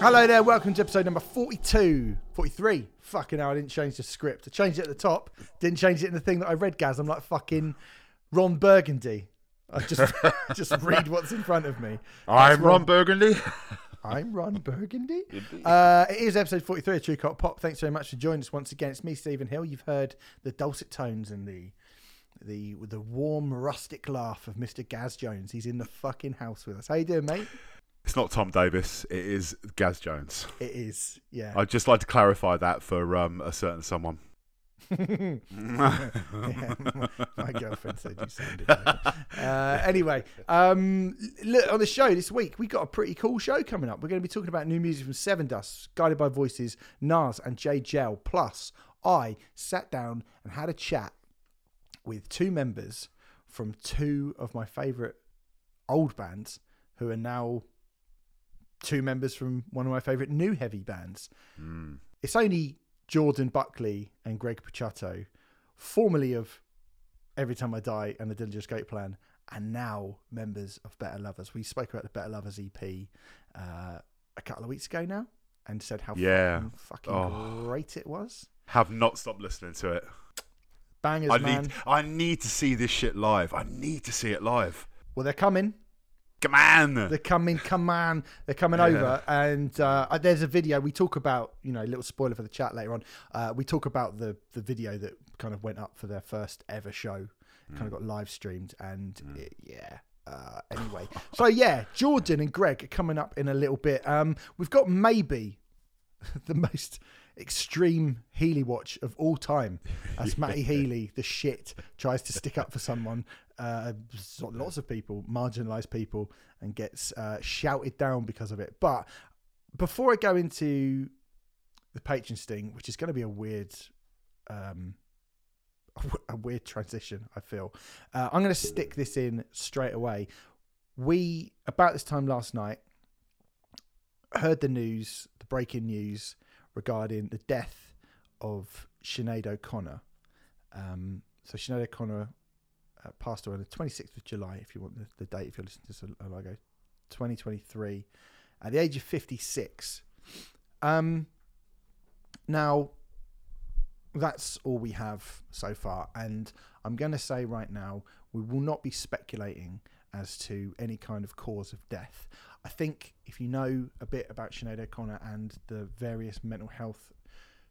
Hello there, welcome to episode number 42, 43. Fucking hell, I didn't change the script. I changed it at the top, didn't change it in the thing that I read, Gaz. I'm like fucking Ron Burgundy. I just just read what's in front of me. I'm Ron Burgundy. I'm Ron Burgundy. Uh, it is episode 43 of Trve Cvlt Pop. Thanks very much for joining us once again. It's me, Stephen Hill. You've heard the dulcet tones and the the the warm rustic laugh of Mr. Gaz Jones. He's in the fucking house with us. How you doing, mate? It's not Tom Davis. It is Gaz Jones. It is, yeah. I'd just like to clarify that for um, a certain someone. yeah, my, my girlfriend said you sounded. Like uh, anyway, um, look on the show this week. We got a pretty cool show coming up. We're going to be talking about new music from Sevendust, guided by voices Nas and Jaye Jayle. Plus, I sat down and had a chat with two members from two of my favourite old bands who are now two members from one of my favourite new heavy bands. Mm. It's only Jordan Buckley and Greg Puciato, formerly of Every Time I Die and the Dillinger Escape Plan, and now members of Better Lovers. We spoke about the Better Lovers EP uh, a couple of weeks ago now and said how Yeah. fucking, fucking Oh. great it was. Have not stopped listening to it. Bangers, I man. need. I need to see this shit live. I need to see it live. Well, they're coming. Come on. They're coming, come on. They're coming Yeah. over. And uh, there's a video. We talk about, you know, a little spoiler for the chat later on. Uh, we talk about the, the video that kind of went up for their first ever show, kind of got live streamed. And it- yeah. Uh, anyway, so yeah, Jordan and Greg are coming up in a little bit. Um, we've got maybe the most extreme Healy watch of all time as Matty Healy, the shit, tries to stick up for someone, uh, lots of people, marginalised people, and gets uh, shouted down because of it. But before I go into the Patreon sting, which is going to be a weird, um, a weird transition, I feel, uh, I'm going to stick this in straight away. We about this time last night heard the news, the breaking news regarding the death of Sinead O'Connor. Um, so Sinead O'Connor uh, passed away on the 26th of July, if you want the, the date, if you're listening to this a while ago, 2023, at the age of 56. Um, now, that's all we have so far. And I'm going to say right now, we will not be speculating as to any kind of cause of death. I think if you know a bit about Sinead O'Connor and the various mental health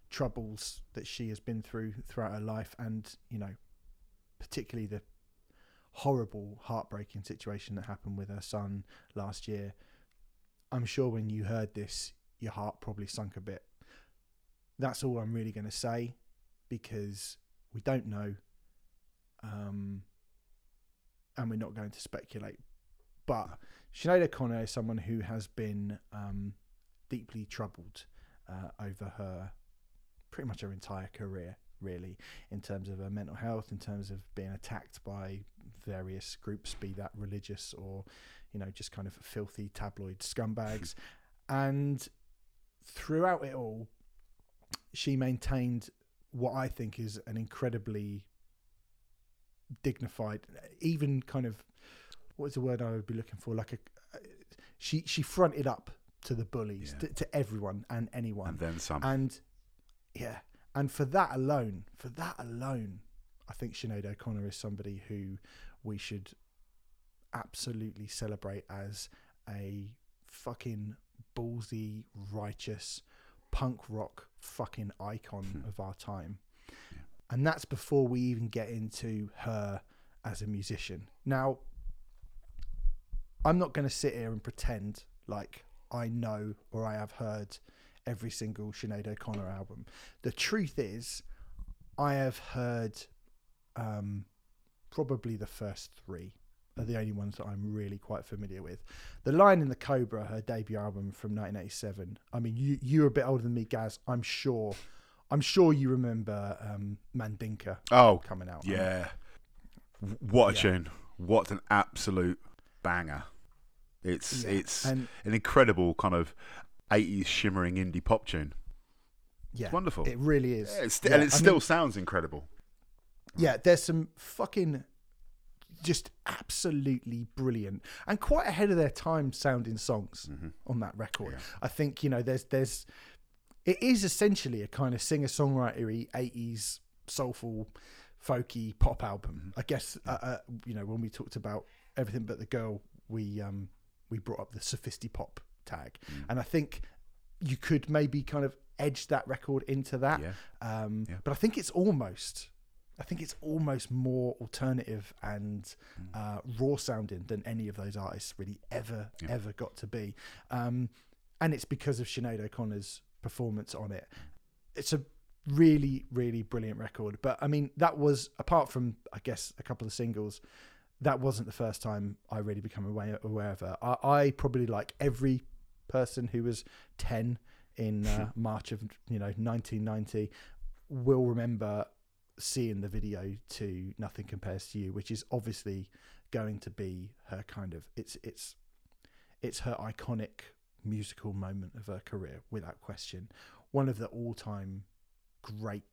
troubles that she has been through throughout her life, and you know, particularly the horrible, heartbreaking situation that happened with her son last year, I'm sure when you heard this, your heart probably sunk a bit. That's all I'm really going to say because we don't know, um, and we're not going to speculate. But Sinead O'Connor is someone who has been um, deeply troubled uh, over her pretty much her entire career, really, in terms of her mental health, in terms of being attacked by various groups, be that religious or, you know, just kind of filthy tabloid scumbags. and throughout it all, she maintained what I think is an incredibly dignified, even kind of what's the word I would be looking for? Like a, she she fronted up to the bullies, Yeah. to, to everyone and anyone, and then some. and yeah, and for that alone, for that alone, I think Sinead O'Connor is somebody who we should absolutely celebrate as a fucking ballsy, righteous, punk rock fucking icon hmm. of our time. And that's before we even get into her as a musician. Now, I'm not going to sit here and pretend like I know or I have heard every single Sinead O'Connor album. The truth is, I have heard um, probably the first three are the only ones that I'm really quite familiar with. The Lion and the Cobra, her debut album from 1987. I mean, you you're a bit older than me, Gaz. I'm sure. I'm sure you remember um, Mandinka oh, coming out. yeah. What a Yeah. tune! What an absolute banger! It's Yeah, it's and- an incredible kind of 80s shimmering indie pop tune. yeah, It's wonderful. It really is. Yeah, it's Yeah, and it I still mean, sounds incredible. yeah, there's some fucking just absolutely brilliant and quite ahead of their time sounding songs on that record. I think you know there's there's it is essentially a kind of singer songwritery eighties soulful folky pop album. I guess uh, uh, you know when we talked about everything but the girl, we um we brought up the sophisti pop tag, and I think you could maybe kind of edge that record into that. Yeah. Um, Yeah. But I think it's almost, I think it's almost more alternative and uh, raw sounding than any of those artists really ever ever got to be. Um, and it's because of Sinead O'Connor's performance on it. It's a really really brilliant record. But I mean that was apart from I guess a couple of singles. That wasn't the first time I really become aware, aware of her. I, I probably like every person who was 10 in uh, March of you know 1990 will remember seeing the video to Nothing Compares to You, which is obviously going to be her kind of it's it's it's her iconic musical moment of her career without question. One of the all-time great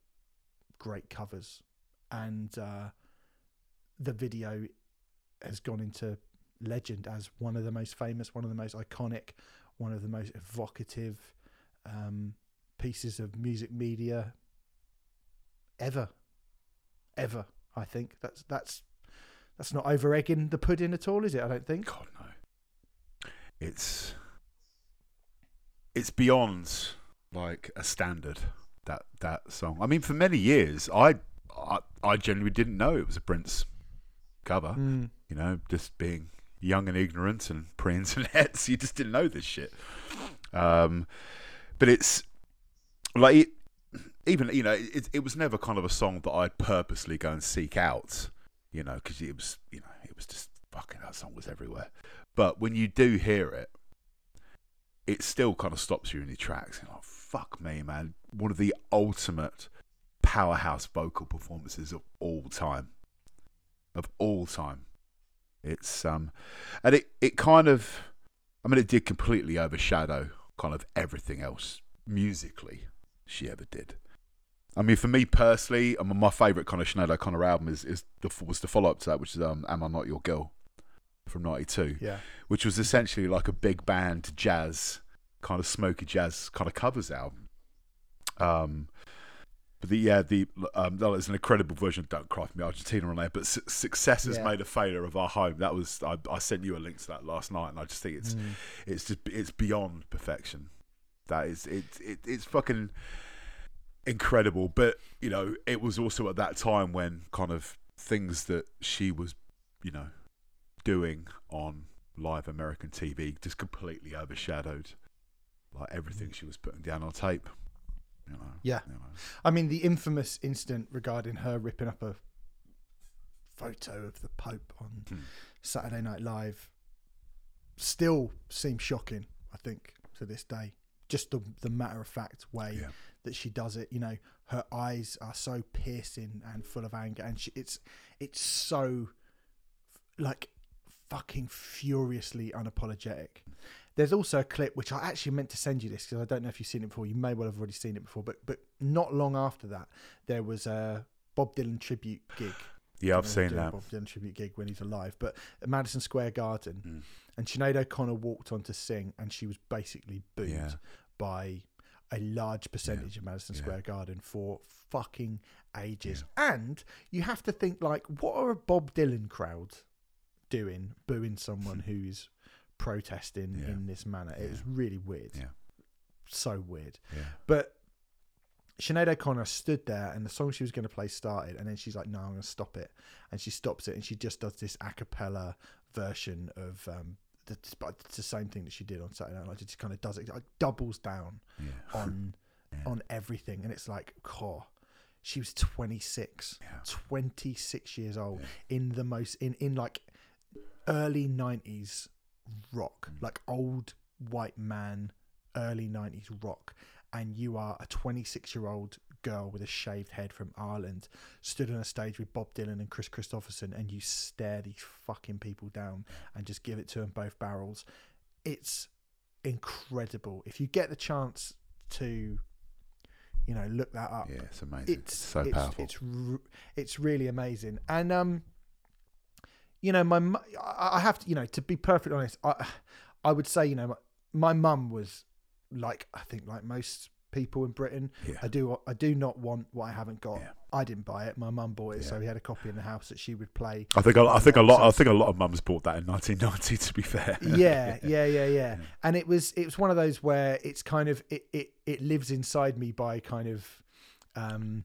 great covers, and uh, the video has gone into legend as one of the most famous, one of the most iconic, one of the most evocative um, pieces of music media ever, ever. I think that's that's that's not over egging the pudding at all, is it? I don't think. God no. It's it's beyond like a standard that that song. I mean, for many years, I I, I genuinely didn't know it was a Prince cover. Mm. You know, just being young and ignorant and pre-internet, so you just didn't know this shit. Um, but it's like it, even you know, it, it was never kind of a song that I'd purposely go and seek out. You know, because it was you know it was just fucking that song was everywhere. But when you do hear it, it still kind of stops you in your tracks. You're like, fuck me, man! One of the ultimate powerhouse vocal performances of all time. Of all time. It's um, and it it kind of, I mean, it did completely overshadow kind of everything else musically she ever did. I mean, for me personally, I mean, my favourite kind of Sinead O'Connor album is is the was the follow up to that, which is um, "Am I Not Your Girl" from '92, Yeah. which was essentially like a big band jazz kind of smoky jazz kind of covers album. Um, but the yeah the um, that was an incredible version of "Don't Cry for Me" Argentina on there. But su- success has Yeah. made a failure of our home. That was I, I sent you a link to that last night, and I just think it's Mm. it's just it's beyond perfection. That is it, it it's fucking incredible. But you know, it was also at that time when kind of things that she was, you know, doing on live American TV just completely overshadowed like everything she was putting down on tape. You know, Yeah. you know. I mean, the infamous incident regarding her ripping up a photo of the Pope on Hmm. Saturday Night Live still seems shocking, I think, to this day. Just the, the matter of fact way Yeah. that she does it. You know, her eyes are so piercing and full of anger, and she, it's it's so like fucking furiously unapologetic. There's also a clip which I actually meant to send you this because I don't know if you've seen it before. You may well have already seen it before, but but not long after that, there was a Bob Dylan tribute gig. Yeah, I've seen that. Bob Dylan tribute gig when he's alive, but at Madison Square Garden, Mm. and Sinead O'Connor walked on to sing, and she was basically booed Yeah. by a large percentage of Madison Yeah. Square Garden for fucking ages. And you have to think like, what are a Bob Dylan crowd doing, booing someone who's protesting Yeah. in this manner? It was really weird. Yeah. So weird. Yeah. But Sinead O'Connor stood there and the song she was going to play started, and then she's like, "No, I'm going to stop it," and she stops it, and she just does this a cappella version of um, the, it's the same thing that she did on Saturday Night Live. She just kind of does it, like, doubles down Yeah. on Yeah. on everything, and it's like, oh, she was 26, Yeah. 26 years old in the most in in like early 90s rock, Mm. like old white man early 90s rock and you are a 26 year old girl with a shaved head from Ireland stood on a stage with Bob Dylan and Kris Kristofferson and you stare these fucking people down and just give it to them both barrels it's incredible if you get the chance to you know look that up Yeah, it's amazing. it's so it's, powerful. it's it's really amazing and um you know, my I I have to, you know, to be perfectly honest, I I would say, you know, my, my mum was like I think like most people in Britain. Yeah. I do I do not want what I haven't got. Yeah. I didn't buy it. My mum bought it, so Yeah. we had a copy in the house that she would play. I think I think a lot I think a lot of mums bought that in 1990. To be fair, yeah, yeah, yeah, yeah. And it was it was one of those where it's kind of it it, it lives inside me by kind of um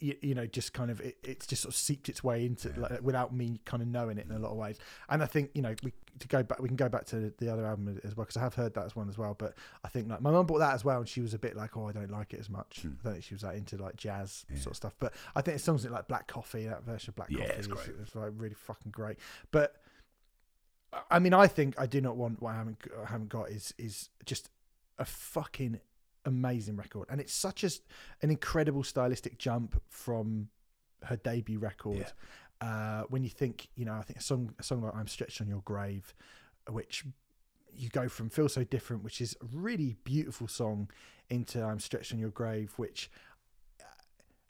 you, you know just kind of it, it's just sort of seeped its way into like, without me kind of knowing it in a lot of ways. And i think you know we to go back we can go back to the other album as well because i have heard that as one as well but i think like my mum bought that as well and she was a bit like oh i don't like it as much. Hmm. i don't think she was like into like jazz sort of stuff but i think it's songs like black coffee that version of black Yeah, coffee it's is, great. is like really fucking great. But I mean, I think I do not want what I haven't I haven't got is is just a fucking amazing record, and it's such as an incredible stylistic jump from her debut record. Uh, when you think, you know, I think a song a song like "I'm Stretched on Your Grave," which you go from "Feel So Different," which is a really beautiful song, into "I'm Stretched on Your Grave," which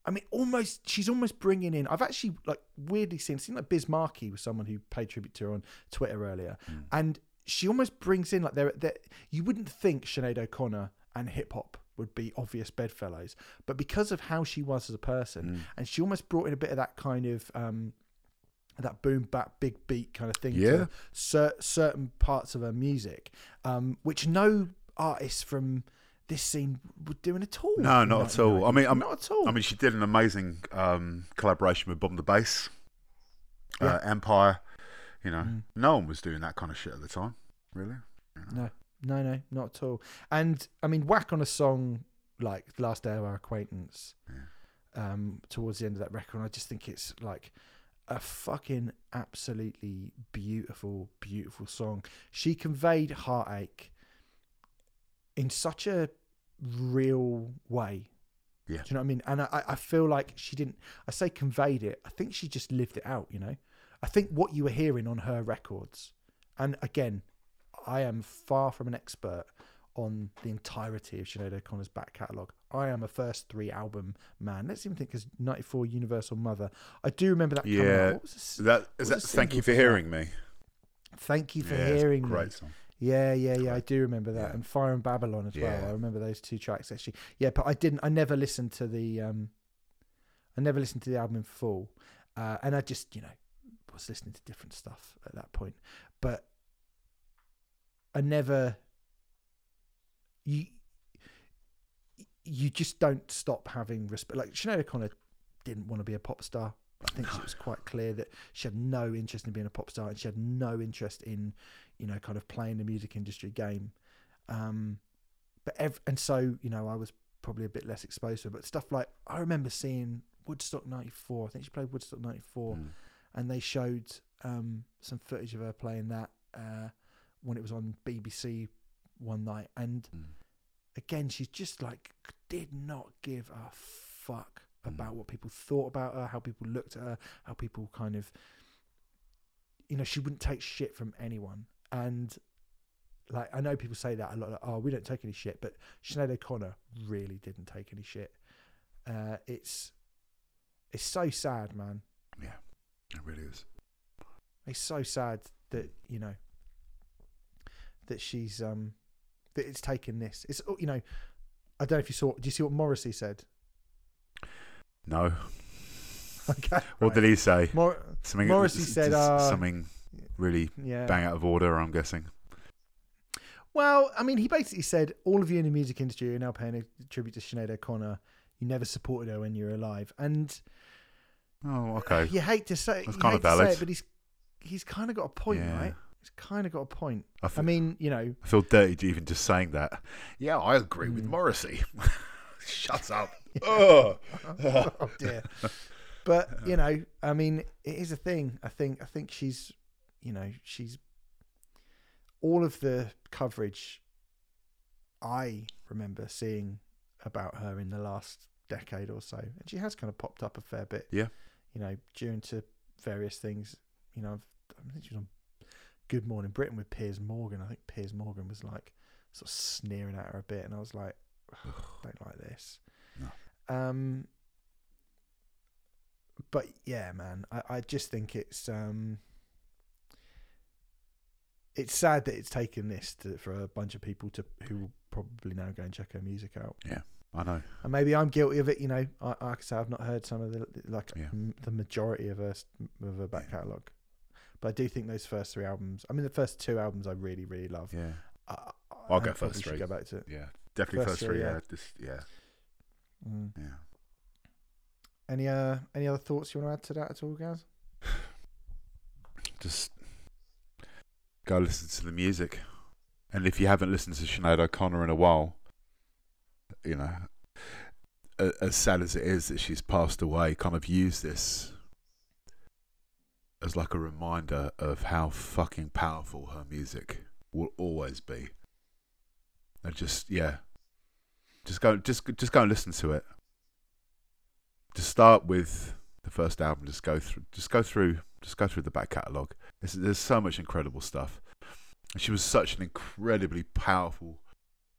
I mean, almost she's almost bringing in. I've actually like weirdly seen seen like Biz Markie was someone who paid tribute to her on Twitter earlier, and she almost brings in like there that you wouldn't think Sinead O'Connor and hip hop would be obvious bedfellows, but because of how she was as a person, and she almost brought in a bit of that kind of um that boom bap big beat kind of thing Yeah. to cer- certain parts of her music, um, which no artist from this scene would do at all. No, not at all. I mean, I'm, not at all. I mean, she did an amazing um, collaboration with Bomb the Bass, uh, Empire. You know, Mm. no one was doing that kind of shit at the time, really. No, no, no, not at all. And I mean, whack on a song like "Last Day of Our Acquaintance" um, towards the end of that record. and I just think it's like a fucking absolutely beautiful, beautiful song. She conveyed heartache in such a real way. Yeah. Do you know what I mean? And I, I feel like she didn't. I say conveyed it. I think she just lived it out. You know. I think what you were hearing on her records, and again, I am far from an expert on the entirety of Sinead O'Connor's back catalogue. I am a first three album man. Let's even think as 94 Universal Mother. I do remember that. Yeah, What was the that is that. Thank you for hearing me. Thank you for Yeah, hearing great me. song. Yeah, yeah, yeah. I do remember that. Yeah. And Fire on Babylon as well. I remember those two tracks actually. Yeah, but I didn't. I never listened to the. um I never listened to the album in full, uh, and I just you know was listening to different stuff at that point. But I never. You. You just don't stop having respect. Like Sinead O'Connor didn't want to be a pop star. I think it was quite clear that she had no interest in being a pop star, and she had no interest in, you know, kind of playing the music industry game. Um, but ev- and so you know, I was probably a bit less exposed to it. But stuff like I remember seeing Woodstock '94. I think she played Woodstock '94, Mm. and they showed um, some footage of her playing that uh, when it was on BBC one night. And Mm. again, she just like did not give a fuck Mm. about what people thought about her, how people looked at her, how people kind of, you know, she wouldn't take shit from anyone. And like, I know people say that a lot. Like, oh, we don't take any shit, but Sinead O'Connor really didn't take any shit. Uh, it's it's so sad, man. Yeah, it really is. It's so sad that you know that she's um that it's taken this. It's you know, I don't know if you saw. Do you see what Morrissey said? No, Okay, what did he say? Mor- Something. Morrissey said, uh, something really yeah. bang out of order. I'm guessing. Well, I mean, he basically said all of you in the music industry are now paying a tribute to Sinead O'Connor. You never supported her when you were alive, and Oh, okay. you hate to say, That's kind of valid. it, but he's he's kind of got a point, Yeah. right? He's kind of got a point. I, I mean, you know, I feel dirty even just saying that. Yeah, I agree with Mm. Morrissey. Shut up. Oh dear. But you know, I mean, it is a thing. I think. I think she's, you know, she's all of the coverage I remember seeing about her in the last decade or so, and she has kind of popped up a fair bit. Yeah. You know, due to various things. You know, I think she was on Good Morning Britain with Piers Morgan. I think Piers Morgan was like sort of sneering at her a bit, and I was like, "Ugh, don't like this. No. Um, but yeah, man, I, I just think it's um, it's sad that it's taken this to, for a bunch of people to who will probably now go and check her music out. Yeah. I know. And maybe I'm guilty of it. You know, I, like I say, I've not heard some of the like Yeah. m- the majority of her of her back Yeah. catalogue. But I do think those first three albums. I mean, the first two albums I really really love. Yeah. I, I'll I go probably first three. Go back to it. Yeah. Definitely First first, three, three. yeah. Yeah. This, yeah. Mm. Yeah. Any uh any other thoughts you want to add to that at all, guys? Just go listen to the music. And if you haven't listened to Sinead O'Connor in a while, you know, as sad as it is that she's passed away, kind of use this as like a reminder of how fucking powerful her music will always be. And just yeah, just go, just just go and listen to it. Just start with the first album. Just go through, just go through, just go through the back catalogue. There's, there's so much incredible stuff. She was such an incredibly powerful,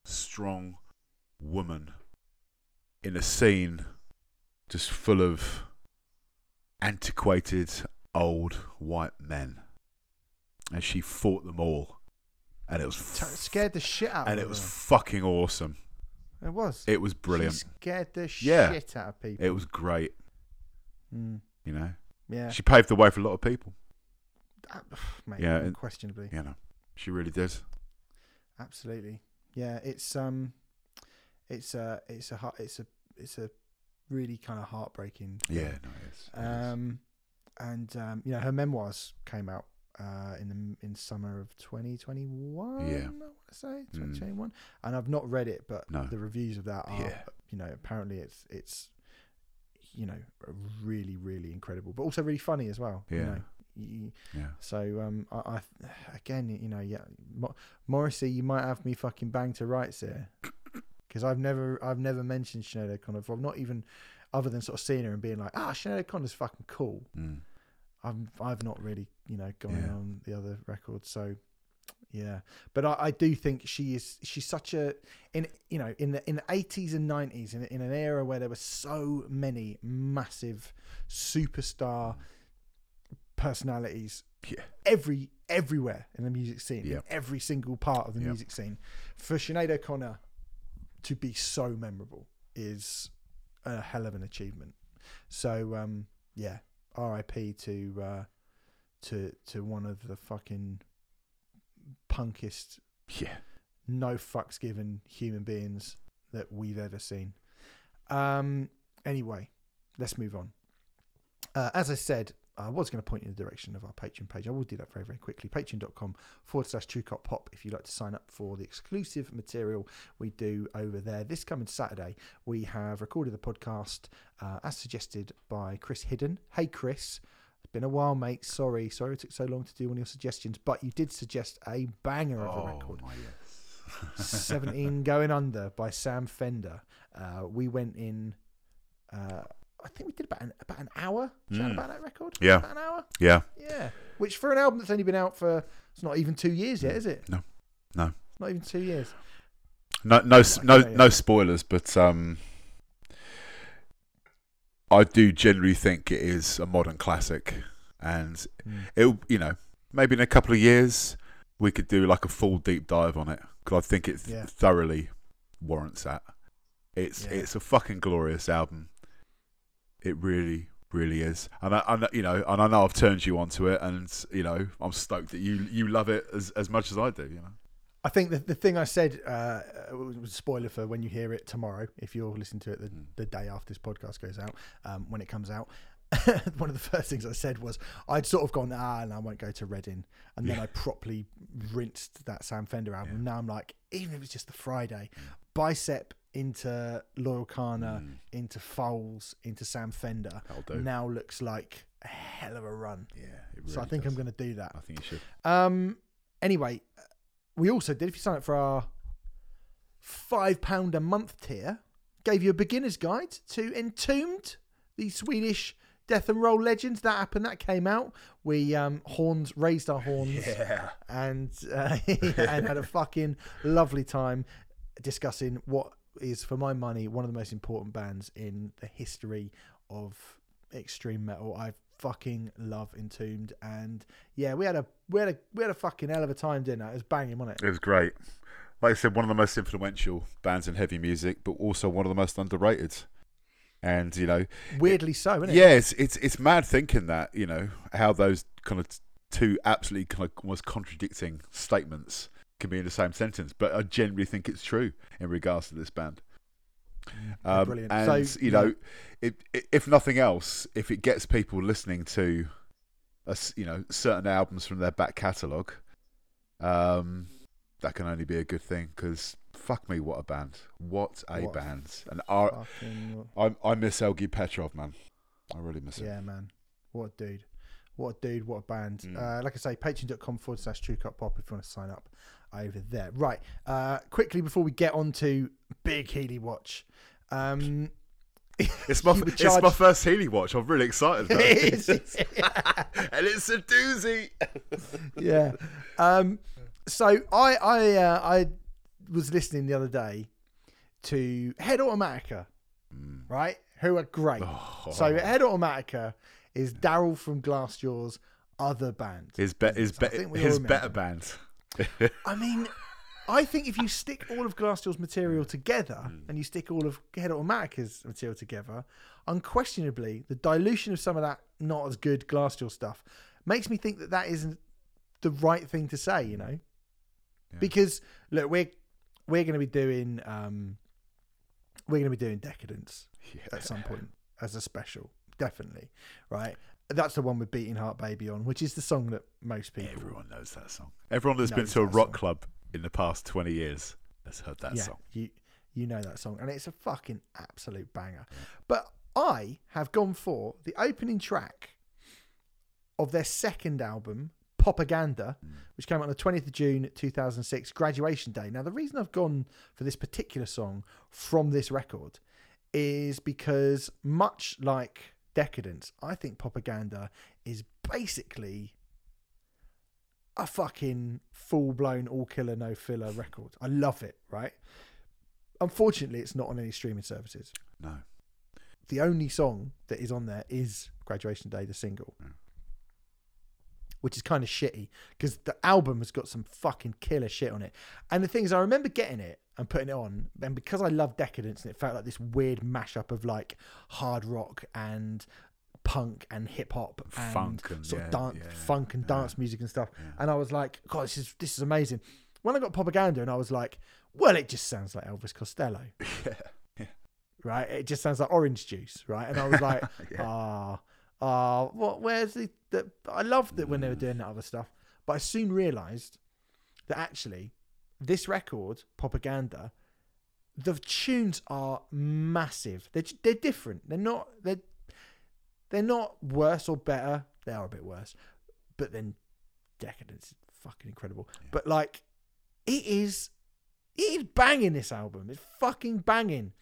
strong woman in a scene just full of antiquated old white men. And she fought them all. And it was T- scared the shit out of people. and of it was them. fucking awesome. It was. It was brilliant. She scared the Yeah. shit out of people. It was great, Mm. you know. Yeah. She paved the way for a lot of people, Uh, Mate, Yeah, unquestionably. you know. She really did. Absolutely. Yeah, it's um it's a it's a heart- it's a it's a really kind of heartbreaking thing. Yeah, no, it is. It is. Um and um you know her memoirs came out uh in the in summer of 2021 Yeah. I want to say Mm. 2021 and I've not read it but No. the reviews of that are Yeah. you know apparently it's it's you know really really incredible but also really funny as well you Yeah. know you, yeah. so um, I, I again, you know, yeah, Mo- Morrissey, you might have me fucking bang to rights here, because I've never, I've never mentioned Sinead O'Connor. I've not even, other than sort of seeing her and being like, ah, Sinead O'Connor's fucking cool. Mm. I've, I've not really, you know, gone Yeah. on the other records. So, yeah, but I, I do think she is, she's such a, in, you know, in the in the eighties and nineties, in in an era where there were so many massive superstar personalities Yeah. every everywhere in the music scene, Yeah. every single part of the Yeah. music scene. For Sinead O'Connor to be so memorable is a hell of an achievement. So um, yeah, R.I.P. to uh, to to one of the fucking punkest, Yeah. no fucks given human beings that we've ever seen. Um, anyway, let's move on. Uh, as I said, I was going to point you in the direction of our Patreon page. I will do that very, very quickly. Patreon.com forward slash Trve Cvlt Pop if you'd like to sign up for the exclusive material we do over there. This coming Saturday, we have recorded the podcast uh, as suggested by Chris Hidden. Hey, Chris. It's been a while, mate. Sorry. Sorry it took so long to do one of your suggestions, but you did suggest a banger of a record. Oh, yes. 17 Going Under by Sam Fender. Uh, we went in, uh, I think we did about an, about an hour Mm. about that record. Yeah. About an hour? Yeah. Yeah. Which for an album that's only been out for, it's not even two years yet, is it? No. No. Not even two years. No, no, Like, no, no spoilers, but um, I do generally think it is a modern classic, and it'll, you know, maybe in a couple of years we could do like a full deep dive on it because I think it th- Yeah. thoroughly warrants that. It's Yeah. it's a fucking glorious album. It really, really is, and I, you know, and I know I've turned you onto it, and you know, I'm stoked that you you love it as as much as I do. You know, I think the, the thing I said uh, was a spoiler for when you hear it tomorrow, if you're listening to it the, Mm. the day after this podcast goes out, um, when it comes out. One of the first things I said was I'd sort of gone, ah, and I won't go to Reading. And then Yeah. I properly rinsed that Sam Fender album. Yeah. Now I'm like, even if it's just the Friday, Bicep into Loyle Carner, Mm. into Foals, into Sam Fender, now looks like a hell of a run. Yeah, it so I really think I'm going to do that. I think you should. Um. Anyway, we also did. If you sign up for our five pound a month tier, gave you a beginner's guide to Entombed, the Swedish death and roll legends. That happened. That came out. We um horns raised our horns Yeah. and uh, and had a fucking lovely time discussing what is, for my money, one of the most important bands in the history of extreme metal. I fucking love Entombed, and yeah, we had a we had a we had a fucking hell of a time that. It was banging, wasn't it? It was great. Like I said, one of the most influential bands in heavy music, but also one of the most underrated. And you know, Weirdly so, isn't it? yeah, it's it's it's mad thinking that you know how those kind of two absolutely kind of almost contradicting statements can be in the same sentence, but I generally think it's true in regards to this band. Um, brilliant. and So, you yeah. know, it, it, if nothing else, if it gets people listening to, a you know, certain albums from their back catalogue, um, that can only be a good thing. Because fuck me, what a band! What a What band! And I, Fucking, I, I miss LG Petrov, man. I really miss him. yeah, man. What a dude. What a dude. What a band. Mm. Uh, like I say, patreon.com forward slash Trve Cvlt pop if you want to sign up over there. Right. Uh, quickly before we get on to Big Healy Watch. Um, It's my it's my first Healy watch. I'm really excited about It is. and it's a doozy. yeah. Um, so I I uh, I was listening the other day to Head Automatica, right? Who are great. Oh. So Head Automatica is Daryl from Glassjaw's other band. His be- his, be- think we all his better band. I mean, I think if you stick all of Glassjaw's material together Hmm. and you stick all of Head Automatica's material together, unquestionably the dilution of some of that not as good Glassjaw stuff makes me think that that isn't the right thing to say. You know, Yeah. because look, we're we're going to be doing um, we're going to be doing Decadence at some point as a special, definitely, right? That's the one with Beating Heart Baby on, which is the song that most people Everyone knows that song. Everyone that's been to a that rock song. club in the past 20 years has heard that yeah, song. you you know that song, and it's a fucking absolute banger. But I have gone for the opening track of their second album, Propaganda, mm. which came out on the twentieth of June, two thousand six, Graduation Day. Now, the reason I've gone for this particular song from this record is because, much like Decadence, I think Propaganda is basically a fucking full blown all killer no filler record. I love it, right? Unfortunately, it's not on any streaming services. No. The only song that is on there is Graduation Day, the single, which is kind of shitty because the album has got some fucking killer shit on it. And the thing is, I remember getting it and putting it on, and because I love Decadence and it felt like this weird mashup of like hard rock and punk and hip hop and Funk and- sort yeah, of dance, yeah, funk and yeah. dance music and stuff. And I was like, God, this is this is amazing. When I got Propaganda, and I was like, well, it just sounds like Elvis Costello Yeah. right? It just sounds like orange juice, right? And I was like, Yeah. ah, ah, what? Where's the, the? I loved it when they were Mm. doing that other stuff, but I soon realised that actually, this record, Propaganda, the tunes are massive. They're they're different. They're not they're they're not worse or better. They are a bit worse, but then Decadence is fucking incredible. But like, it is it is banging this album. It's fucking banging.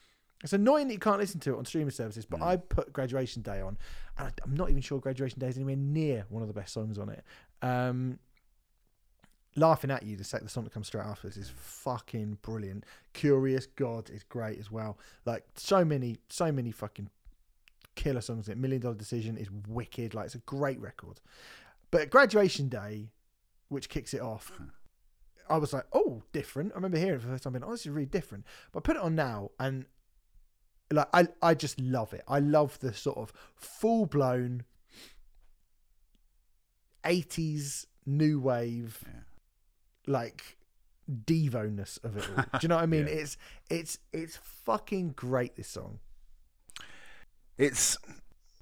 It's annoying that you can't listen to it on streaming services, but I put Graduation Day on, and I- I'm not even sure Graduation Day is anywhere near one of the best songs on it. Um, Laughing at You, the, sec- the song that comes straight after this, is fucking brilliant. Curious God is great as well. Like so many, so many fucking killer songs. It Million Dollar Decision is wicked. Like it's a great record. But Graduation Day, which kicks it off, I was like, oh, different. I remember hearing it for the first time, being, oh, this is really different. But I put it on now, and like I, I just love it. I love the sort of full blown eighties new wave, Yeah. like Devo ness of it all. Do you know what I mean? Yeah. It's it's it's fucking great. This song. It's.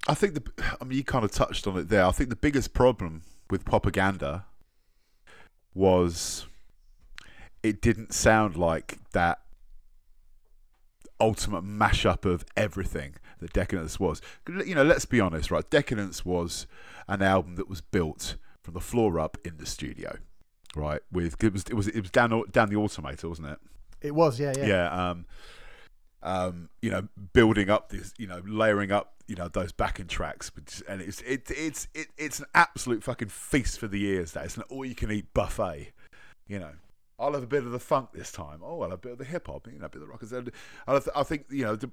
I think the. I mean, you kind of touched on it there. I think the biggest problem with propaganda was it didn't sound like that ultimate mashup of everything that Decadence was. You know, let's be honest, right? Decadence was an album that was built from the floor up in the studio, right? With it was it was it was down Dan the Automator, wasn't it? It was, yeah, yeah. yeah um um you know building up this you know layering up you know those backing tracks and it's it, it's it, it's an absolute fucking feast for the ears that it's an all you can eat buffet you know I'll have a bit of the funk this time. Oh, have a bit of the hip hop, you know, a bit of the rock. and. I, th- I think you know the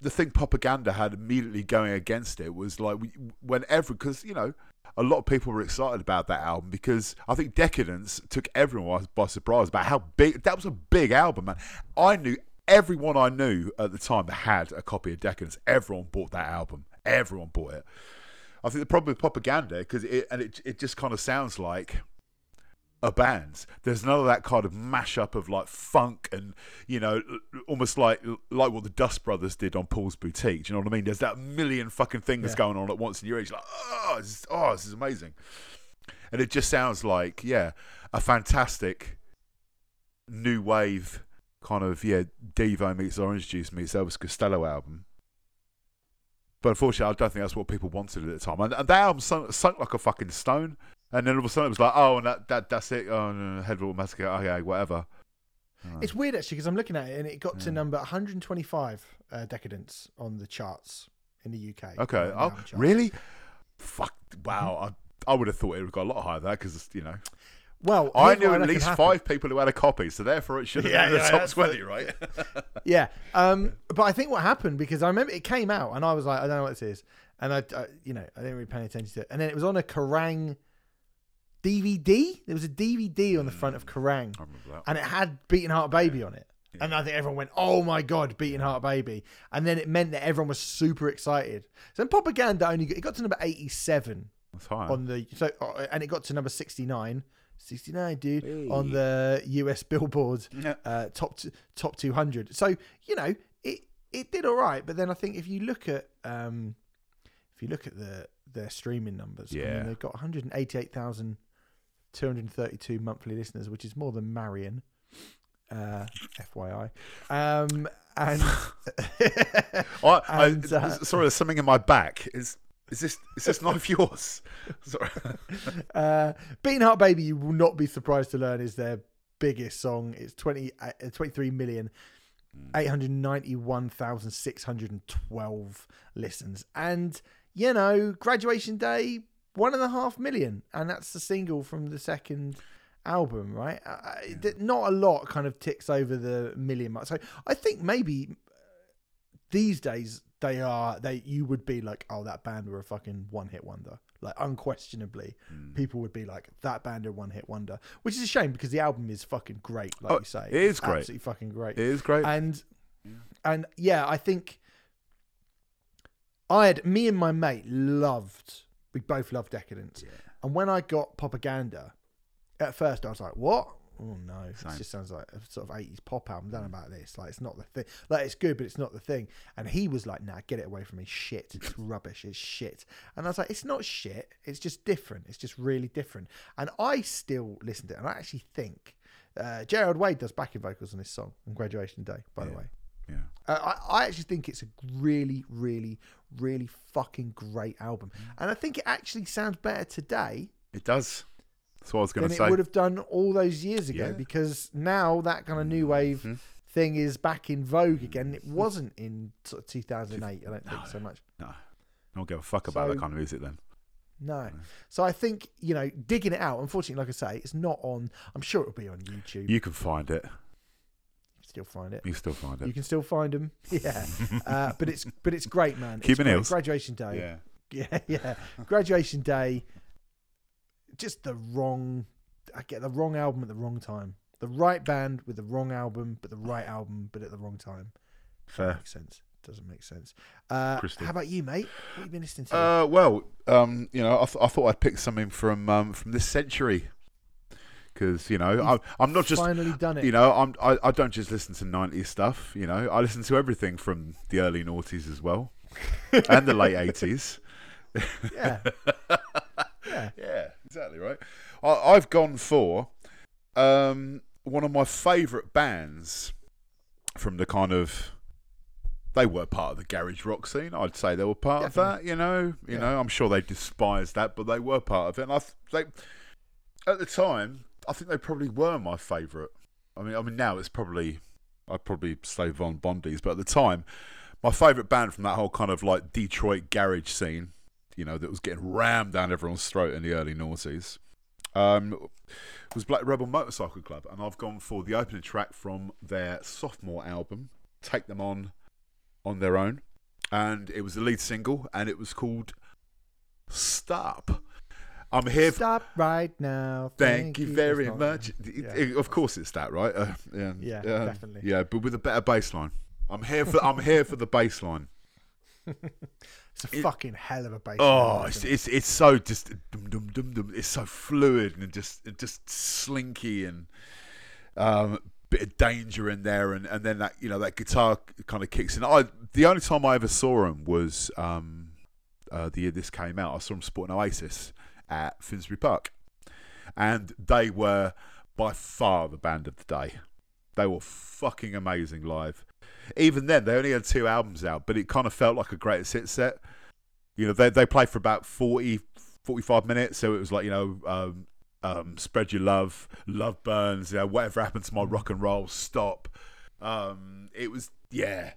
the thing propaganda had immediately going against it was like whenever because you know a lot of people were excited about that album because I think Decadence took everyone by surprise about how big that was a big album, man. I knew everyone I knew at the time that had a copy of Decadence. Everyone bought that album. Everyone bought it. I think the problem with propaganda because it and it it just kind of sounds like a band. There's none of that kind of mashup of like funk and you know almost like like what the Dust Brothers did on Paul's Boutique. Do you know what I mean? There's that million fucking things Yeah. going on at once, in your age. like, oh, this is, oh, this is amazing. And it just sounds like yeah, a fantastic new wave kind of yeah, Devo meets Orange Juice meets Elvis Costello album. But unfortunately, I don't think that's what people wanted at the time. And, and that album sunk, sunk like a fucking stone. And then all of a sudden it was like, oh, and that, that that's it. Oh, no, no, Massacre. Okay, whatever. It's weird actually because I'm looking at it and it got to number 125 uh, Decadence on the charts in the UK. Okay. the Oh, really? Fuck. Wow. I, I would have thought it would have got a lot higher than that because, you know, Well, I knew at least five people who had a copy, so therefore it should have Yeah, been in the yeah, top that's 20, right? Yeah, um, but I think what happened because I remember it came out and I was like, I don't know what this is, and I, I you know, I didn't really pay any attention to it, and then it was on a Kerrang DVD. There was a DVD on the front of Kerrang, I remember that. and it had Beating Heart Baby on it. And I think everyone went, "Oh my god, Beating Heart Baby!" And then it meant that everyone was super excited. So then propaganda only got, it got to number eighty-seven That's high. on the so uh, and it got to number 69 69 dude on the US Billboard Yeah. uh, top t- top 200 so you know it it did all right but then I think if you look at um if you look at the their streaming numbers I Yeah. mean, they've got 188,232 monthly listeners which is more than Marion uh FYI um and I, I, uh, sorry, there's something in my back. Is is this is this knife yours? Sorry. Uh, Beating Heart Baby, you will not be surprised to learn, is their biggest song. It's 20, uh, 23 million. 891,612 listens. And, you know, Graduation Day, one and a half million. And that's the single from the second album, right? Uh, uh, th- Not a lot kind of ticks over the million mark. So I think maybe these days they are they you would be like oh that band were a fucking one hit wonder like unquestionably Hmm. people would be like that band are a one hit wonder which is a shame because the album is fucking great like Oh, you say it is It's great. absolutely fucking great It is great. and and yeah i think i had me and my mate loved we both love decadence. And when i got propaganda at first i was like what? Oh no. It just sounds like a sort of 80s pop album. Don't know about this. Like it's not the thing like it's good but it's not the thing. And he was like nah get it away from me. Shit. It's rubbish. It's shit. And i was like it's not shit. It's just different. It's just really different. And i still listen to it. And i actually think uh, Gerald Wade does backing vocals on this song on Graduation Day, by the way. Yeah. Uh, I, I actually think it's a really, really, really fucking great album. And I think it actually sounds better today It does. That's what I was going than to say. it would have done all those years ago Yeah. because now that kind of new wave Mhm. thing is back in vogue again. It wasn't in sort of 2008, I don't think so much. No, I don't give a fuck about that kind of music then. No. So I think, you know, digging it out, unfortunately, like I say, it's not on, I'm sure it'll be on YouTube. You You can find it. Still find it. You still find it. You can still find them, yeah. uh, but it's but it's great, man. Cuban it's. Hills. Graduation day, Yeah. yeah, yeah. Graduation day. Just the wrong. I get the wrong album at the wrong time. The right band with the wrong album, but the right album, but at the wrong time. Fair. Makes sense. Doesn't make sense. Uh, how about you, mate? What have you been listening to? Uh, well, um, you know, I, th- I thought I'd pick something from um, from this century because you know I'm, I'm not just finally done it. you know I'm I, I don't just listen to 90s stuff. You know, I listen to everything from the early noughties as well and the late 80s. yeah, yeah. Yeah, exactly right. I, I've gone for um, one of my favourite bands from the kind of. They were part of the garage rock scene. I'd say they were part of that. You know, you Yeah. know. I'm sure they despised that, but they were part of it. And I, th- they, at the time, I think they probably were my favourite. I mean, I mean now it's probably I'd probably say Von Bondies, but at the time, my favourite band from that whole kind of like Detroit garage scene, you know, that was getting rammed down everyone's throat in the early noughties, um, was Black Rebel Motorcycle Club, and I've gone for the opening track from their sophomore album, Take Them On, on their own. and it was the lead single, and it was called "Stop." I'm here. For, Stop right now. thank you very It's not- much. Yeah. Of course, it's that, right? Uh, yeah, Yeah, uh, definitely. Yeah, but with a better bass line. I'm here for. I'm here for the bass line. It's a fucking hell of a bass. Oh, it's, it's it's so just dum, dum, dum, dum. it's so fluid and just just slinky and um, bit of danger in there, and, and then that you know that guitar kind of kicks in. I the only time I ever saw him was um, uh, the year this came out. I saw him sporting Oasis at Finsbury Park, and they were by far the band of the day. They were fucking amazing live. Even then, they only had two albums out, but it kind of felt like a greatest hit set. You know, they they played for about 40, 45 minutes, so it was like you know, um, um, spread your love, love burns, you know, whatever happened to my rock and roll, stop. Um, it was yeah,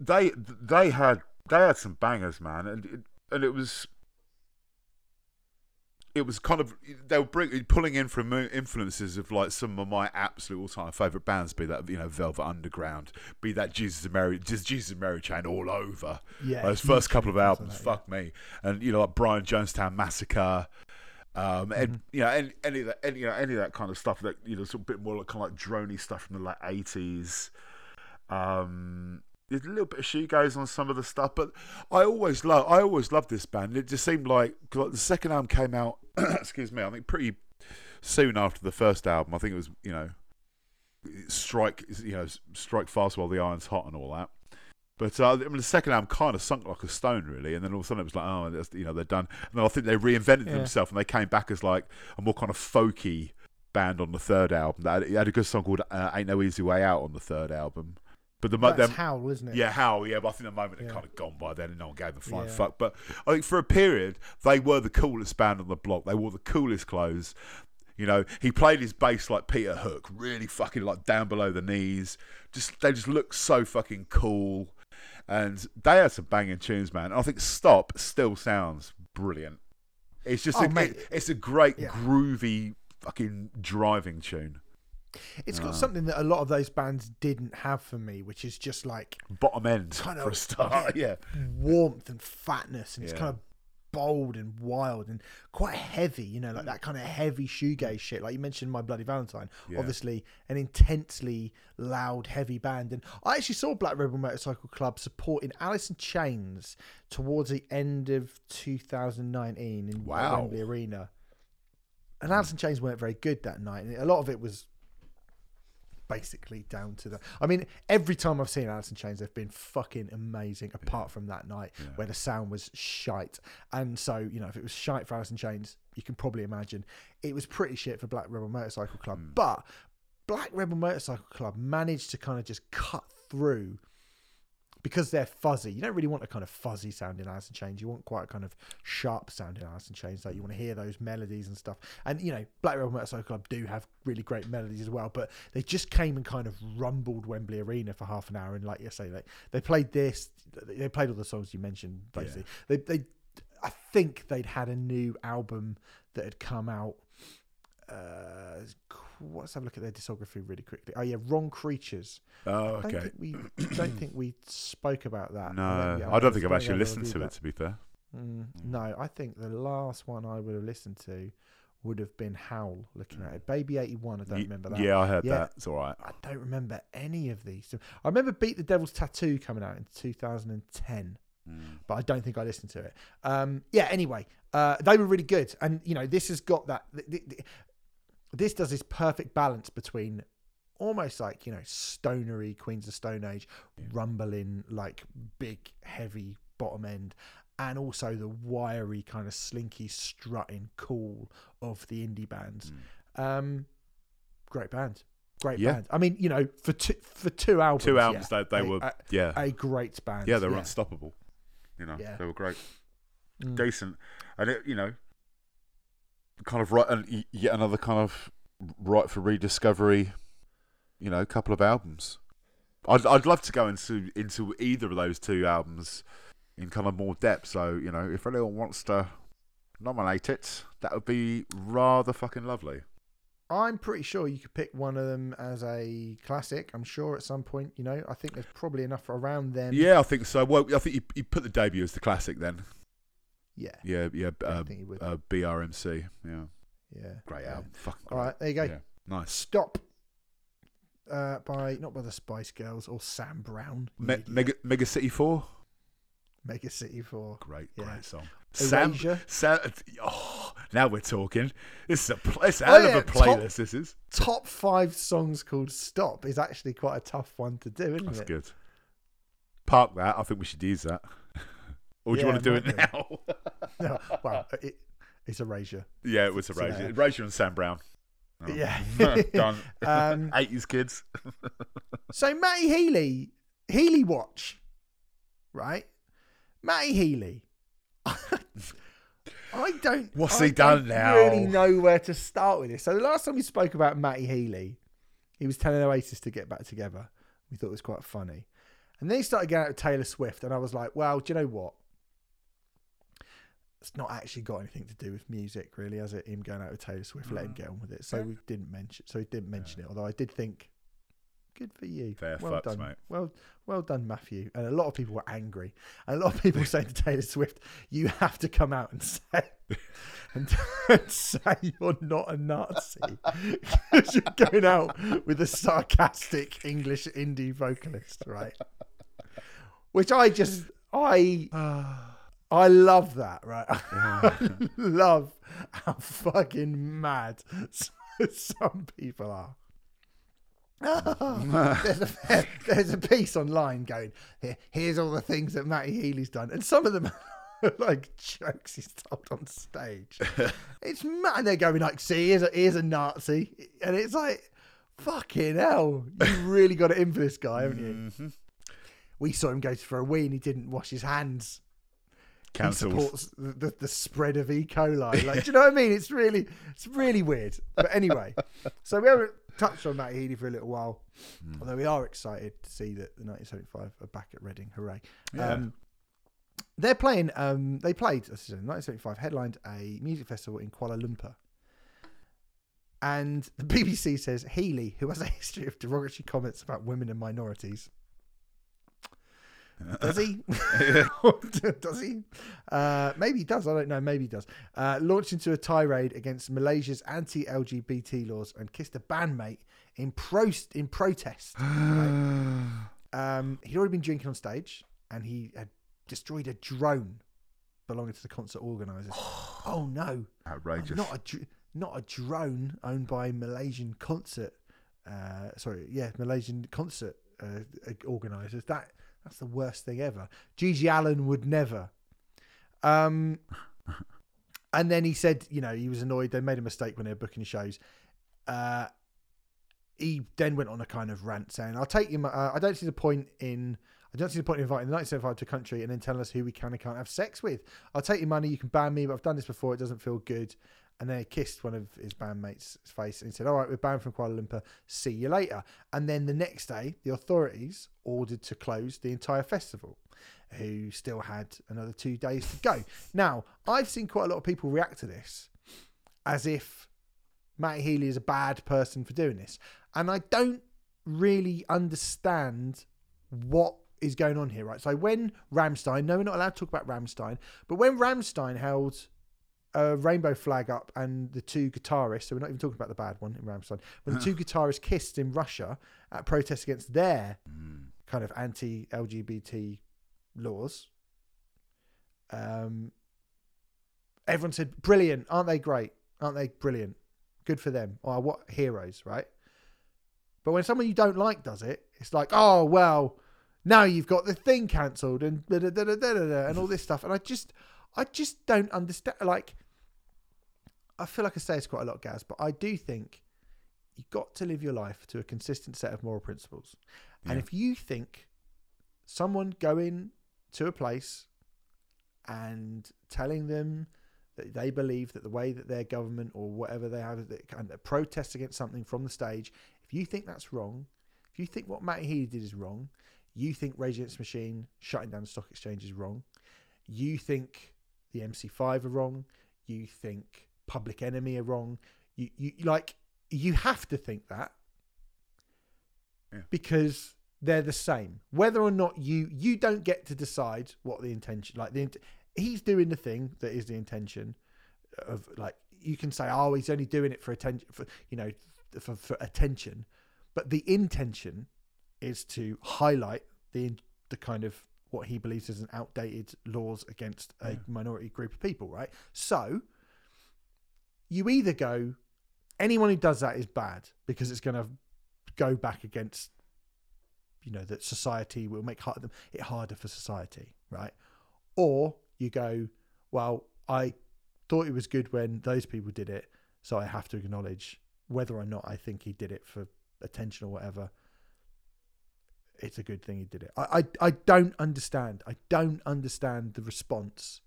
they they had they had some bangers, man, and it, and it was it was kind of they were bring, pulling in from influences of like some of my absolute all-time favorite bands, be that you know Velvet Underground, be that Jesus and Mary, just Jesus and Mary Chain all over. Yeah, those first couple of albums, that, yeah. fuck me, and you know like Brian Jonestown Massacre. Um, and Mm-hmm. you know any, any of that, any, you know, any of that kind of stuff that you know, sort of a bit more like, kind of like drony stuff from the late eighties. Um, there's a little bit of shoegaze on some of the stuff, but I always love, I always loved this band. It just seemed like, like the second album came out. excuse me, I think pretty soon after the first album. I think it was, you know, strike, you know, strike fast while the iron's hot and all that. But uh, I mean, the second album kind of sunk like a stone, really, and then all of a sudden it was like, oh, that's, you know, they're done. And then I think they reinvented Yeah. themselves, and they came back as like a more kind of folky band on the third album. That had, had a good song called uh, "Ain't No Easy Way Out" on the third album. But the That's them, Howl, isn't it? yeah, how? Yeah, but I think the moment had kind of gone by then, and no one gave a flying Yeah. fuck. But I think for a period, they were the coolest band on the block. They wore the coolest clothes. You know, he played his bass like Peter Hook, really fucking like down below the knees. Just they just looked so fucking cool, and they had some banging tunes, man. And I think "Stop" still sounds brilliant. It's just Oh, a, it- it's a great Yeah. groovy fucking driving tune. It's Uh. got something that a lot of those bands didn't have for me, which is just like Bottom end Kind for a start, yeah. warmth and fatness, and it's kind of bold and wild and quite heavy. You know, like that kind of heavy shoegaze shit. Like you mentioned, My Bloody Valentine. Yeah. Obviously, an intensely loud, heavy band. And I actually saw Black Rebel Motorcycle Club supporting Alice in Chains towards the end of 2019 in Wow. Wembley Arena. And Alice in Chains weren't very good that night. And a lot of it was basically down to the. I mean, every time I've seen Alice in Chains, they've been fucking amazing. Apart from that night where the sound was shite, and so you know, if it was shite for Alice in Chains, you can probably imagine it was pretty shit for Black Rebel Motorcycle Club. Hmm. But Black Rebel Motorcycle Club managed to kind of just cut through. Because they're fuzzy, you don't really want a kind of fuzzy sounding Alice in Chains. You want quite a kind of sharp sounding Alice in Chains. Like you want to hear those melodies and stuff. And you know, Black Rebel Motorcycle Club do have really great melodies as well. But they just came and kind of rumbled Wembley Arena for half an hour. And like you say, they they played this. They played all the songs you mentioned. Basically, they they. I think they'd had a new album that had come out. Uh, let's have a look at their discography really quickly. Oh yeah, Wrong Creatures. Oh, I don't okay. think we don't think we spoke about that. No, yeah, I don't think I've actually listened to it. To be fair. Mm, no, I think the last one I would have listened to would have been Howl. Looking at it, Baby eighty one. I don't Ye- remember that. Yeah, I heard Yeah. that. It's all right. I don't remember any of these. I remember Beat the Devil's Tattoo coming out in 2010, Mm. but I don't think I listened to it. Um, yeah, anyway, uh, they were really good. And, you know, this has got that. th- th- th- this does this perfect balance between almost like, you know, stonery Queens of Stone Age, rumbling, like big, heavy bottom end. And also the wiry, kind of slinky, strutting, cool of the indie bands. Um, great band, great Yeah. band. I mean, you know, for two for two albums, Two albums, yeah, they, they a- were, a, yeah, a great band. yeah, they were unstoppable. You know, Yeah. they were great, Mm. decent, and it, you know, kind of right, and yet another kind of right for rediscovery. You know, couple of albums. I'd I'd love to go into into either of those two albums in kind of more depth. So you know, if anyone wants to nominate it, that would be rather fucking lovely. I'm pretty sure you could pick one of them as a classic. I'm sure at some point, you know, I think there's probably enough around them. Yeah, I think so. Well, I think you, you put the debut as the classic then. Yeah. Yeah, yeah. Uh, think you would. uh, BRMC. Yeah, yeah. great yeah. album. Fucking All great. right, there you go. Yeah, nice. Stop. Uh, by not by the Spice Girls or Sam Brown. Me- Mega Mega City Four. Mega City Four. Great, Yeah. great song. Sam, Erasure. Sam, oh, now we're talking. This is a pl- it's a Oh, hell yeah, of a top- playlist. This is. Top five songs called Stop is actually quite a tough one to do, isn't That's it? That's good. Park that. I think we should use that. Or do you want to do it now? No, well, it, it's Erasure. yeah, it was So, Erasure. uh, Erasure and Sam Brown. Oh. Yeah. Done. Um, 80s kids. So Matty Healy, Healy Watch, right? Matty Healy. I don't. What's I he done now? Really know where to start with this. So the last time we spoke about Matty Healy, he was telling Oasis to get back together. We thought it was quite funny, and then he started getting out with Taylor Swift, and I was like, well, do you know what? It's not actually got anything to do with music, really, has it? Him going out with Taylor Swift, let him Mm. get on with it. So Yeah. we didn't mention. So he didn't mention it. Although I did think, good for you. Fair well fucks, done, mate. well, well done, Matthew. And a lot of people were angry. And a lot of people saying to Taylor Swift, "You have to come out and say and, and say you're not a Nazi because you're going out with a sarcastic English indie vocalist, right?" Which I just I I love that, right? I love how fucking mad some people are. there's, a, there's a piece online going, here's all the things that Matty Healy's done. And some of them are like jokes he's told on stage. it's mad. And they're going like, see, here's a, here's a Nazi. And it's like, fucking hell. you've really got it in for this guy, haven't you? Mhm. We saw him go for a wee and he didn't wash his hands. He supports the, the, the spread of E. coli. Like, do you know what I mean? It's really, it's really weird. But anyway, so we haven't touched on Matt Healy for a little while, Hmm. although we are excited to see that the 1975 are back at Reading. Hooray! Yeah. Um, they're playing. Um, they played. As I said, 1975 headlined a music festival in Kuala Lumpur. And the BBC says Healy, who has a history of derogatory comments about women and minorities, does he? does he? Uh, maybe he does. I don't know. Maybe he does. Uh, launched into a tirade against Malaysia's anti-LGBT laws and kissed a bandmate in pro in protest. Um, he'd already been drinking on stage, and he had destroyed a drone belonging to the concert organisers. oh no! Outrageous. Not a dr- not a drone owned by Malaysian concert. Uh, sorry, yeah, Malaysian concert uh, organisers. That that's the worst thing ever. GG Allin would never. Um, and then he said, you know, he was annoyed. They made a mistake when they were booking shows. Uh, he then went on a kind of rant saying, "I'll take you. Uh, I don't see the point in." I don't see the point in inviting the 1975 to a country and then telling us who we can and can't have sex with. I'll take your money. You can ban me, but I've done this before. It doesn't feel good. And then he kissed one of his bandmates' face and he said, All right, we're banned from Kuala Lumpur. See you later. And then the next day, the authorities ordered to close the entire festival, who still had another two days to go. Now, I've seen quite a lot of people react to this as if Matt Healy is a bad person for doing this. And I don't really understand what is going on here, right? So when Rammstein, no, we're not allowed to talk about Rammstein, but when Rammstein held a rainbow flag up and the two guitarists, so we're not even talking about the bad one in Rammstein, when the two guitarists kissed in Russia at protest against their kind of anti-LGBT laws, um, everyone said, "Brilliant! Aren't they great? Aren't they brilliant? Good for them! Oh, what heroes, right?" But when someone you don't like does it, it's like, "Oh well, now you've got the thing cancelled and da, da, da, and all this stuff." And I just, I just don't understand. Like, I feel like I say it's quite a lot, Gaz, but I do think you've got to live your life to a consistent set of moral principles. And if you think someone going to a place and telling them that they believe that the way that their government or whatever they have that kind of protests against something from the stage, if you think that's wrong, if you think what Matty Healy did is wrong, you think Rage Against Machine shutting down the stock exchange is wrong, you think the MC5 are wrong, you think Public Enemy are wrong, you, you like you have to think that Yeah. because they're the same. Whether or not you you don't get to decide what the intention like the he's doing the thing that is the intention of like you can say oh he's only doing it for attention for you know for, for attention but the intention is to highlight the the kind of what he believes is an outdated laws against a Yeah. minority group of people right so you either go anyone who does that is bad because it's going to go back against you know that society will make hard, it harder for society right? Or you go well i thought it was good when those people did it so i have to acknowledge whether or not i think he did it for attention or whatever. It's a good thing he did it. I i, I don't understand. I don't understand the response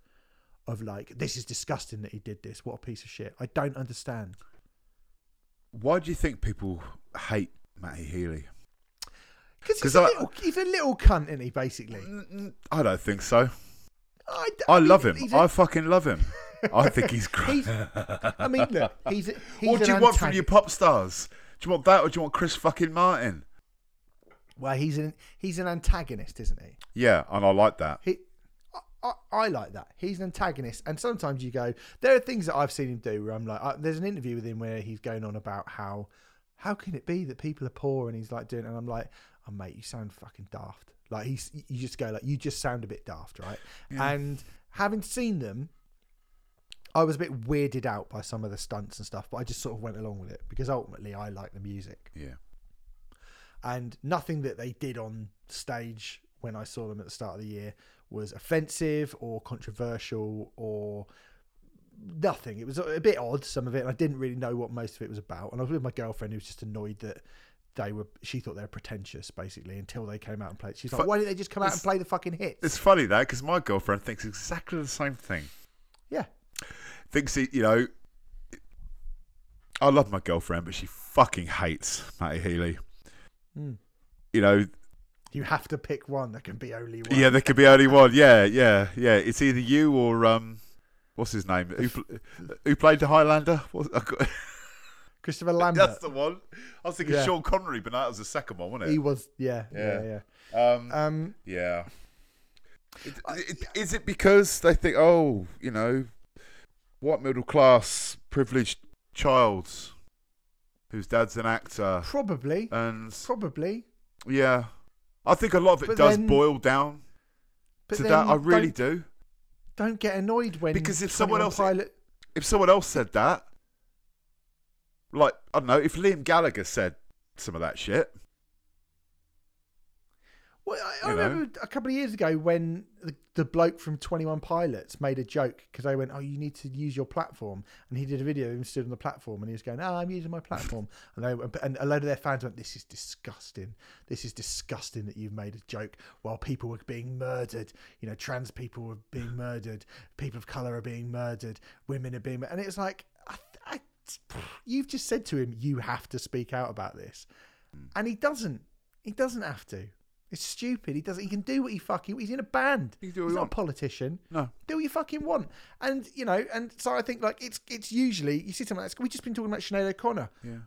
of like this is disgusting that he did this what a piece of shit i don't understand Why do you think people hate Matty Healy? Because he's, a I- little- he's a little cunt isn't he basically I don't think so. I, d- I mean, love him. a- I fucking love him. I think he's great. He's, I mean, look, he's. He's what do you want from your pop stars? Do you want that or do you want Chris fucking Martin? Well, he's an he's an antagonist, isn't he? Yeah, and I like that. He, I, I, like that. He's an antagonist, and sometimes you go. There are things that I've seen him do where I'm like, I, there's an interview with him where he's going on about how, how can it be that people are poor, and he's like doing, and I'm like, oh mate, you sound fucking daft. Like he's, you just go like, you just sound a bit daft, right? Yeah. And having seen them, I was a bit weirded out by some of the stunts and stuff, but I just sort of went along with it because ultimately I like the music. Yeah. and nothing that they did on stage when I saw them at the start of the year was offensive or controversial or nothing. It was a bit odd, some of it, and I didn't really know what most of it was about. And I was with my girlfriend who was just annoyed that they were. She thought they were pretentious, basically, until they came out and played. She's like, "Why didn't they just come out and play the fucking hits?" It's funny that because my girlfriend thinks exactly the same thing. yeah, Thinks he, you know, I love my girlfriend, but she fucking hates Matty Healy. Mm. You know, you have to pick one. There can be only one. yeah, there can be only one. Yeah, yeah, yeah. It's either you or um, what's his name? Who, who played the Highlander? What, got- Christopher Lambert. that's the one. I was thinking Yeah. Sean Connery, but that was the second one, wasn't it? he was. Yeah, yeah, Yeah. yeah. Um, Um, Yeah. It, it, is it because they think, oh, you know, white middle class privileged child whose dad's an actor, probably, and probably. yeah, I think a lot of it But does then- boil down to that. I really do. don't get annoyed when Because if someone else- Pilot, If someone else said that, like I don't know, if Liam Gallagher said some of that shit, Well, I, I know? remember a couple of years ago when the, the bloke from Twenty One Pilots made a joke because they went, "Oh, you need to use your platform," and he did a video of him stood on the platform and he was going, "Oh, I'm using my platform," and they and a load of their fans went, "This is disgusting. This is disgusting that you've made a joke while people were being murdered. You know, trans people were being murdered, people of color are being murdered, women are being," mur-" and it's like, I, I, you've just said to him, "You have to speak out about this," hmm. and he doesn't. He doesn't have to. It's stupid. He doesn't. He can do what he fucking. He's in a band. He can do what he's he not want. a politician. no, Do what you fucking want. And you know. And so I think like it's it's usually you see something like this. We just been talking about Sinead O'Connor. yeah,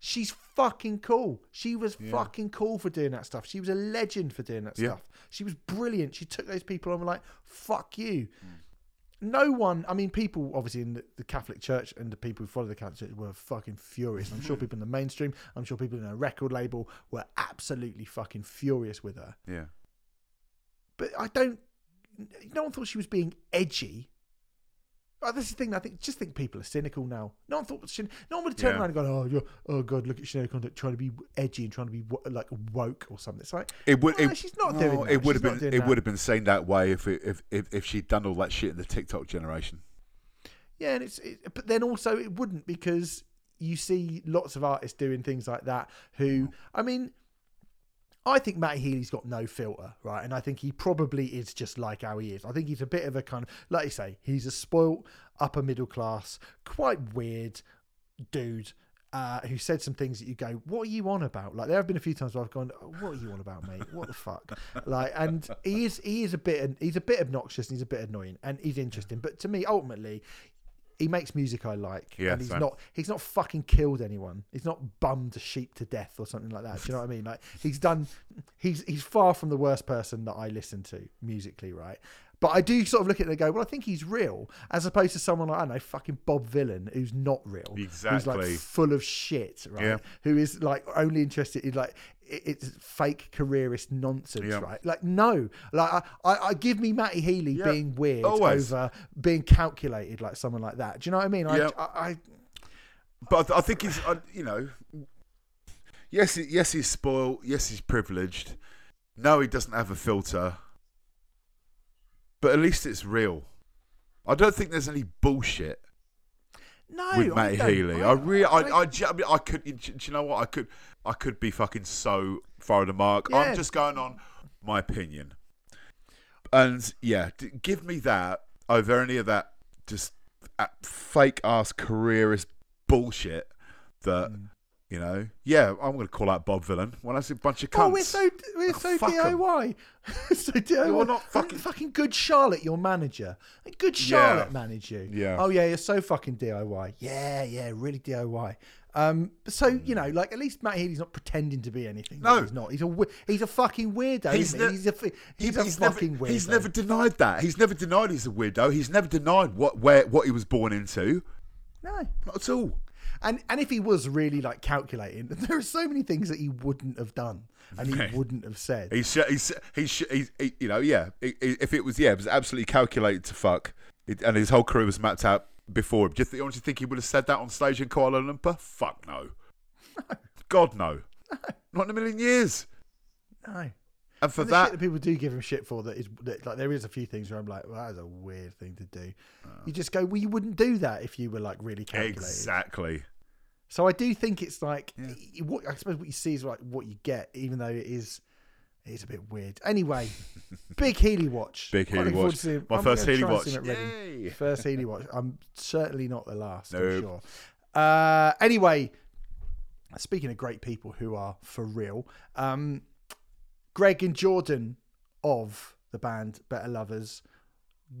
She's fucking cool. She was Yeah. fucking cool for doing that stuff. She was a legend for doing that Yeah. stuff. She was brilliant. She took those people on and were like, fuck you. Mm. No one, I mean, people obviously in the, the Catholic Church and the people who follow the Catholic Church were fucking furious. I'm sure people in the mainstream, I'm sure people in a record label were absolutely fucking furious with her. yeah. But I don't, no one thought she was being edgy. Oh, this is the thing. I think just think people are cynical now. No one thought. Shin- No one would turned Yeah. around and gone, "Oh, you're, oh God, look at Sinead O'Connor trying to be edgy and trying to be wo- like woke or something." It's like, It would. no, it, she's not no, doing oh, that. It would She's have been. It that. would have been seen that way if it, if, if if she'd done all that shit in the TikTok generation. Yeah, and it's it, but then also it wouldn't because you see lots of artists doing things like that. Who mm. I mean, I think Matt Healy's got no filter, right? And I think he probably is just like how he is. I think he's a bit of a kind of like you say, he's a spoilt upper middle class, quite weird dude. Uh, who said some things that you go, what are you on about? Like there have been a few times where I've gone, oh, what are you on about, mate? What the fuck? Like, and he is he is a bit he's a bit obnoxious and he's a bit annoying and he's interesting. But to me, ultimately, he makes music I like. Yeah, and he's same. not he's not fucking killed anyone. He's not bummed a sheep to death or something like that. Do you know what I mean? Like he's done. He's he's far from the worst person that I listen to musically, right? But I do sort of look at it and go, well, I think he's real, as opposed to someone like I don't know, fucking Bob Vylan, who's not real, exactly, who's like full of shit, right? Yeah. Who is like only interested in like it's fake careerist nonsense, Yeah. right? Like no, like I, I, I give me Matty Healy Yeah. being weird Always. over being calculated, like someone like that. Do you know what I mean? I, Yeah. I, I But I think he's, uh, you know, yes, yes, he's spoiled. Yes, he's privileged. No, he doesn't have a filter. But at least it's real. I don't think there's any bullshit no, with I Matty. Healy. I really, I, I, I, mean, I could. Do you know what? I could, I could be fucking so far of the mark. Yeah. I'm just going on my opinion. And yeah, give me that over any of that just uh, fake ass careerist bullshit that Mm. You know. Yeah, I'm going to call out Bob Vylan when I see a bunch of cunts. Oh, we're so we're Oh, so. DIY. so DIY. You're not fucking- fucking good Charlotte, your manager. Good Charlotte managed you. Yeah. Oh yeah, you're so fucking DIY. Yeah, yeah, really DIY. Um, so you know, like at least Matt Healy's not pretending to be anything. No. he's not. He's a he's a fucking weirdo. He's he? ne- he's a fi- he's, a he's fucking never, weirdo. He's never denied that. He's never denied he's a weirdo. He's never denied what where what he was born into. no. Not at all. And and if he was really like calculating, there are so many things that he wouldn't have done and he wouldn't have said. He's he's he's, he's he, you know yeah. If it was yeah, it was absolutely calculated to fuck, it, and his whole career was mapped out before. Do you, th- honestly think he would have said that on stage in Kuala Lumpur? Fuck no. no. God no. no. Not in a million years. no. And for And the that, shit that people do give him shit for that is that, like there is a few things where I'm like, well, that is a weird thing to do. Uh. you just go, well, you wouldn't do that if you were like really calculated. exactly. So I do think it's like, y- what I suppose what you see is like what you get, even though it is. It is a bit weird. Anyway, big Healy watch. Big Healy watch. seeing- My I'm first Healy try and see watch. him at Reading. Yay. First Healy watch. I'm certainly not the last. I'm sure. Uh, anyway, speaking of great people who are for real, um, Greg and Jordan of the band Better Lovers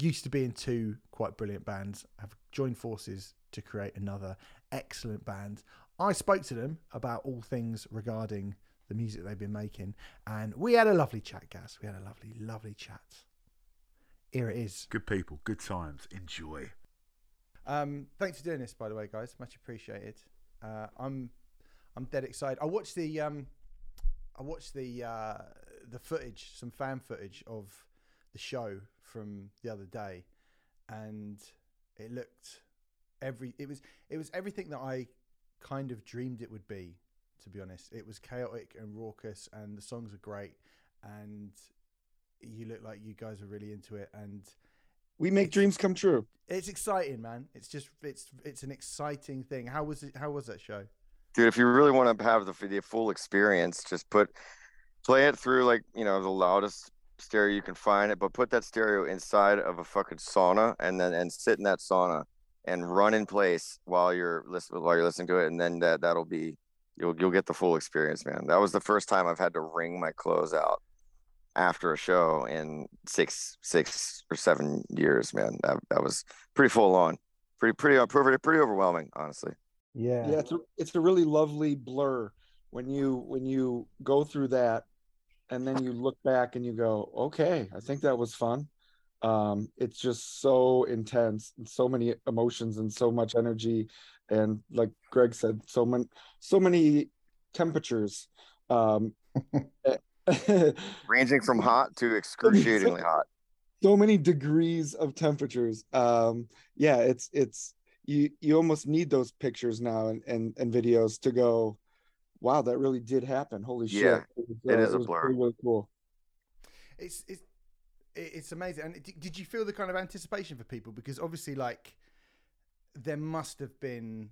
used to be in two quite brilliant bands, have joined forces to create another excellent band. I spoke to them about all things regarding the music they've been making, and we had a lovely chat, Gaz. We had a lovely, lovely chat. Here it is. Good people, good times. Enjoy. Um, thanks for doing this, by the way, guys. Much appreciated. Uh, I'm I'm dead excited. I watched the um, I watched the uh, the footage, some fan footage of the show from the other day, and it looked every it was it was everything that I kind of dreamed it would be. To be honest, it was chaotic and raucous, and the songs are great, and you look like you guys are really into it, and We make dreams come true. it's exciting, man. It's just it's it's an exciting thing. How was it? How was that show? dude if you really want to have the, the full experience just put play it through like you know the loudest stereo you can find it but put that stereo inside of a fucking sauna and then and sit in that sauna and run in place while you're listening while you're listening to it and then that that'll be you'll you'll get the full experience man that was the first time i've had to wring my clothes out after a show in six six or seven years man that, that was pretty full on pretty pretty uh, pretty pretty overwhelming honestly Yeah. Yeah, it's a, it's a really lovely blur when you when you go through that and then you look back and you go, okay, I think that was fun. Um, it's just so intense and so many emotions and so much energy and like Greg said, so many so many temperatures. Um, ranging from hot to excruciatingly hot. so many degrees of temperatures. Um, yeah, it's it's you you almost need those pictures now and and, and videos to go, wow, that really did happen. Holy shit! Yeah, it, was, it uh, is a was blur. Really, really cool. It's it's it- it's amazing. And did you feel the kind of anticipation for people? Because obviously, like, there must have been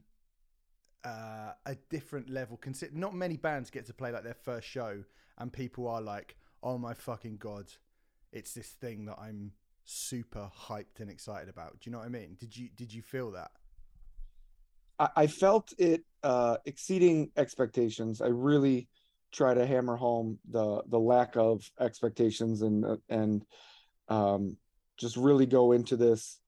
uh, a different level. Consider not many bands get to play like their first show, and people are like, "Oh my fucking god, it's this thing that I'm super hyped and excited about." Do you know what I mean? Did you did you feel that? I, I felt it uh, exceeding expectations. I really try to hammer home the the lack of expectations and uh, and um, just really go into this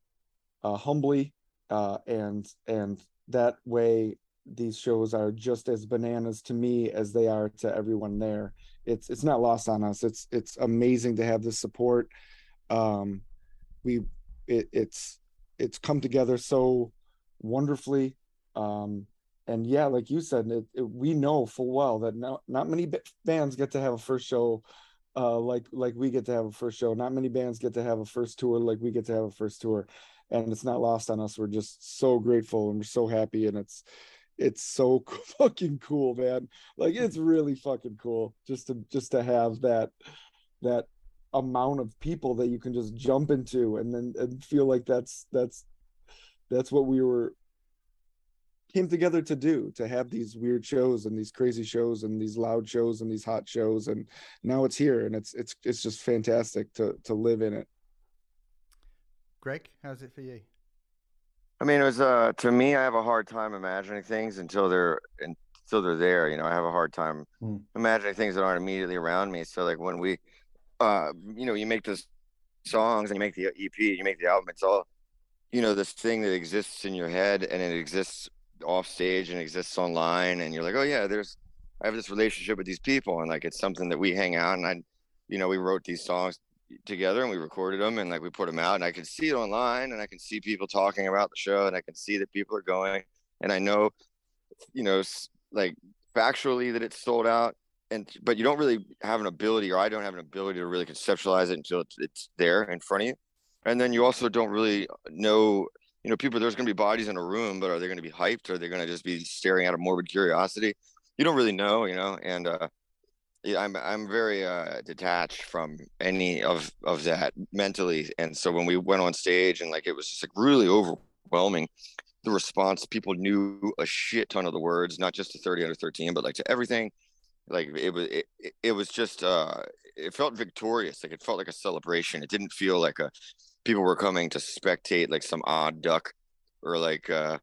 uh, humbly uh, and and that way these shows are just as bananas to me as they are to everyone there. It's it's not lost on us. It's it's amazing to have the support. Um, we it, it's it's come together so wonderfully. Um, and yeah, like you said, it, it, we know full well that not not many bands get to have a first show uh, like like we get to have a first show. Not many bands get to have a first tour like we get to have a first tour, and it's not lost on us. We're just so grateful and we're so happy, and it's it's so fucking cool, man. Like it's really fucking cool just to just to have that that amount of people that you can just jump into and then and feel like that's that's that's what we were came together to do to have these weird shows and these crazy shows and these loud shows and these hot shows and now it's here and it's it's it's just fantastic to to live in it. Greg how's it for you? I mean it was uh to me i have a hard time imagining things until they're until they're there you know i have a hard time hmm. imagining things that aren't immediately around me. So like when we uh you know you make those songs and you make the ep you make the album it's all you know this thing that exists in your head and it exists off stage and exists online and you're like oh yeah there's i have this relationship with these people and like it's something that we hang out and i you know we wrote these songs together and we recorded them and like we put them out and i can see it online and i can see people talking about the show and i can see that people are going and i know you know like factually that it's sold out and but you don't really have an ability or i don't have an ability to really conceptualize it until it's, it's there in front of you and then you also don't really know you know, people, there's going to be bodies in a room, but are they going to be hyped? Or are they going to just be staring out of morbid curiosity? You don't really know, you know, and, uh, yeah, I'm I'm very uh, detached from any of of that mentally, and so when we went on stage and like it was just like really overwhelming, the response. People knew a shit ton of the words, not just to 30 under 13, but like to everything. Like it was it, it was just uh, it felt victorious. Like it felt like a celebration. It didn't feel like a people were coming to spectate like some odd duck or like uh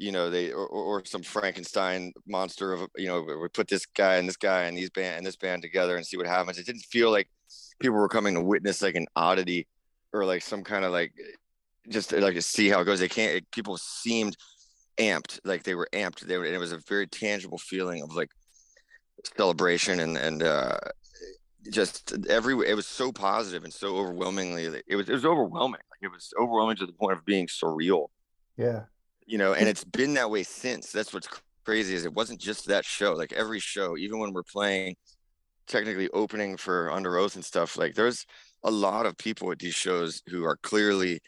you know they or, or some frankenstein monster of you know we put this guy and this guy and these band and this band together and see what happens. It didn't feel like people were coming to witness like an oddity or like some kind of like just like to see how it goes. They can't it, people seemed amped like they were amped. They were and it was a very tangible feeling of like celebration and and uh just uh, every it was so positive and so overwhelmingly it was it was overwhelming like it was overwhelming to the point of being surreal. Yeah. You know and it's been that way since. That's what's crazy is it wasn't just that show like every show even when we're playing technically opening for Underoath and stuff like there's a lot of people at these shows who are clearly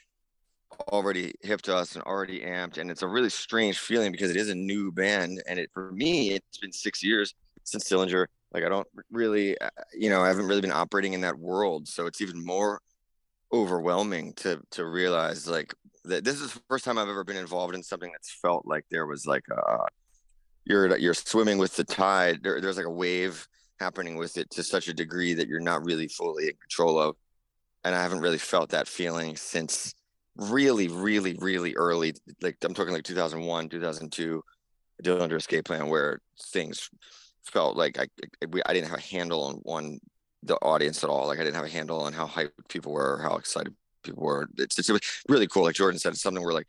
already hip to us and already amped and it's a really strange feeling because it is a new band and it for me it's been six years since Dillinger like I don't really, uh, you know, I haven't really been operating in that world, so it's even more overwhelming to to realize like that this is the first time I've ever been involved in something that's felt like there was like a you're you're swimming with the tide. There, there's like a wave happening with it to such a degree that you're not really fully in control of, and I haven't really felt that feeling since really, really, really early. Like I'm talking like 2001, 2002, Dillinger Escape Plan, where things felt like I I didn't have a handle on one the audience at all. Like I didn't have a handle on how hyped people were, or how excited people were. It's, it's really cool. Like Jordan said, it's something we're like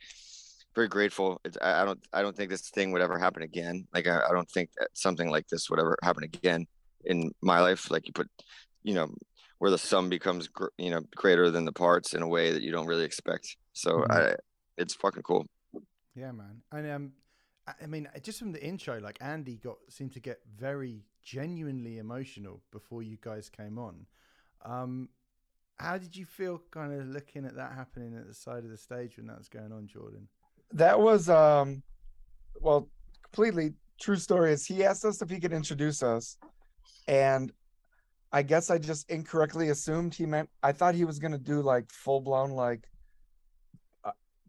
very grateful. It's, I don't I don't think this thing would ever happen again. Like I, I don't think something like this would ever happen again in my life. Like you put, you know, where the sum becomes you know greater than the parts in a way that you don't really expect. So mm-hmm. I, it's fucking cool. Yeah, man. And um, I mean, just from the intro, like Andy got seemed to get very genuinely emotional before you guys came on. Um, how did you feel, kind of looking at that happening at the side of the stage when that was going on, Jordan? That was, um, well, completely true story. Is he asked us if he could introduce us, and I guess I just incorrectly assumed he meant. I thought he was gonna do like full blown like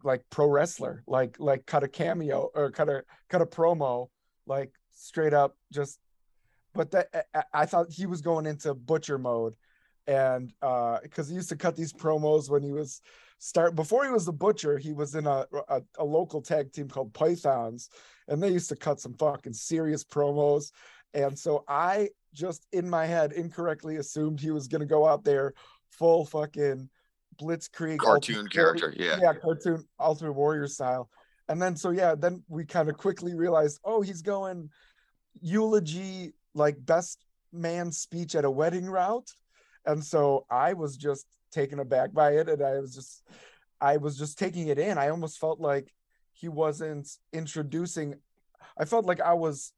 like pro wrestler, like like cut a cameo or cut a cut a promo, like straight up just. But that I thought he was going into butcher mode, and uh, because he used to cut these promos when he was start before he was the butcher, he was in a, a, a local tag team called Pythons, and they used to cut some fucking serious promos. And so I just in my head incorrectly assumed he was gonna go out there full fucking blitzkrieg Cartoon Ultimate character, yeah. yeah cartoon ultimate warrior style. And then so yeah then we kind of quickly realized oh he's going eulogy like best man speech at a wedding route. And so i was just taken aback by it and i was just i was just taking it in. I almost felt like he wasn't introducing i felt like i was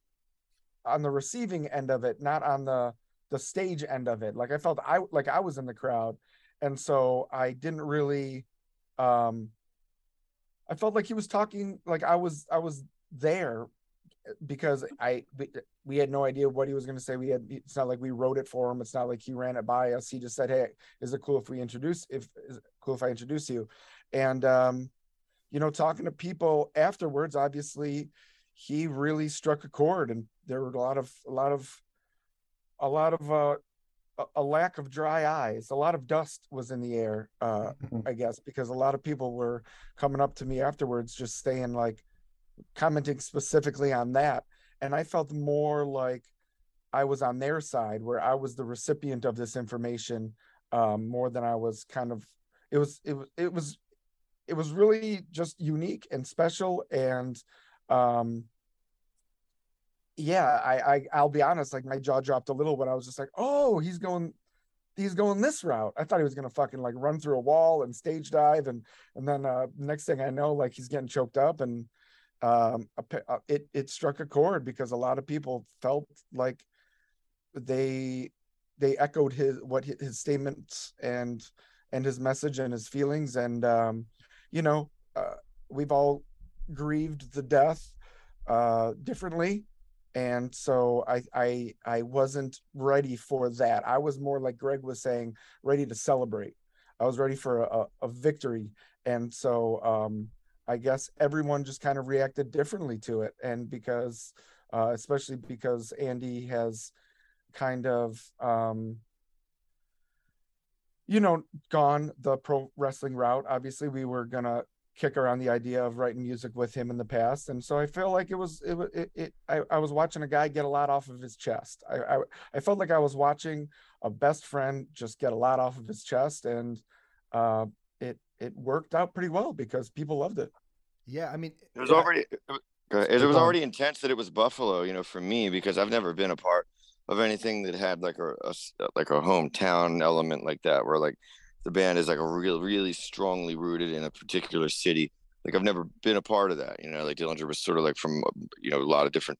on the receiving end of it not on the the stage end of it. Like i felt i like i was in the crowd and so i didn't really um i felt like he was talking like i was i was there because i we, had no idea what he was going to say. We had it's not like we wrote it for him. It's not like he ran it by us. He just said hey is it cool if we introduce if cool if i introduce you? And um you know talking to people afterwards obviously he really struck a chord and there were a lot of a lot of a lot of uh a- lack of dry eyes. A lot of dust was in the air uh i guess because a lot of people were coming up to me afterwards just saying like commenting specifically on that. And i felt more like i was on their side where i was the recipient of this information um more than i was kind of it was it was it was it was really just unique and special and um yeah I, I i'll be honest like my jaw dropped a little when i was just like oh he's going he's going this route. I thought he was gonna fucking like run through a wall and stage dive and and then uh next thing i know like he's getting choked up and um uh, it it struck a chord because a lot of people felt like they they echoed his what hi- his statements and and his message and his feelings and um you know uh, we've all grieved the death uh differently and so I, I i wasn't ready for that. I was more like greg was saying ready to celebrate. I was ready for a, a victory. And so um i guess everyone just kind of reacted differently to it. And because uh especially because andy has kind of um you know gone the pro wrestling route obviously we were gonna kick around the idea of writing music with him in the past. And so i feel like it was it wa- it, it I, I was watching a guy get a lot off of his chest. I, I i felt like i was watching a best friend just get a lot off of his chest. And uh it it worked out pretty well because people loved it. Yeah, I mean, It was I- already it was- it was already intense that it was Buffalo, you know, for me because I've never been a part of anything that had like a like a hometown element like that, where like the band is like a real, really strongly rooted in a particular city. Like I've never been a part of that, you know. Like Dillinger was sort of like from you know a lot of different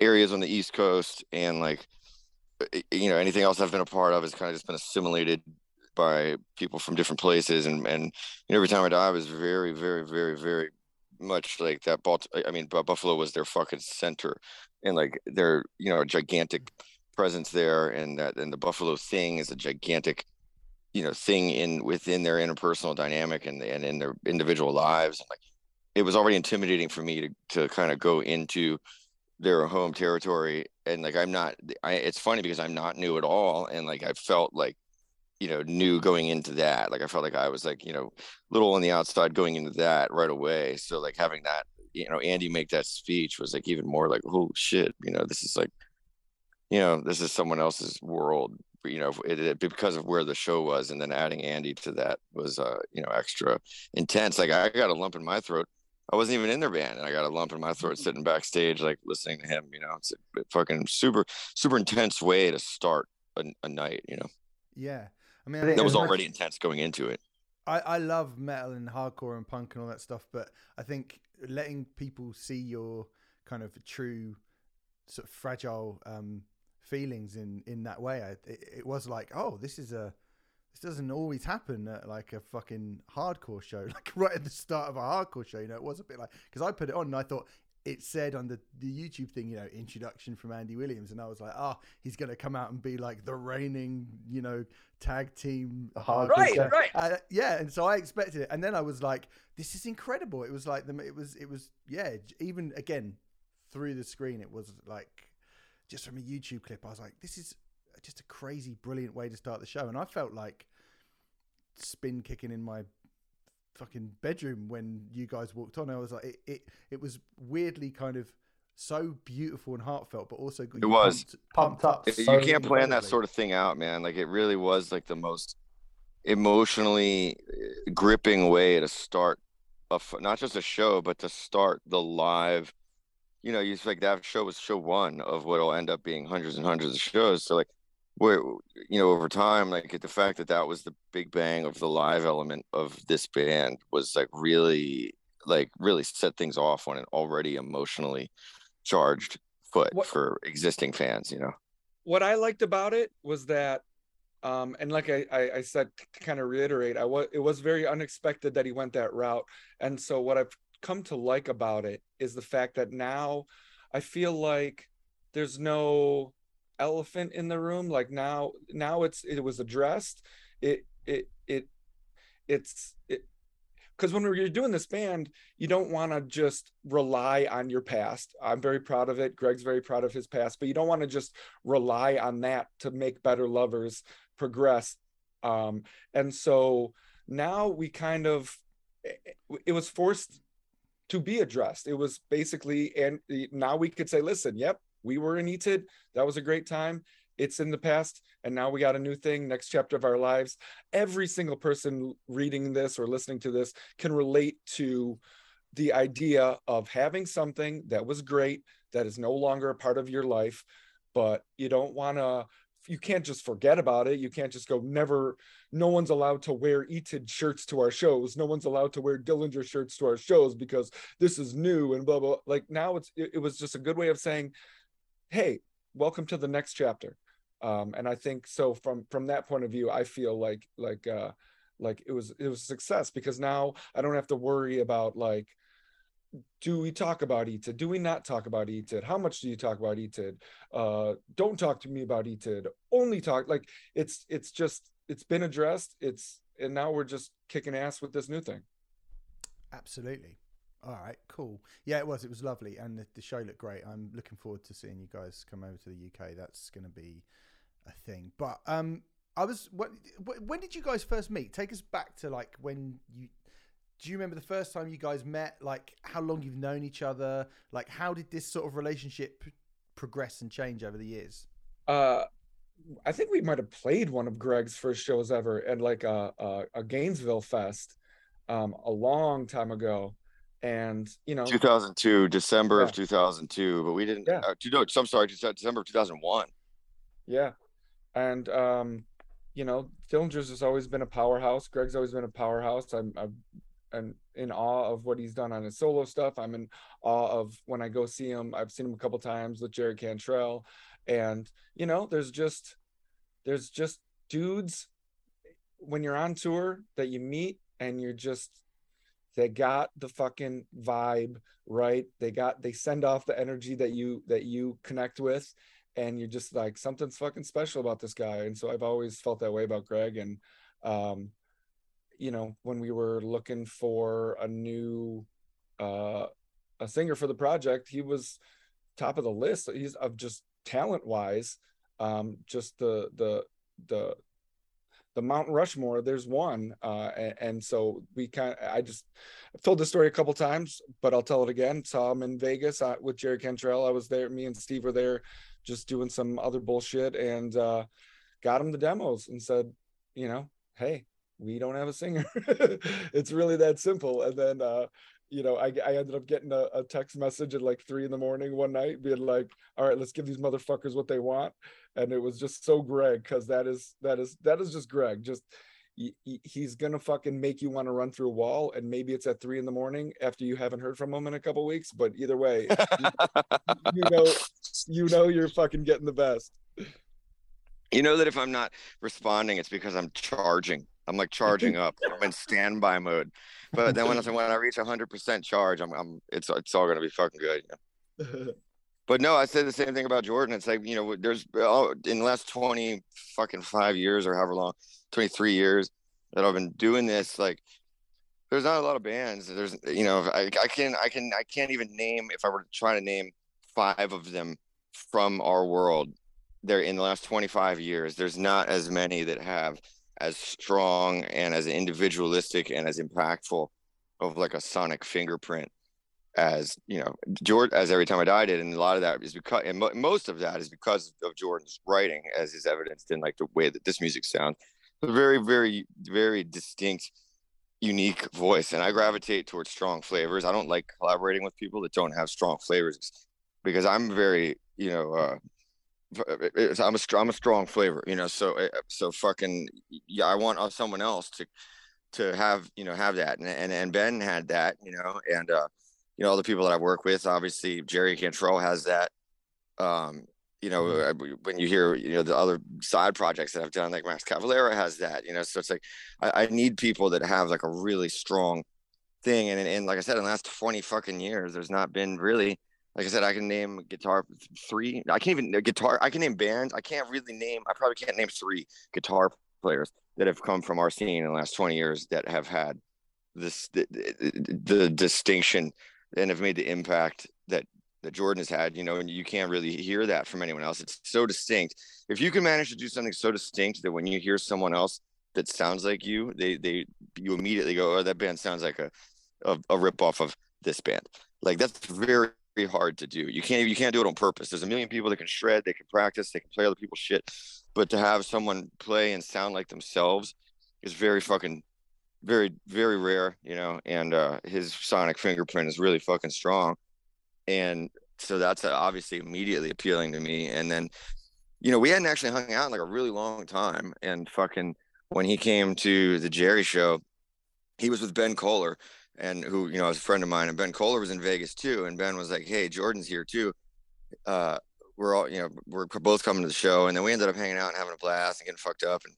areas on the East Coast, and like uh, you know anything else I've been a part of has kind of just been assimilated by people from different places, and and you know, every time I die, I was very, very, very, very much like that. Balt- I mean, Bu- Buffalo was their fucking center, and like they're you know a gigantic presence there, and that and the Buffalo thing is a gigantic you know thing in within their interpersonal dynamic and and in their individual lives. And like it was already intimidating for me to to kind of go into their home territory and like i'm not i it's funny because i'm not new at all and like i felt like you know new going into that like i felt like i was like you know little on the outside going into that right away so like having that you know andy make that speech was like even more like oh shit you know this is like you know this is someone else's world you know it, it, because of where the show was and then adding andy to that was uh you know extra intense like i got a lump in my throat I wasn't even in their band, and I got a lump in my throat sitting backstage, like listening to him. You know, it's a fucking super, super intense way to start a, a night. You know, yeah. I mean, I But it think that was as much- already intense going into it. I, I love metal and hardcore and punk and all that stuff, but I think letting people see your kind of true, sort of fragile um, feelings in in that way, I, it, it was like, oh, this is a this doesn't always happen at like a fucking hardcore show, like right at the start of a hardcore show. You know, it was a bit like because I put it on and I thought it said on the, the YouTube thing, you know, introduction from Andy Williams, and I was like, oh, he's gonna come out and be like the reigning, you know, tag team Hardcore hardcore Right, show. right. Uh, yeah, and so I expected it, and then I was like, "This is incredible!" It was like the, it was, it was, yeah. Even again, through the screen, it was like, just from a YouTube clip, I was like, "This is just a crazy, brilliant way to start the show," and I felt like spin kicking in my fucking bedroom when you guys walked on. I was like, it, it, it was weirdly kind of so beautiful and heartfelt, but also got It was. pumped, Pumped up. You So can't plan that sort of thing out, man. Like it really was like the most emotionally uh, gripping way to start a, not just a show, but to start the live. You know, you like that show was show one of what will end up being hundreds and hundreds of shows. So like, where you know over time, like the fact that that was the big bang of the live element of this band was like really like really set things off on an already emotionally charged foot What- for existing fans. You know. what I liked about it was that, um, and like I, I, I said, to kind of reiterate, I was it was very unexpected that he went that route, and so what I've come to like about it is the fact that now I feel like there's no elephant in the room. Like now, now it's it was addressed. It it it it's it because when you're doing this band, you don't want to just rely on your past. I'm very proud of it. Greg's very proud of his past, but you don't want to just rely on that to make better lovers progress. Um, and so now we kind of, it was forced to be addressed. It was basically, and now we could say, listen, yep, we were in ETID. That was a great time. It's in the past, and now we got a new thing, next chapter of our lives. Every single person reading this or listening to this can relate to the idea of having something that was great that is no longer a part of your life, but you don't want to. You can't just forget about it. You can't just go never. No one's allowed to wear ETID shirts to our shows. No one's allowed to wear Dillinger shirts to our shows because this is new and blah blah. Like now, it's it, it was just a good way of saying, "Hey, welcome to the next chapter." um and i think so from from that point of view i feel like like uh like it was it was success because now i don't have to worry about like do we talk about etid do we not talk about etid how much do you talk about etid uh don't talk to me about etid only talk like it's it's just it's been addressed it's and now we're just kicking ass with this new thing Absolutely. All right, cool. Yeah, it was. It was lovely, and the, the show looked great. I'm looking forward to seeing you guys come over to the UK. That's going to be a thing. But um, I was. What, when did you guys first meet? Take us back to like when you. Do you remember the first time you guys met? Like how long you've known each other? Like how did this sort of relationship progress and change over the years? uh i think we might have played one of greg's first shows ever at like a a, a gainesville fest um a long time ago and you know 2002 december Yeah. of 2002 but we didn't Yeah. uh, two- no, i'm sorry december of 2001 yeah and um you know dillinger's has always been a powerhouse greg's always been a powerhouse i'm i'm I'm in awe of what he's done on his solo stuff. I'm in awe of when I go see him. I've seen him a couple times with Jerry Cantrell, and you know, there's just there's just dudes when you're on tour that you meet and you're just they got the fucking vibe right. They got they send off the energy that you that you connect with. And you're just like something's fucking special about this guy. And so i've always felt that way about greg. And um you know when we were looking for a new uh a singer for the project he was top of the list he's of just talent wise um just the the the the Mount Rushmore, there's one, uh, and, and so we kind I just I've told this story a couple times, but I'll tell it again. Saw him in Vegas uh, with Jerry Cantrell. I was there. Me and Steve were there, just doing some other bullshit, and uh, got him the demos and said, you know, hey, we don't have a singer. it's really that simple. And then, uh, you know, I, I ended up getting a, a text message at like three in the morning one night, being like, "All right, let's give these motherfuckers what they want." and it was just so Greg because that is that is that is just Greg. Just he- he- he's gonna fucking make you want to run through a wall, and maybe it's at three in the morning after you haven't heard from him in a couple weeks. But either way, you know, you know, you're fucking getting the best. you know that if i'm not responding it's because i'm charging i'm like charging up i'm in standby mode but then when i when i reach 100% charge i'm, I'm it's it's all gonna be fucking good you know? But no, I said the same thing about Jordan. It's like, you know, there's oh, in the last 20 fucking five years or however long, 23 years that I've been doing this, like there's not a lot of bands. There's, you know, I, I can, I can, I can't even name, if I were to try to name five of them from our world there in the last 25 years, there's not as many that have as strong and as individualistic and as impactful of like a sonic fingerprint as you know Jordan as every time I die did, and a lot of that is because and mo- most of that is because of Jordan's writing, as is evidenced in like the way that this music sounds. a very, very, very distinct, unique voice, and I gravitate towards strong flavors. I don't like collaborating with people that don't have strong flavors because I'm very, you know, uh, I'm a I'm a strong flavor, you know. So uh, so fucking yeah, I want uh, someone else to to have you know have that, and and, and Ben had that, you know, and uh, you know all the people that I work with, obviously Jerry Cantrell has that. Um, you know, mm-hmm. when you hear, you know, the other side projects that I've done, like Max Cavalera has that, you know, so it's like, I, I need people that have like a really strong thing. And, and like I said, in the last 20 fucking years, there's not been really, like I said, I can name guitar three. I can't even guitar. I can name bands. I can't really name. I probably can't name three guitar players that have come from our scene in the last 20 years that have had this the, the, the distinction and have made the impact that that Jordan has had, you know, and you can't really hear that from anyone else. It's so distinct. If you can manage to do something so distinct that when you hear someone else that sounds like you, they they you immediately go, oh, that band sounds like a a, a rip off of this band. Like that's very hard to do. You can't you can't do it on purpose. There's a million people that can shred, they can practice, they can play other people's shit, but to have someone play and sound like themselves is very fucking very very rare, you know. And uh, his sonic fingerprint is really fucking strong and so that's obviously immediately appealing to me and then you know we hadn't actually hung out in like a really long time and fucking when he came to the jerry show he was with ben koller and who you know is a friend of mine and ben koller was in vegas too and ben was like hey jordan's here too uh we're all you know we're both coming to the show and then we ended up hanging out and having a blast and getting fucked up and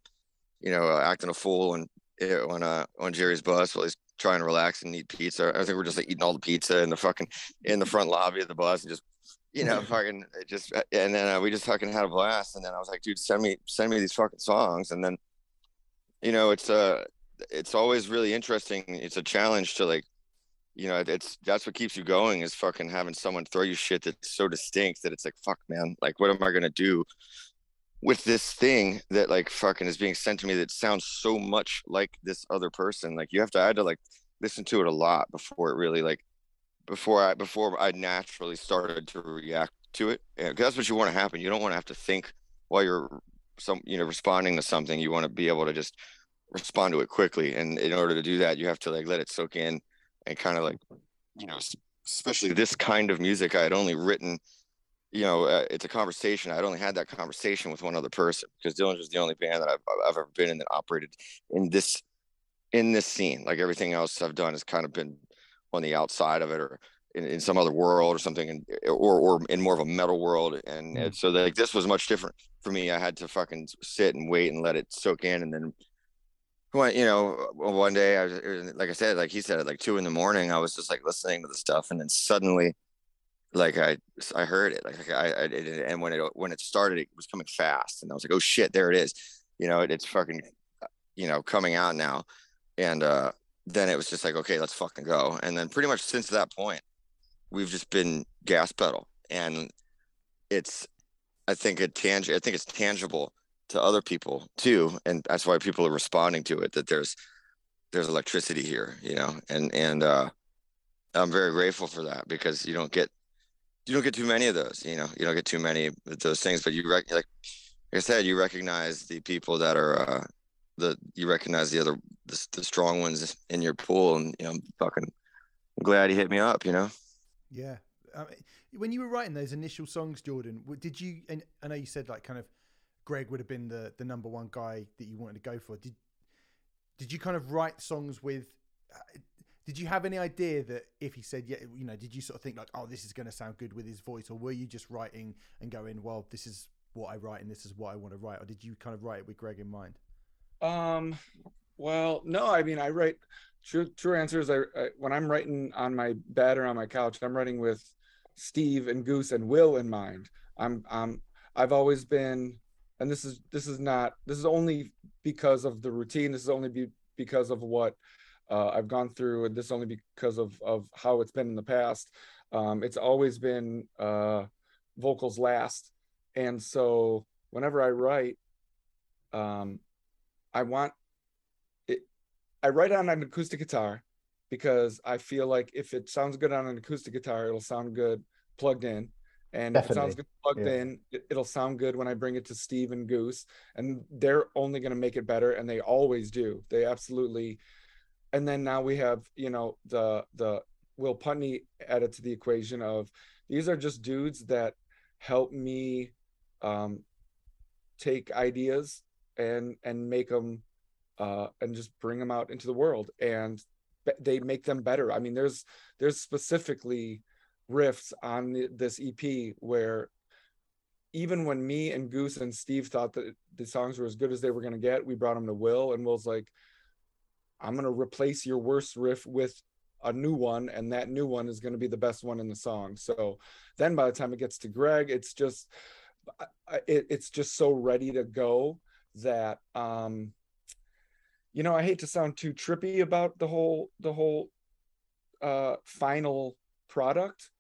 you know uh, acting a fool and on uh on jerry's bus while he's trying to relax and eat pizza. I think we're just like eating all the pizza in the fucking in the front lobby of the bus and just you know fucking just and then uh, we just fucking had a blast. And then I was like, dude, send me send me these fucking songs. And then you know it's uh it's always really interesting. It's a challenge to like you know it's that's what keeps you going is fucking having someone throw you shit that's so distinct that it's like fuck man. Like what am I gonna do with this thing that like fucking is being sent to me that sounds so much like this other person? Like you have to i had to like listen to it a lot before it really like before i before i naturally started to react to it. And that's what you want to happen. You don't want to have to think while you're some you know responding to something. You want to be able to just respond to it quickly and in order to do that you have to like let it soak in and kind of like you know especially this kind of music i had only written you know, uh, it's a conversation. I'd only had that conversation with one other person because Dillinger is the only band that I've, I've ever been in that operated in this in this scene. Like everything else I've done has kind of been on the outside of it or in, in some other world or something, and or or in more of a metal world. And, mm. and so like this was much different for me. I had to fucking sit and wait and let it soak in, and then when you know one day I was like I said, like he said at like two in the morning, I was just like listening to the stuff, and then suddenly like I I heard it like I, I it, and when it when it started it was coming fast and I was like oh shit there it is. You know it, it's fucking you know coming out now and uh then it was just like okay let's fucking go and then pretty much since that point we've just been gas pedal and it's I think it tangible I think it's tangible to other people too and that's why people are responding to it that there's there's electricity here you know and and uh I'm very grateful for that because you don't get you don't get too many of those. You know, you don't get too many of those things. But you rec- like, like I said, you recognize the people that are uh, the you recognize the other the, the strong ones in your pool, and you know, I'm fucking glad he hit me up. You know. Yeah. I mean, when you were writing those initial songs, Jordan, did you? And I know you said like kind of Greg would have been the the number one guy that you wanted to go for. Did did you kind of write songs with? Uh, did you have any idea that if he said yeah, you know, did you sort of think like, oh, this is going to sound good with his voice, or were you just writing and going, well, this is what I write and this is what I want to write, or did you kind of write it with Greg in mind? Um, well, no, I mean, I write. True, true answer is I, I when I'm writing on my bed or on my couch, I'm writing with Steve and Goose and Will in mind. I'm, I'm, I've always been, and this is this is not this is only because of the routine. This is only be, because of what uh, I've gone through, and this only because of of how it's been in the past. Um, it's always been uh, vocals last, and so whenever I write, um, I want it. I write on an acoustic guitar because I feel like if it sounds good on an acoustic guitar, it'll sound good plugged in, And if it sounds good plugged Yeah. in, it, it'll sound good when I bring it to Steve and Goose, and they're only going to make it better, and they always do. They absolutely. And then now we have, you know, the the Will Putney added to the equation of these are just dudes that help me um, take ideas and and make them uh, and just bring them out into the world and they make them better i mean there's there's specifically riffs on the, this ep where even when me and goose and steve thought that the songs were as good as they were going to get we brought them to will and will's like i'm going to replace your worst riff with a new one and that new one is going to be the best one in the song. So then by the time it gets to greg it's just it, it's just so ready to go that um you know i hate to sound too trippy about the whole the whole uh final product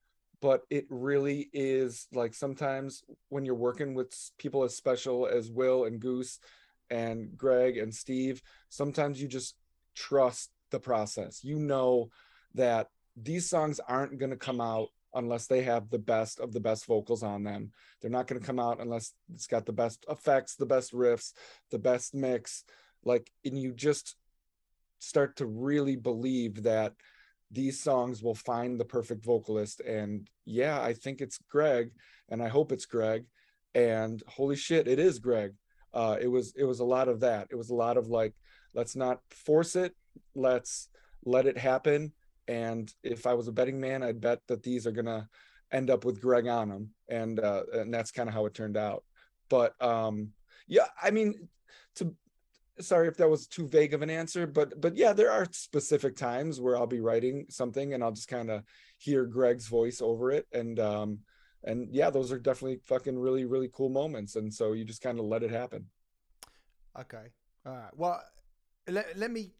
but it really is like sometimes when you're working with people as special as will and goose and greg and steve sometimes you just trust the process. You know that these songs aren't going to come out unless they have the best of the best vocals on them. They're not going to come out unless it's got the best effects the best riffs the best mix. Like and you just start to really believe that these songs will find the perfect vocalist. And yeah i think it's greg and i hope it's greg. And holy shit it is greg. Uh it was it was a lot of that. It was a lot of like let's not force it. Let's let it happen. And if i was a betting man i'd bet that these are gonna end up with greg on them and uh and that's kind of how it turned out. But um yeah i mean to sorry if that was too vague of an answer but but yeah there are specific times where i'll be writing something and i'll just kind of hear greg's voice over it and um and yeah those are definitely fucking really really cool moments and so you just kind of let it happen Okay. All right. Well, let, let me.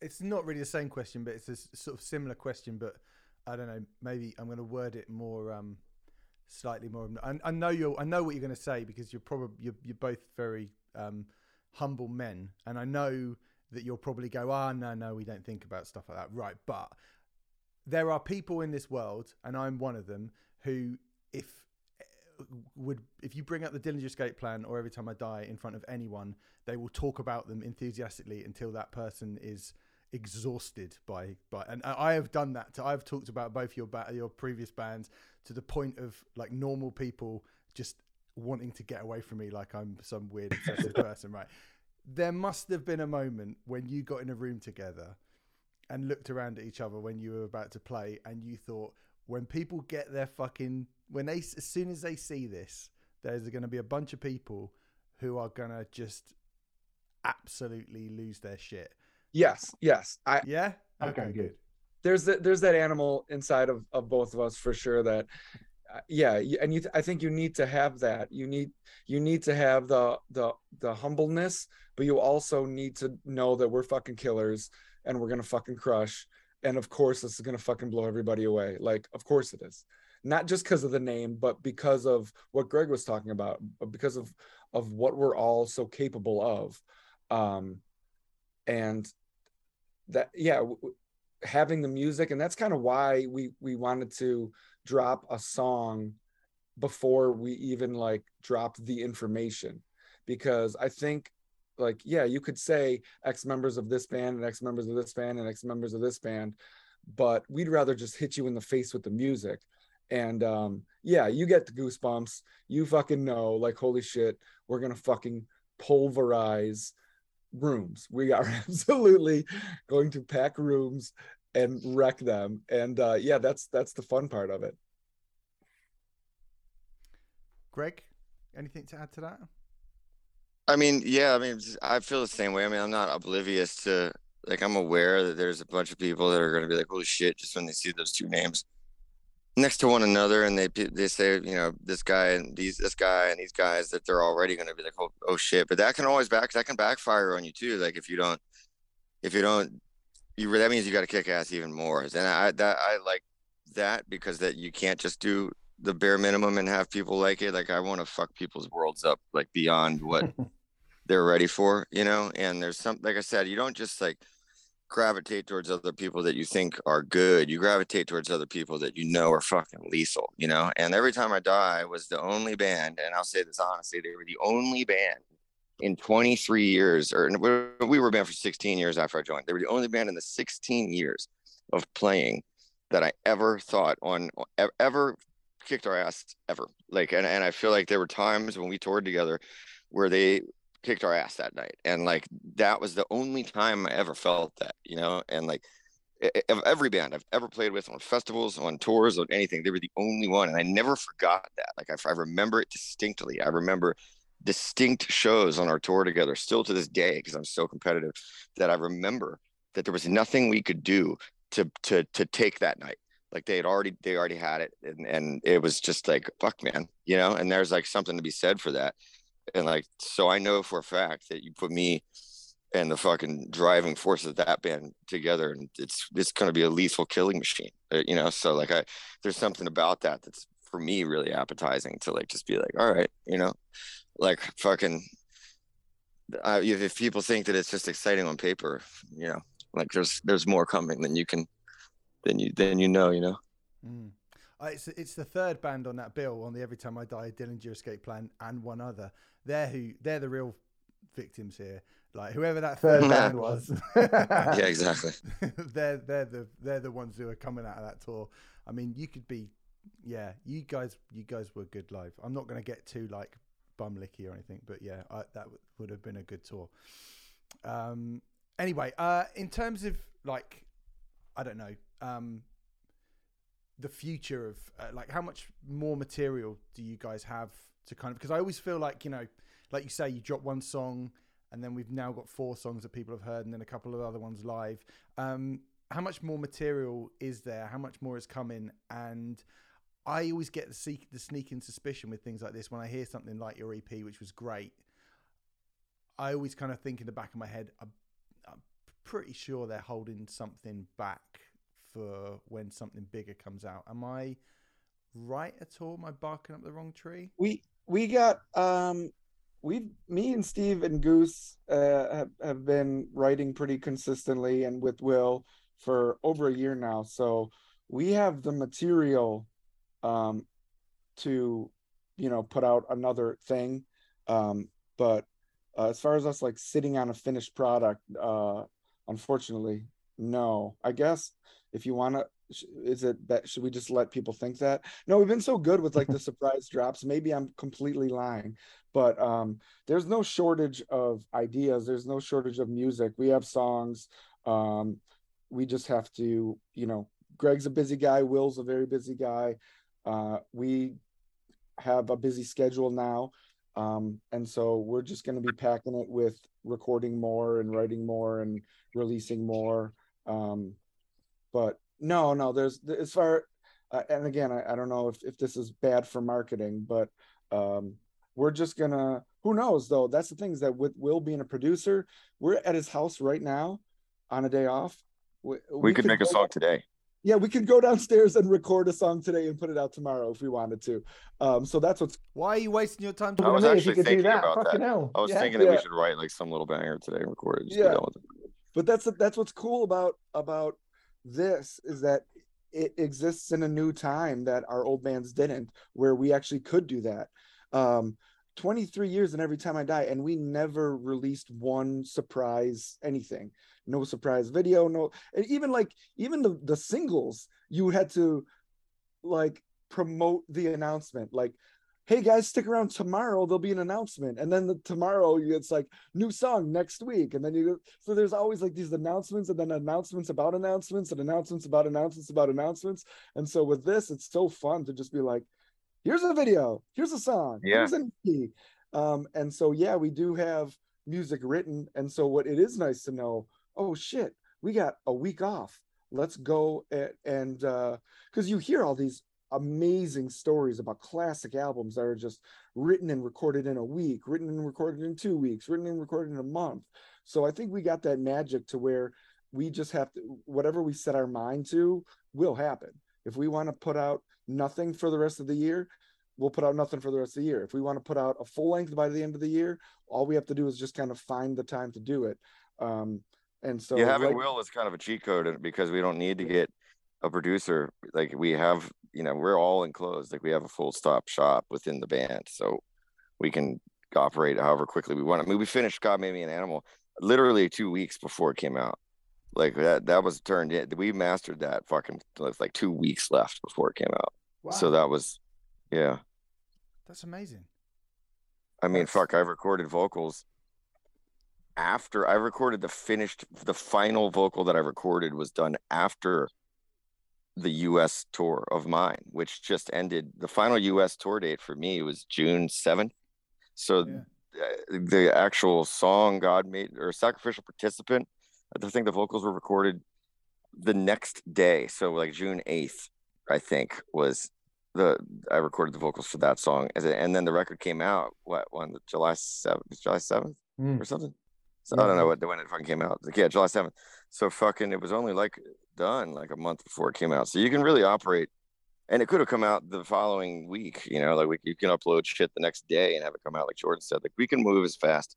It's not really the same question, but it's a sort of similar question. But I don't know. Maybe I'm going to word it more, um, slightly more. I, I know you're. I know what you're going to say because you're probably you're, you're both very um, humble men, and I know that you'll probably go, "Ah, no, no, we don't think about stuff like that." Right, but there are people in this world, and I'm one of them, who, if would if you bring up the Dillinger Escape Plan or Every Time I Die in front of anyone, they will talk about them enthusiastically until that person is exhausted by by. And I I have done that. To, I've talked about both your ba- your previous bands to the point of like normal people just wanting to get away from me, like I'm some weird obsessive person, right? There must have been a moment when you got in a room together and looked around at each other when you were about to play, and you thought, when people get their fucking when they as soon as they see this, there's going to be a bunch of people who are going to just absolutely lose their shit. yes yes i Yeah. Okay, good. there's that there's that animal inside of, of both of us for sure that yeah and you i think you need to have that. You need you need to have the the the humbleness but you also need to know that we're fucking killers and we're gonna fucking crush. And of course this is gonna fucking blow everybody away. Like of course it is. Not just because of the name but because of what greg was talking about but because of of what we're all so capable of. Um and that yeah having the music and that's kind of why we we wanted to drop a song before we even like drop the information. Because i think like yeah you could say x members of this band and x members of this band and x members of this band but we'd rather just hit you in the face with the music. And um yeah you get the goosebumps. You fucking know like holy shit we're gonna fucking pulverize rooms. We are absolutely going to pack rooms and wreck them and uh yeah that's that's the fun part of it Greg, anything to add to that? I mean, yeah, I mean, I feel the same way. I mean, I'm not oblivious to like I'm aware that there's a bunch of people that are going to be like, "Holy shit!" just when they see those two names next to one another, and they they say, you know, this guy and these this guy and these guys that they're already going to be like, "Oh, oh shit!" But that can always back that can backfire on you too. Like if you don't, if you don't, you that means you got to kick ass even more. And I that I like that because that you can't just do the bare minimum and have people like it. Like I want to fuck people's worlds up like beyond what they're ready for, you know. And there's some, like I said, you don't just like gravitate towards other people that you think are good. You gravitate towards other people that you know are fucking lethal, you know? And every time I die was the only band, and I'll say this honestly, they were the only band in 23 years, or we were a band for 16 years after I joined. They were the only band in the 16 years of playing that I ever thought on ever kicked our ass ever. Like, and, and I feel like there were times when we toured together where they kicked our ass that night. And like that was the only time i ever felt that you know? And like of every band i've ever played with on festivals on tours on anything they were the only one. And i never forgot that. Like i, I remember it distinctly. I remember distinct shows on our tour together still to this day because i'm so competitive that i remember that there was nothing we could do to to to take that night. Like they had already they already had it and and it was just like fuck man you know? And there's like something to be said for that. And like so i know for a fact that you put me and the fucking driving force of that band together and it's it's going to be a lethal killing machine uh, you know? So like i there's something about that that's for me really appetizing to like just be like all right you know like fucking uh, if people think that it's just exciting on paper you know like there's there's more coming than you can than you than you know you know mm. Uh, it's it's the third band on that bill on the Every Time I Die Dillinger Escape Plan and one other. They're who they're the real victims here. Like whoever that third band was. yeah, exactly. they're they're the they're the ones who are coming out of that tour. I mean, you could be, yeah, you guys you guys were good live. I'm not going to get too like bum licky or anything, but yeah, I, that w- would have been a good tour. Um. Anyway, uh, in terms of like, I don't know, um, the future of uh, like how much more material do you guys have to kind of because I always feel like you know like you say you drop one song and then we've now got four songs that people have heard and then a couple of other ones live um, how much more material is there how much more is coming and I always get the, seek, the sneaking suspicion with things like this when I hear something like your EP which was great I always kind of think in the back of my head I'm, I'm pretty sure they're holding something back for when something bigger comes out. Am I right at all? Am I barking up the wrong tree? We we got um we me and Steve and Goose uh, have, have been writing pretty consistently and with Will for over a year now. So we have the material um to you know put out another thing. Um but uh, as far as us like sitting on a finished product, uh unfortunately, no. I guess if you want to is it that should we just let people think that? No we've been so good with like the surprise drops. Maybe i'm completely lying but um there's no shortage of ideas. There's no shortage of music. We have songs. Um we just have to you know greg's a busy guy. Will's a very busy guy uh we have a busy schedule now um and so we're just going to be packing it with recording more and writing more and releasing more um but no, no, there's as far uh, and again, I, I don't know if, if this is bad for marketing, but um, we're just gonna who knows though. That's the thing is that with Will being a producer, we're at his house right now on a day off. We, we, we could, could make a song today. Yeah, we could go downstairs and record a song today and put it out tomorrow if we wanted to. Um, so that's what's. Why are you wasting your time? I was actually thinking that, about that. Hell. I was yeah, thinking yeah. that we should write like some little banger today and record it. yeah. But that's that's what's cool about about this is that it exists in a new time that our old bands didn't, where we actually could do that. Um, 23 years and every time I die, and we never released one surprise anything. No surprise video, no, and even like even the the singles, you had to like promote the announcement. Like hey guys, stick around tomorrow. There'll be an announcement, and then the, tomorrow it's like new song next week, and then you. So there's always like these announcements, and then announcements about announcements, and announcements about announcements about announcements. And so with this, it's so fun to just be like, here's a video, here's a song, yeah. here's an EP. Um, and so yeah, we do have music written, and so what it is nice to know. Oh shit, we got a week off let's go and, and uh because you hear all these amazing stories about classic albums that are just written and recorded in a week, written and recorded in two weeks, written and recorded in a month. So I think we got that magic to where we just have to, whatever we set our mind to will happen. If we want to put out nothing for the rest of the year, we'll put out nothing for the rest of the year. If we want to put out a full length by the end of the year, all we have to do is just kind of find the time to do it. Um, And so yeah, having right- Will is kind of a cheat code because we don't need to get a producer. Like we have, you know, we're all enclosed. Like we have a full stop shop within the band, so we can operate however quickly we want. I mean, we finished God Made Me an Animal literally two weeks before it came out. Like that, that was turned in. We mastered that fucking like two weeks left before it came out. Wow, So that was, yeah. that's amazing. I mean, That's- fuck, I recorded vocals after I recorded the finished, the final vocal that I recorded was done after the US tour of mine, which just ended. The final US tour date for me was June 7th. So Yeah. the actual song God made or sacrificial participant, I think the vocals were recorded the next day. So like June 8th, I think was the I recorded the vocals for that song and then the record came out what on July 7th July 7th Mm. or something? So I don't know what when it fucking came out. Like yeah July 7th so fucking it was only like done like a month before it came out. So you can really operate and it could have come out the following week you know? Like we, you can upload shit the next day and have it come out like Jordan said. Like we can move as fast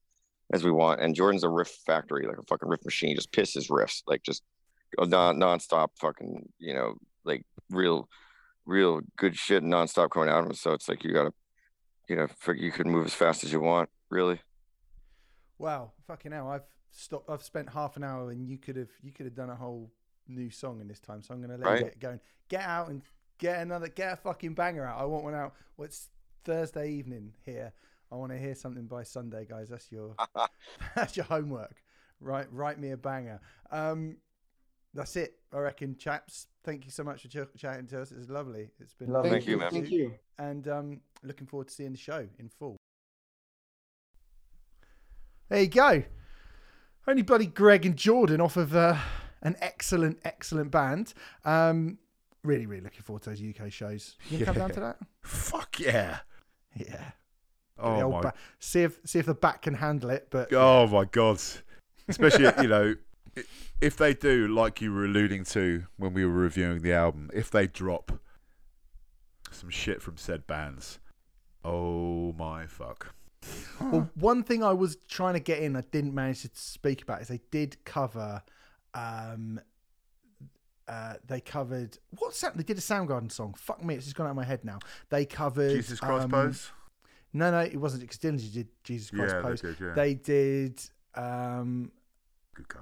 as we want and Jordan's a riff factory like a fucking riff machine. Just pisses riffs like just non nonstop fucking you know real real good shit nonstop coming out of him. So it's like you gotta, you know, you could move as fast as you want, really. Wow, fucking hell! I've stopped. I've spent half an hour, and you could have you could have done a whole new song in this time. So I'm to let Right. you get going. Get out and get another. Get a fucking banger out. I want one out. What's Thursday evening here? I want to hear something by Sunday, guys. That's your that's your homework. Right, write me a banger. Um, that's it. I reckon, chaps. Thank you so much for ch- chatting to us. It's lovely. It's been lovely. Thank you, man. Thank you. and um, looking forward to seeing the show in full. There you go. Only bloody Greg and Jordan off of uh, an excellent, excellent band. Um, really, really looking forward to those UK shows. You can come down to that? Fuck yeah. Yeah. Oh my ba- see if see if the back can handle it. But Oh my god! Especially you know, i- if they do, like you were alluding to when we were reviewing the album, if they drop some shit from said bands, oh my fuck! Well, one thing I was trying to get in, I didn't manage to speak about, is they did cover. Um, uh, they covered what's that? They did a Soundgarden song. Fuck me, it's just gone out of my head now. They covered Jesus Christ um, pose. No, no, it wasn't because Dillinger did Jesus Christ Yeah, pose. they did. Yeah, They did. Um,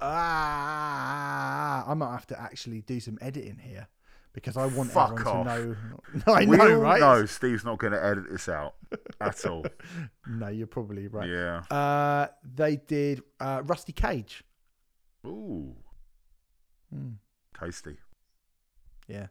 ah, I might have to actually do some editing here because I want Fuck everyone off. to know. I we know, all right? know Steve's not going to edit this out at all. No, you're probably right. Yeah. Uh, they did uh, Rusty Cage. Ooh, Hmm. tasty. Yeah.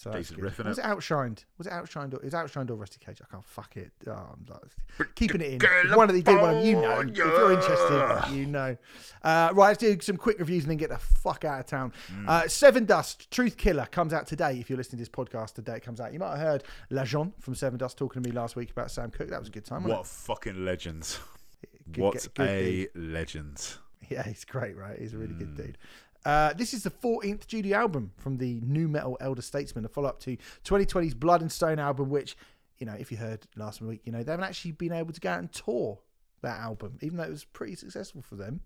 So Decent riff? Was it outshined? Was it outshined? Or, is outshined or Rusty Cage? I can't fuck it. Oh, I'm like, keeping it in. One of the did one. You know, if you're interested, you know. Uh, right, let's do some quick reviews and then get the fuck out of town. Mm. Uh, Sevendust Truth Killer comes out today. If you're listening to this podcast today, it comes out. You might have heard Lajon from Sevendust talking to me last week about Sam Cooke. That was a good time. What fucking legends! Good- what good- good dude. a legend! Yeah, he's great, right? He's a really good Mm. dude. Uh, this is the 14th studio album from the nu metal Elder Statesman, a follow up to 2020's Blood and Stone album, which, you know, if you heard last week, you know, they haven't actually been able to go out and tour that album, even though it was pretty successful for them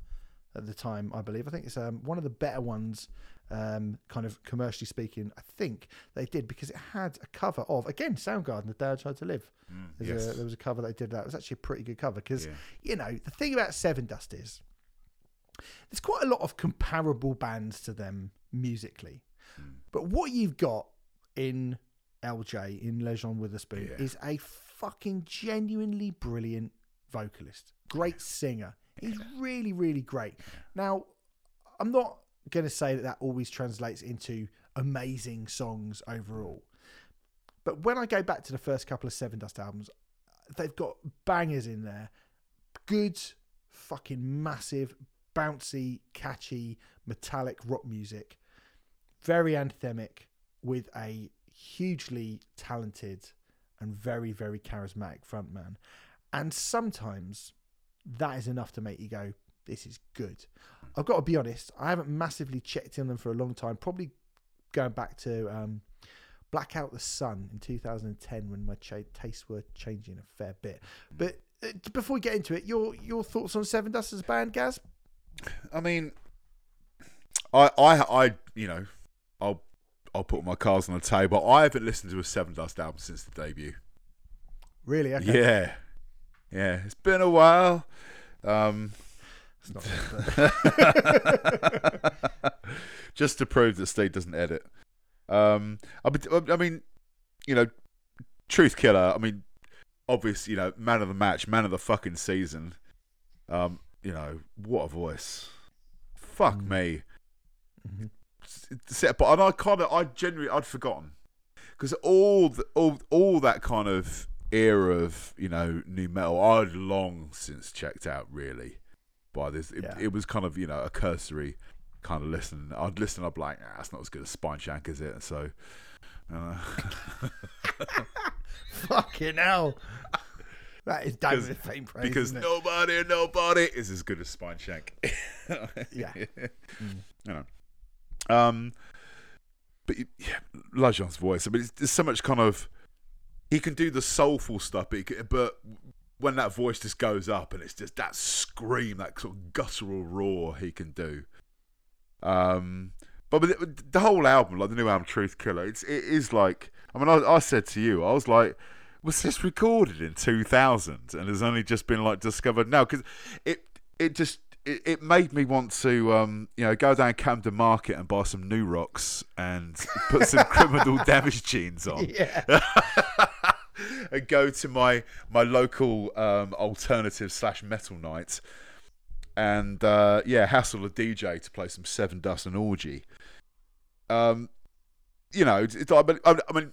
at the time, I believe. I think it's um, one of the better ones, um, kind of commercially speaking, I think they did because it had a cover of, again, Soundgarden, The Day I Tried to Live. Mm, yes. a, there was a cover that they did that. It was actually a pretty good cover because, Yeah. you know, the thing about Sevendust is there's quite a lot of comparable bands to them musically. Hmm. But what you've got in LJ, in Lajon Witherspoon, Yeah. is a fucking genuinely brilliant vocalist. Great singer. He's really, really great. Now, I'm not going to say that that always translates into amazing songs overall. But when I go back to the first couple of Sevendust albums, they've got bangers in there. Good, fucking massive, bouncy, catchy, metallic rock music. Very anthemic with a hugely talented and very, very charismatic frontman. And sometimes that is enough to make you go, this is good. I've got to be honest, I haven't massively checked in them for a long time. Probably going back to um, Blackout the Sun in 2010 when my cha- tastes were changing a fair bit. But uh, before we get into it, your your thoughts on Sevendust as a band, Gaz? I mean, I, I, I, you know, I'll, I'll put my cards on the table. I haven't listened to a Sevendust album since the debut. Really? Okay. Yeah, yeah. It's been a while. Um, It's not- just to prove that Steve doesn't edit. Um, I, mean- I mean, you know, Truth Killer. I mean, obvious. You know, man of the match, man of the fucking season. Um, you know, what a voice. Fuck Mm. me. Mhm. Set- But and I kind of, I genuinely, I'd forgotten because all, the, all, all that kind of era of you know nu metal, I'd long since checked out. Really, by this, it, Yeah. it was kind of you know a cursory kind of listen. I'd listen, I'd be like, that's not as good as Spineshank, is it? So, uh, Fucking hell. That is damn with faint praise. because nobody, nobody is as good as Spineshank. Yeah. you know. Um, but yeah, Lajon's voice. I mean, it's, there's so much kind of he can do the soulful stuff, but, can- but when that voice just goes up and it's just that scream, that sort of guttural roar he can do. Um, but with the whole album, like the new album, Truth Killer, it's it is like. I mean, I, I said to you, I was like, was this recorded in 2000 and has only just been like discovered now? Because it it just it, it made me want to um you know go down Camden Market and buy some new rocks and put some criminal damage jeans on Yeah. and go to my my local um, alternative slash metal night and uh, yeah hassle a DJ to play some Sevendust and Orgy. Um, you know, it's, I mean, I mean,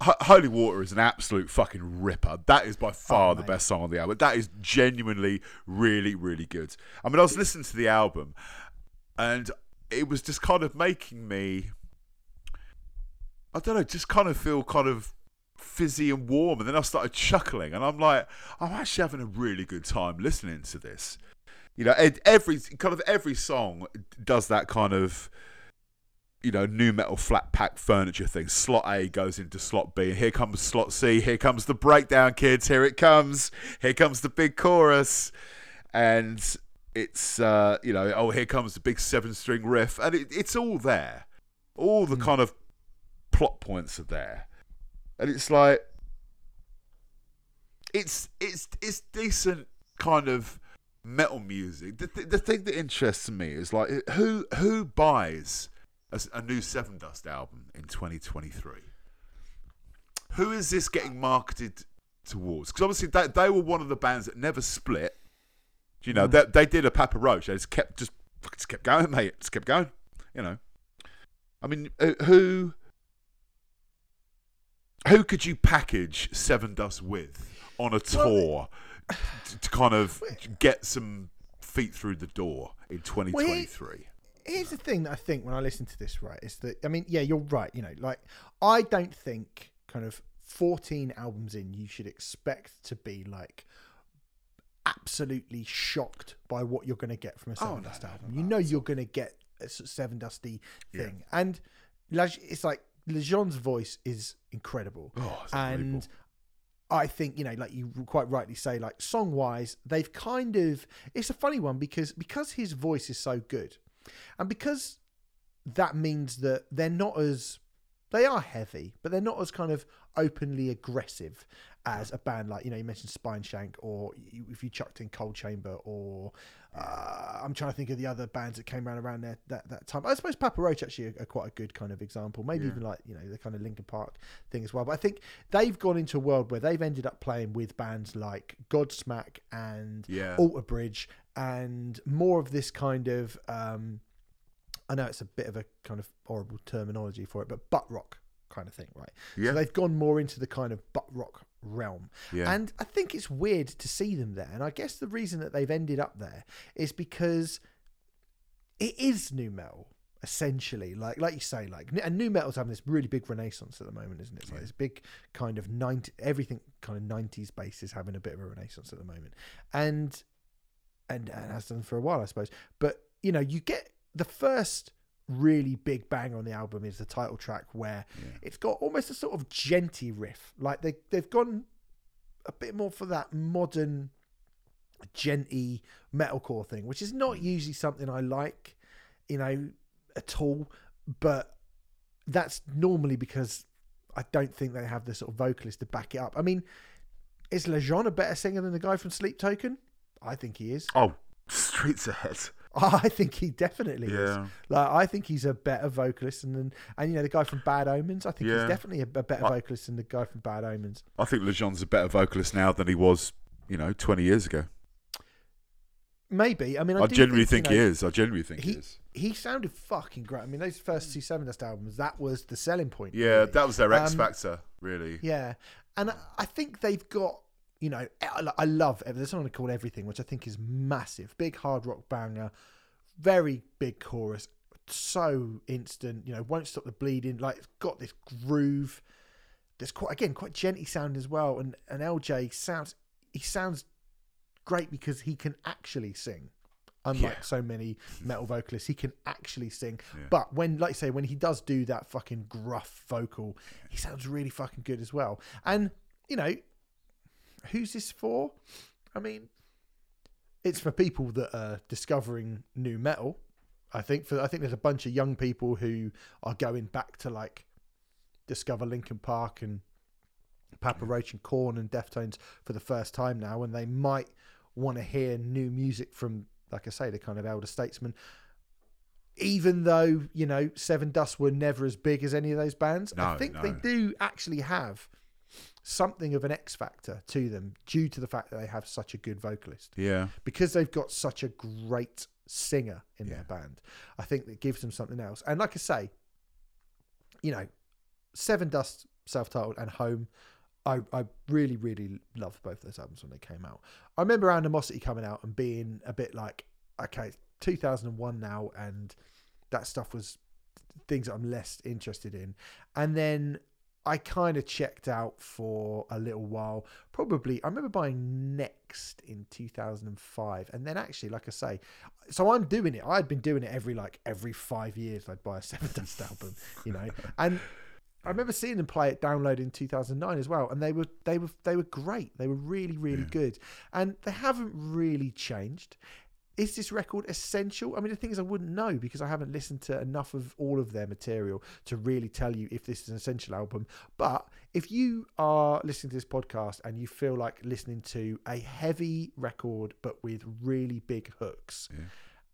Holy Water is an absolute fucking ripper. That is by far oh the best song on the album. That is genuinely really really good. I mean, I was listening to the album and it was just kind of making me. I don't know, just kind of feel kind of fizzy and warm. And then I started chuckling, and I'm like, I'm actually having a really good time listening to this. You know, every kind of every song does that kind of, you know, nu metal flat pack furniture thing. Slot A goes into slot B, and here comes slot C. Here comes the breakdown, kids. Here it comes. Here comes the big chorus, and it's uh, you know, oh, here comes the big seven string riff, and it, it's all there. All the kind of plot points are there, and it's like it's it's it's decent kind of metal music. The, th- the thing that interests me is like who who buys a, a new Sevendust album in 2023. Who is this getting marketed towards? Because obviously they, they were one of the bands that never split. You know, they, they did a Papa Roach. They just kept just, just kept going, mate. Just kept going. You know, I mean, uh, who who could you package Sevendust with on a tour to, to kind of get some feet through the door in 2023? Here's the thing that I think when I listen to this, right, is that I mean, yeah, you're right. You know, like I don't think kind of 14 albums in, you should expect to be like absolutely shocked by what you're going to get from a Seven Oh, Dust no, album. no, you know you're going to get a Seven Dusty Yeah. thing, and it's like Lajon's voice is incredible, Oh, and I think you know, like you quite rightly say, like song wise, they've kind of. It's a funny one because because his voice is so good, and because that means that they're not as they are heavy, but they're not as kind of openly aggressive as a band like you know you mentioned Spineshank or if you chucked in Coal Chamber or uh, I'm trying to think of the other bands that came around around there that, that time. I suppose Papa Roach actually are, are quite a good kind of example. Maybe Yeah. even like you know the kind of Linkin Park thing as well. But I think they've gone into a world where they've ended up playing with bands like Godsmack and Yeah. Alter Bridge and more of this kind of um, I know it's a bit of a kind of horrible terminology for it, but butt rock kind of thing, right? Yeah. So they've gone more into the kind of butt rock realm. Yeah. And I think it's weird to see them there. And I guess the reason that they've ended up there is because it is nu metal essentially like like you say like and nu metal's having this really big renaissance at the moment isn't it it's like this big kind of 90 everything kind of 90s base is having a bit of a renaissance at the moment and and, and has done for a while i suppose but you know you get the first really big bang on the album is the title track where it's got almost a sort of djenty riff like they, they've gone a bit more for that modern djenty metalcore thing which is not mm. usually something i like you know at all, but that's normally because I don't think they have the sort of vocalist to back it up. I mean, is Lajon a better singer than the guy from Sleep Token? I think he is. Oh, streets ahead. I think he definitely is. Yeah. Like I think he's a better vocalist than, than and you know the guy from Bad Omens. I think Yeah. he's definitely a, a better I- vocalist than the guy from Bad Omens. I think Lajon's a better vocalist now than he was, you know, 20 years ago. Maybe. I mean, I, I, genuinely think, think, you know, he is. I genuinely think he, he- is. He sounded fucking great. I mean, those first two Sevendust albums, that was the selling point. Yeah, really. that was their X Um, factor, really. Yeah, and I- I think they've got you know I love there's something called Everything, which I think is massive, big hard rock banger, very big chorus, so instant. You know, won't stop the bleeding. Like it's got this groove. There's quite again quite djenty sound as well, and and LJ sounds he sounds great because he can actually sing. Unlike Yeah. so many metal vocalists, he can actually sing. Yeah. But when, like you say, when he does do that fucking gruff vocal, he sounds really fucking good as well. And you know, who's this for? I mean, it's for people that are discovering nu metal. I think for I think there's a bunch of young people who are going back to like discover Linkin Park and Papa Roach and Korn and Deftones for the first time now, and they might want to hear new music from, like I say, the kind of elder statesmen. Even though you know Sevendust were never as big as any of those bands, I No, think they do actually have something of an X factor to them due to the fact that they have such a good vocalist Yeah. because they've got such a great singer in Yeah. their band. I think that gives them something else. And like I say, you know, Sevendust, self-titled, and Home. I, I really, really loved both those albums when they came out. I remember Animosity coming out and being a bit like, okay, it's 2001 now, and that stuff was things that I'm less interested in. And then I kind of checked out for a little while. Probably, I remember buying Next in 2005, and then actually, like I say, so I'm doing it. I'd been doing it every like every five years. I'd buy a Sevendust album, you know, and. I remember seeing them play it download in 2009 as well, and they were they were they were great. They were really really Yeah. good, and they haven't really changed. Is this record essential? I mean, the thing is, I wouldn't know because I haven't listened to enough of all of their material to really tell you if this is an essential album. But if you are listening to this podcast and you feel like listening to a heavy record but with really big hooks, Yeah.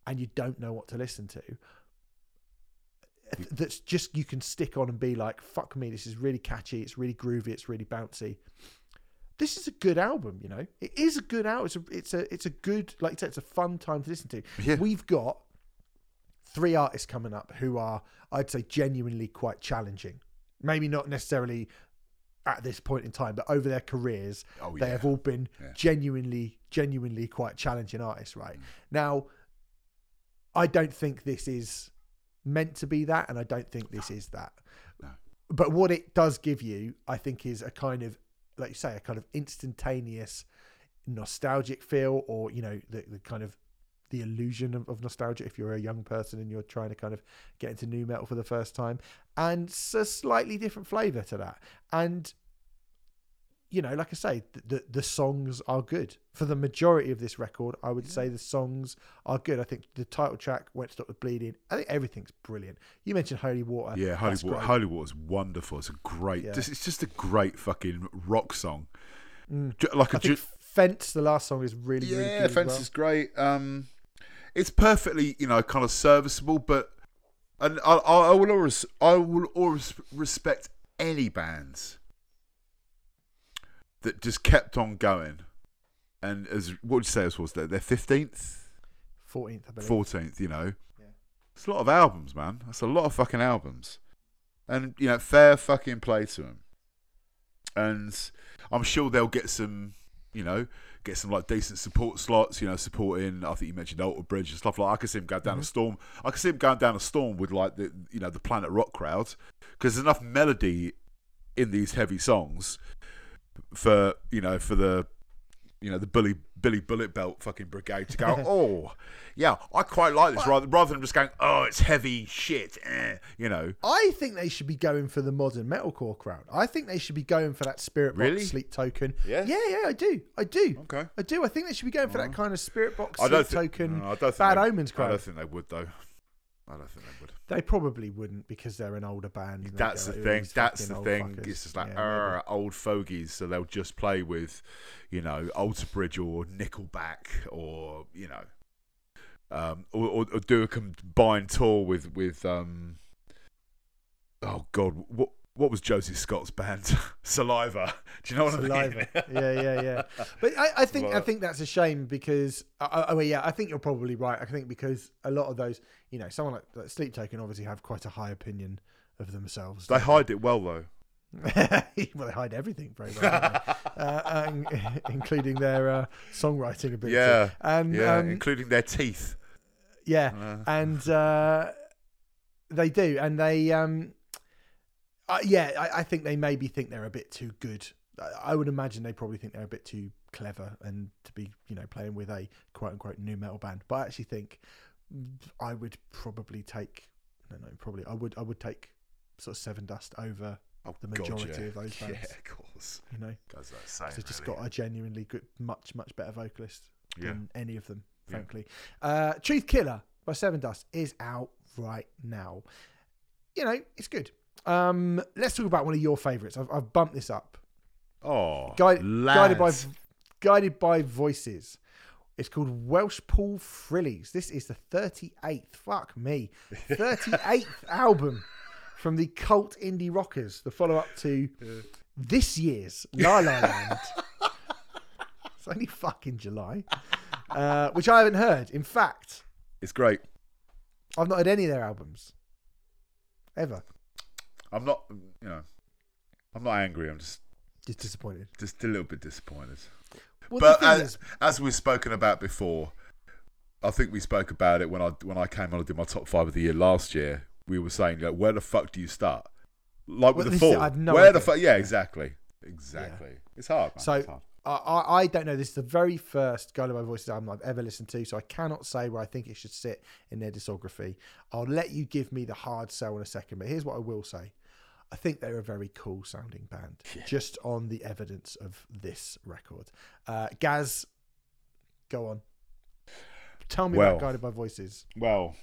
and you don't know what to listen to, that's just you can stick on and be like, "Fuck me, this is really catchy. It's really groovy. It's really bouncy." This is a good album, you know. It is a good album. It's a, it's a, it's a good, like said, it's a fun time to listen to. Yeah. We've got three artists coming up who are, I'd say, genuinely quite challenging. Maybe not necessarily at this point in time, but over their careers, Oh, they have all been Yeah. genuinely, genuinely quite challenging artists, right? Mm. Now, I don't think this is meant to be that, and I don't think this is that. No. But what it does give you, I think, is a kind of, like you say, a kind of instantaneous nostalgic feel, or you know, the, the kind of the illusion of, of nostalgia if you're a young person and you're trying to kind of get into nu metal for the first time, and a slightly different flavor to that, and you know, like I say, the, the the songs are good for the majority of this record. I would say the songs are good. I think the title track, "Won't Stop the Bleeding," I think everything's brilliant. You mentioned Holy Water, Yeah, Holy That's Water. great. Holy Water's wonderful. It's a great. Yeah. Just, it's just a great fucking rock song. Mm. Like a ju- Fence, the last song, is really really yeah, good. as Fence well. is great. Um, it's perfectly you know kind of serviceable, but and I, I, I will always I will always respect any bands that just kept on going. And as what would you say this was their fifteenth, 14th, fourteenth? You know, Yeah. it's a lot of albums, man. That's a lot of fucking albums, and you know, fair fucking play to them. And I'm sure they'll get some, you know, get some like decent support slots. You know, supporting. I think you mentioned Alter Bridge and stuff like. I could see him going down a storm. I could see him going down a storm with like the you know the Planet Rock crowd because there's enough melody in these heavy songs for you know for the you know the Billy Billy Bullet Belt fucking brigade to go. oh, yeah, I quite like this rather rather than just going. Oh, it's heavy shit. Eh, you know. I think they should be going for the modern metalcore crowd. I think they should be going for that Spiritbox Really? Sleep Token. Yeah? yeah, yeah. I do, I do, Okay. I do. I think they should be going for that kind of Spiritbox Sleep don't. Token. no, I don't think Bad they- Omens crowd. I don't think they would though. I don't think they would. They probably wouldn't because they're an older band. That's the "Who thing. That's the thing. fuckers?" It's just like Yeah, old fogies, so they'll just play with, you know, Alter Bridge or Nickelback or you know, um, or, or, or do a combined tour with with um. Oh God, what what was Josie Scott's band? Saliva. Do you know what I Saliva. mean? yeah, yeah, yeah. But I, I think I think that's a shame because I, I, I mean, yeah, I think you're probably right. I think because a lot of those, you know, someone like, like Sleep Token obviously have quite a high opinion of themselves. They hide it well though. well, they hide everything very well, uh, in- including their uh, songwriting ability. Yeah, and Yeah, um, including their teeth. yeah, Uh, and uh, they do, and they, um, uh, yeah, I, I think they maybe think they're a bit too good. I- I would imagine they probably think they're a bit too clever and to be, you know, playing with a quote unquote nu metal band. But I actually think I would probably take, no, no, probably I would, I would take sort of Sevendust over oh, the God, majority yeah. of those bands. Yeah, of course. You know, Goes they've just really. got a genuinely good, much, much better vocalist Yeah. than any of them, Yeah. frankly. Uh, Truth Killer by Sevendust is out right now. You know, it's good. Um, let's talk about one of your favourites. I've, I've bumped this up. Oh, Guide, guided by guided by voices. It's called Welshpool Frillies. This is the 38th, fuck me, 38th album from the cult indie rockers, the follow up to this year's La La Land. it's only fucking July, uh, which I haven't heard. In fact, It's great. I've not heard any of their albums ever. I'm not, you know, I'm not angry. I'm just, Just disappointed. just a little bit disappointed. Well, but as, is, as we've spoken about before, I think we spoke about it when I when I came on and did my top five of the year last year. We were saying, like, where the fuck do you start? Like with Well, the fall, no where the fuck? Yeah, exactly, exactly. It's hard. Man. So- it's hard. I, I, I don't know. This is the very first Guided by Voices album I've ever listened to, so I cannot say where I think it should sit in their discography. I'll let you give me the hard sell in a second, but here's what I will say. I think they're a very cool sounding band, just on the evidence of this record. Uh, Gaz, go on. Tell me Well. about Guided by Voices. Well,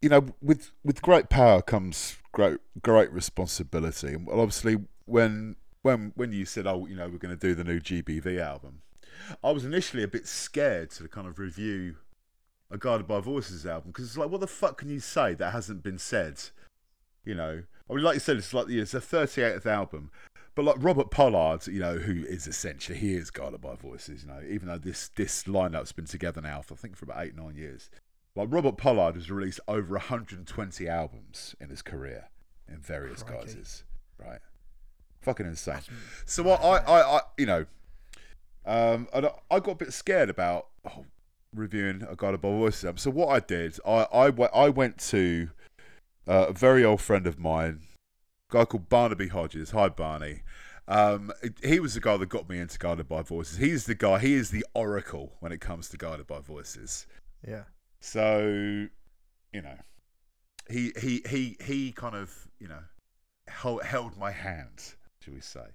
you know, with with great power comes great great responsibility. And well, obviously, when when when you said, "Oh, you know, we're going to do the new GBV album," I was initially a bit scared to kind of review a Guided by Voices album because it's like, what the fuck can you say that hasn't been said? You know, I mean, like you said, it's like it's a 38th album. But like Robert Pollard, you know, who is essentially he is guided by voices, you know, even though this this lineup's been together now for I think for about eight nine years. Like Robert Pollard has released over 120 albums in his career in various Crikey. guises, right? Fucking insane. So I, I, I, I you know, um, I, I got a bit scared about oh, reviewing a guided by voices. So what I did, I, I, we- I went to uh, a very old friend of mine, a guy called Barnaby Hodges. Hi, Barney. Um, he was the guy that got me into Guided by Voices. He's the guy. He is the oracle when it comes to Guided by Voices. Yeah. So, you know, he he he he kind of you know held, held my hand, shall we say?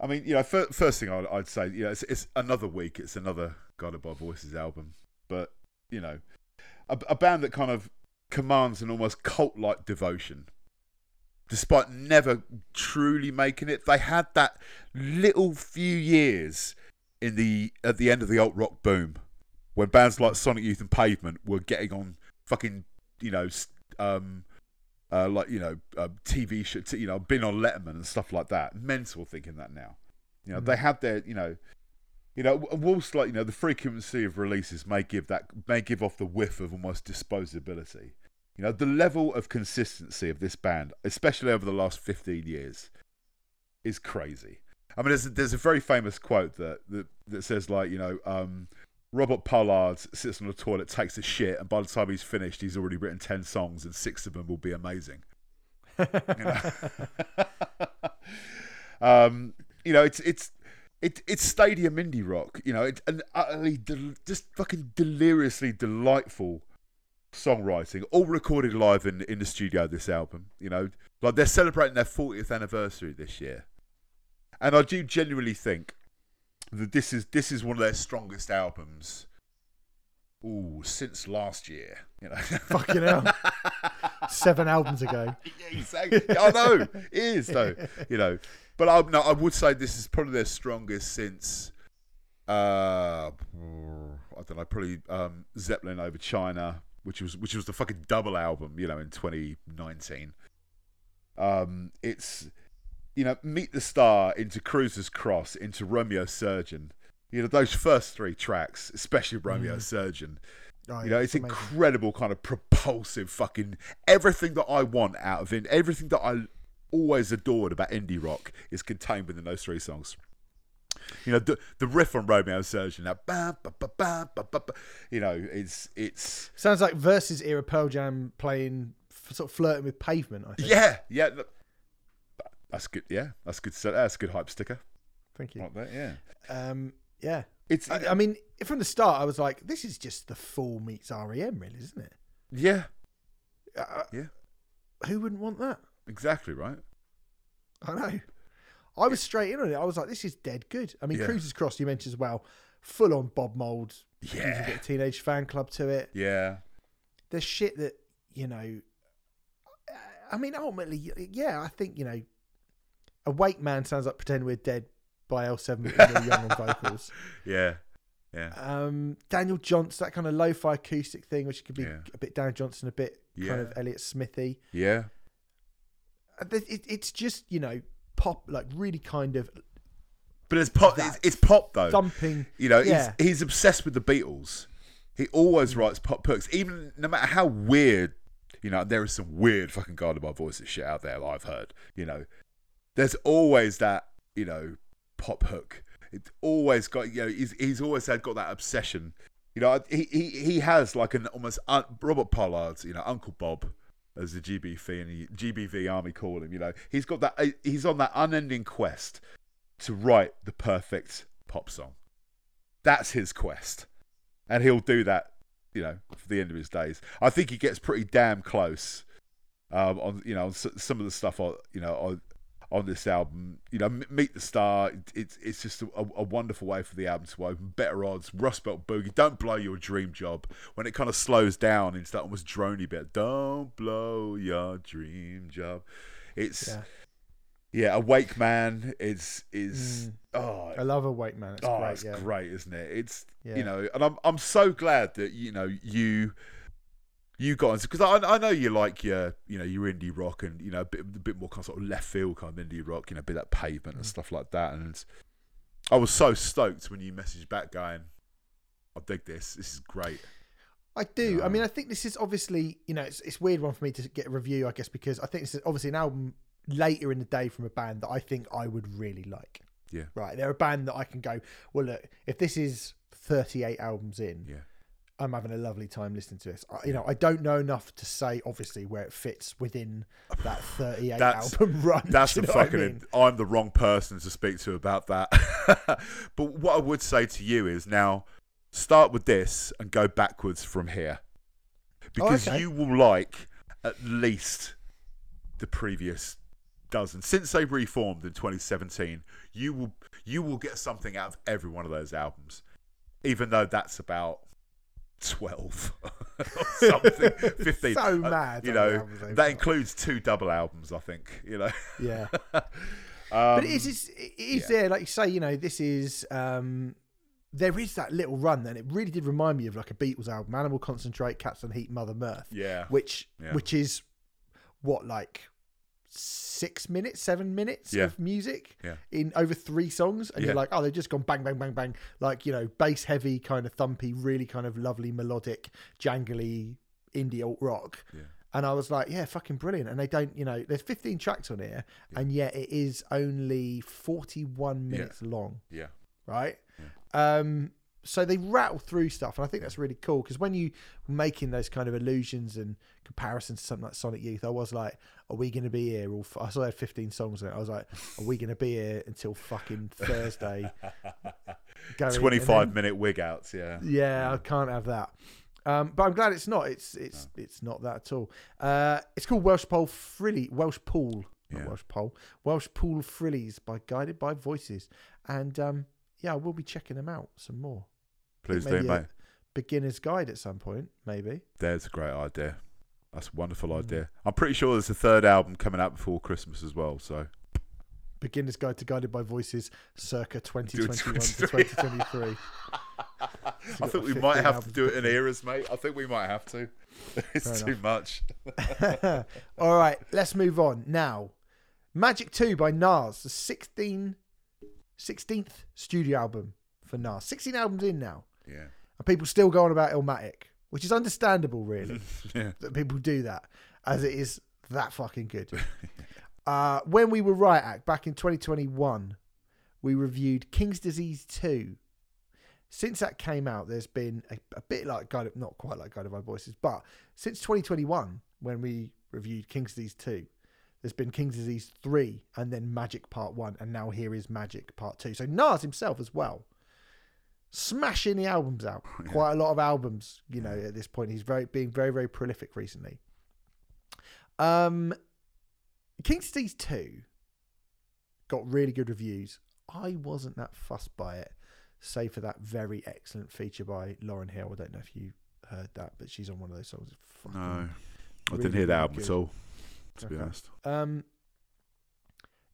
I mean, you know, fir- first thing I'd, I'd say, you know, it's, it's another week. It's another Guided by Voices album, but you know, a, a band that kind of commands an almost cult-like devotion, despite never truly making it. They had that little few years in the at the end of the alt rock boom when bands like Sonic Youth and Pavement were getting on fucking, you know, um, uh, like you know, uh, TV show, t- you know, been on Letterman and stuff like that. Mental thinking that now. You know, they had their, you know, you know, whilst like you know, the frequency of releases may give that may give off the whiff of almost disposability. You know, the level of consistency of this band, especially over the last fifteen years, is crazy. I mean, there's there's a very famous quote that that, that says like, you know, um, Robert Pollard sits on the toilet, takes a shit, and by the time he's finished, he's already written ten songs, and six of them will be amazing. You know, um, you know it's it's it, it's stadium indie rock. You know, it's an utterly del- just fucking deliriously delightful songwriting, all recorded live in in the studio. This album, you know, like they're celebrating their 40th anniversary this year, and I do genuinely think this is this is one of their strongest albums ooh, since last year, you know. Fucking hell. Seven albums ago. Yeah, exactly. I know it is though. You know, but I no, I would say this is probably their strongest since. Uh, I don't know, probably um, Zeppelin over China, which was which was the fucking double album, you know, in 2019. Um, it's you know, Meet the Star into Cruiser's Cross into Romeo Surgeon. You know, those first three tracks, especially Romeo mm. Surgeon. Oh, You yeah, know, it's amazing. incredible, kind of propulsive, fucking everything that I want out of it. Everything that I always adored about indie rock is contained within those three songs. You know, the the riff on Romeo Surgeon, that ba ba ba ba ba ba, ba, you know, it's it's Sounds like Versus era Pearl Jam playing, sort of flirting with pavement, I think. yeah, yeah. look, That's good. Yeah, that's good. That's a good hype sticker. Thank you. Like that. Yeah. Um, yeah. It's I, I mean, from the start, I was like, this is just the full meets REM, really, isn't it? yeah, Uh, Yeah. Who wouldn't want that? exactly right. I know. I was straight in on it. I was like, this is dead good. I mean, Yeah. Cruises Cross, you mentioned as well, full on Bob Mould. Yeah. Teenage Fanclub to it. Yeah. There's shit that, you know, I mean, ultimately, yeah, I think, you know, Awake Man sounds like Pretend We're Dead by L7 with Young on vocals. Yeah. Yeah. Um, Daniel Johnston, that kind of lo-fi acoustic thing, which could be Yeah. a bit Dan Johnston, a bit Yeah. kind of Elliot Smithy. Yeah. Uh, It, it's just you know pop, like really kind of But it's pop. It's, it's pop though. thumping. You know, Yeah. he's he's obsessed with the Beatles. He always writes pop perks, even no matter how weird. You know, there is some weird fucking Guided by Voices shit out there that I've heard. You know, there's always that you know pop hook. It's always got you know he's he's always had got that obsession. You know, he he, he has like an almost un, Robert Pollard's you know Uncle Bob as the GBV and the GBV army call him. You know, he's got that. Uh, he's on that unending quest to write the perfect pop song. That's his quest, and he'll do that. You know, for the end of his days. I think he gets pretty damn close um, on you know on some of the stuff on you know on, on this album. You know, Meet the Star. It's it's just a, a wonderful way for the album to open. Better odds. Rust Belt Boogie. Don't blow your dream job when it kind of slows down into that almost drony bit. Don't blow your dream job. It's Yeah. yeah, Awake Man is is Mm. oh I love Awake Man. It's oh great. it's yeah. great, isn't it? It's Yeah. you know, and I'm I'm so glad that you know you you got because I I know you like your you know your indie rock and you know a bit a bit more kind of sort of left field kind of indie rock, you know, a bit that pavement Mm. and stuff like that. And I was so stoked when you messaged back going, I dig this. This is great. I do. I mean, I think this is obviously, you know, it's it's a weird one for me to get a review, I guess, because I think this is obviously an album later in the day from a band that I think I would really like. Yeah. Right. They're a band that I can go, well, look, if this is 38 albums in, Yeah. I'm having a lovely time listening to this. I, you know, I don't know enough to say, obviously, where it fits within that 38 That's- album run. That's the what I fucking. mean? I'm the wrong person to speak to about that. but what I would say to you is now start with this and go backwards from here, oh, because okay. you will like at least the previous dozen since they reformed in 2017. You will you will get something out of every one of those albums, even though that's about. 12 or something 15 So Uh, mad you know that includes two double albums i think you know Yeah. um, but it is, it's- it is yeah. there, like you say, you know, this is, um, there is that little run, then it really did remind me of like a Beatles album, Animal Concentrate, Cats and Heat, Mother Mirth, yeah which, Yeah. which is what, like six minutes, seven minutes Yeah. of music Yeah. in over three songs, and Yeah. you're like, oh, they've just gone bang, bang, bang, bang, like you know, bass heavy, kind of thumpy, really kind of lovely, melodic, jangly indie alt rock. Yeah. And I was like, yeah, fucking brilliant. And they don't, you know, there's 15 tracks on here, and yet it is only 41 minutes long, yeah right? Um, so they rattle through stuff, and I think that's really cool because when you making those kind of illusions and comparisons to something like Sonic Youth, I was like, are we going to be here? All f-? I saw they had 15 songs in it. I was like, are we going to be here until fucking Thursday? Going- 25 then- minute wig outs yeah yeah, I can't have that. Um, but I'm glad it's not. It's it's it's not that at all. Uh, it's called Welsh Pole Frilly Welsh Pool, Yeah. Welsh Pole. Welshpool Frillies by Guided by Voices, and um, yeah, I will be checking them out some more. please do mate beginner's guide at some point, maybe. There's a great idea. That's a wonderful Mm. idea. I'm pretty sure there's a third album coming out before Christmas as well. So Beginner's guide to guided by voices, circa 2021 to 2023. 2023. I think we might have to do it in eras, mate. I think we might have to. it's Fair too much. All right, let's move on now. Magic 2 by Nas, the 16, 16th studio album for Nas. 16 albums in now. Yeah. And people still go on about Illmatic, which is understandable, really, Yeah. that people do that, as it is that fucking good. uh, when we were Riot Act back in 2021, we reviewed King's Disease 2. Since that came out, there's been a, a bit like Guided, not quite like Guided by Voices, but since 2021, when we reviewed King's Disease 2, there's been King's Disease 3 and then Magic Part 1, and now here is Magic Part 2. So Nas himself as well, smashing the albums out. Quite a lot of albums, you know, at this point. He's very being very, very prolific recently. Um, King's Disease 2 got really good reviews. I wasn't that fussed by it, save for that very excellent feature by Lauryn Hill. I don't know if you heard that, but she's on one of those songs. Fucking No. I really, didn't hear really album good. at all, to be honest. Um,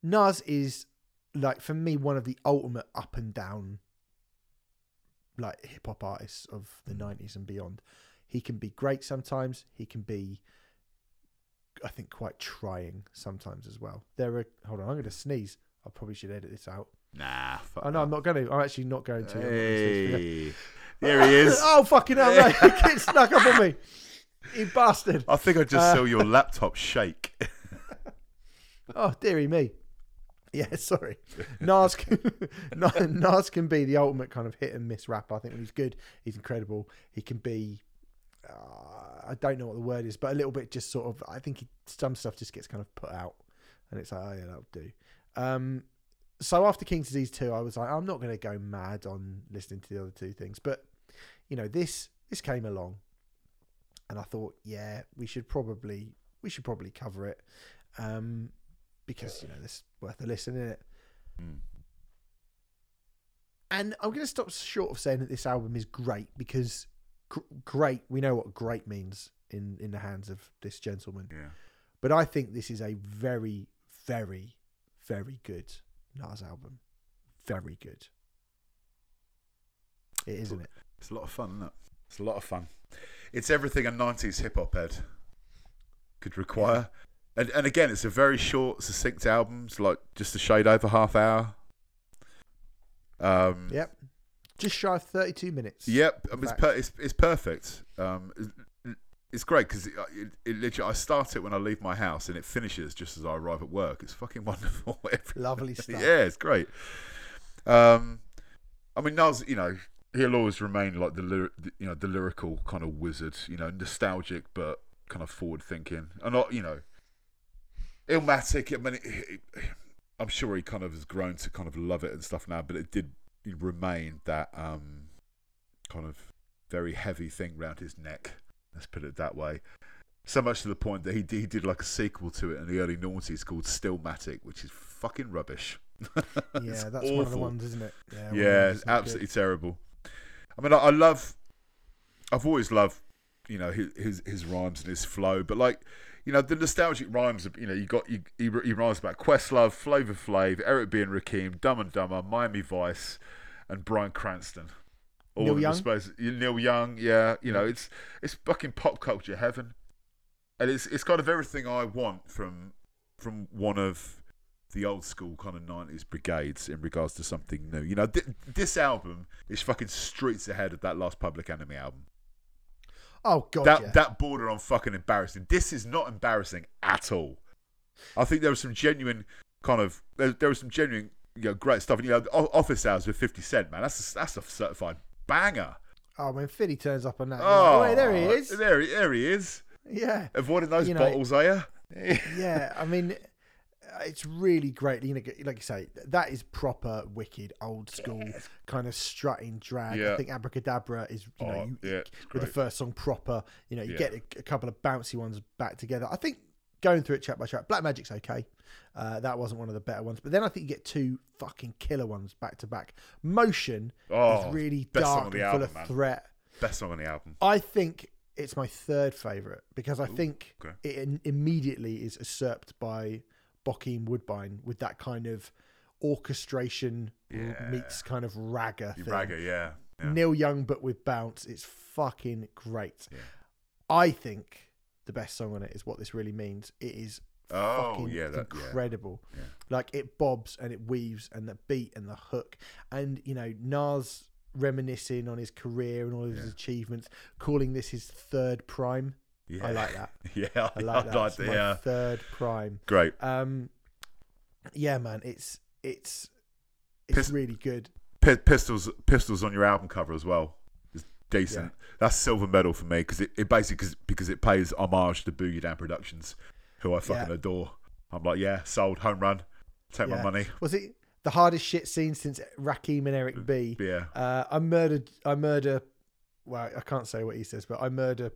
Nas is like for me one of the ultimate up and down like hip hop artists of the nineties and beyond. He can be great sometimes. He can be, I think, quite trying sometimes as well. There are. Hold on, I'm going to sneeze. I probably should edit this out. Nah. Fuck Oh no, I'm not going to. I'm actually not going to. I'm not gonna sneeze. Hey. There he is. oh fucking hell! No, it snuck up on me. You bastard. I think I just Uh, saw your laptop shake. Oh, dearie me. Yeah, sorry. Nas can, Nas can be the ultimate kind of hit and miss rapper. I think when he's good, he's incredible. He can be, uh, I don't know what the word is, but a little bit just sort of, I think he, some stuff just gets kind of put out and it's like, oh yeah, that'll do. Um, so after King's Disease 2, I was like, I'm not going to go mad on listening to the other two things. But, you know, this this came along and I thought, yeah, we should probably we should probably cover it. Um, because you know this worth a listen, isn't it? Mm. And I'm going to stop short of saying that this album is great because gr- great, we know what great means in in the hands of this gentleman. Yeah. But I think this is a very, very, very good Nas album. Very good. It isn't it? It's a lot of fun, isn't it? It's a lot of fun. It's everything a 90s hip hop head could require. And, and again, it's a very short, succinct album. It's like just a shade over half hour. Um, Yep. Just shy of 32 minutes. Yep, I mean, it's, per- it's it's perfect. Um, it- it's great because it, it, it literally I start it when I leave my house and it finishes just as I arrive at work. It's fucking wonderful. Lovely stuff. yeah, it's great. Um, I mean, Nas, you know, he'll always remain like the, you know the lyrical kind of wizard. You know, nostalgic but kind of forward thinking, and not you know, Illmatic. I mean, it, it, I'm sure he kind of has grown to kind of love it and stuff now, but it did remain that um, kind of very heavy thing round his neck. Let's put it that way. So much to the point that he did, he did like a sequel to it in the early noughties called Stillmatic, which is fucking rubbish. Yeah, that's one of the ones, isn't it? Yeah, one of the Yeah, ones it's that's absolutely terrible. I mean, I, I love. I've always loved, you know, his, his his rhymes and his flow, but like, you know, the nostalgic rhymes. You know, you got you, he, he rhymes about Questlove, Flavor Flav, Eric B and Rakim, Dumb and Dumber, Miami Vice, and Bryan Cranston. All Neil Young? suppose. Neil Young, yeah. You know, it's it's fucking pop culture heaven, and it's it's kind of everything I want from from one of the old school kind of 90s brigades in regards to something new. You know, th- this album is fucking streets ahead of that last Public Enemy album. Oh god, that yeah. that border on fucking embarrassing. This is not embarrassing at all. I think there was some genuine kind of there, there was some genuine you know great stuff. And, you know, Office Hours with Fifty Cent, man, that's a, that's a certified banger. oh, when Philly turns up on that, Oh, like, wait, there he is. There, he- there he is. Yeah, Avoiding those You know, bottles, are you? yeah. I mean, it's really great. You know, like you say, that is proper wicked old school kind of strutting drag. I think Abracadabra is you know Oh, you, yeah, with the first song proper. You know, you Yeah. get a, a couple of bouncy ones back together. I think going through it track by track, Black Magic's okay. Uh, that wasn't one of the better ones, but then I think you get two fucking killer ones back to back. Motion Oh, is really dark and the full album, of man. threat. Best song on the album. I think it's my third favorite because I think okay. it in- immediately is usurped by Bokeem Woodbine with that kind of orchestration Yeah. meets kind of ragga thing. ragger, yeah. yeah. Neil Young, but with bounce. It's fucking great. Yeah. I think the best song on it is what this really means. It is Oh, fucking yeah, that- incredible. Yeah. Like it bobs and it weaves and the beat and the hook and you know Nas reminiscing on his career and all of his achievements, calling this his third prime. Yeah. I like that. yeah, I like that. It's the, my uh, third prime. Great. Um, yeah, man, it's it's it's Pis- really good. P- pistols, pistols on your album cover as well. Is decent. That's silver medal for me because it, it basically cause, because it pays homage to Boogie Down Productions, who I fucking Yeah. adore. I'm like, yeah, sold, home run, take Yeah. my money. Was it the hardest shit scene since Rakim and Eric B? Yeah, Uh, I murdered. I murder. Well, I can't say what he says, but I murder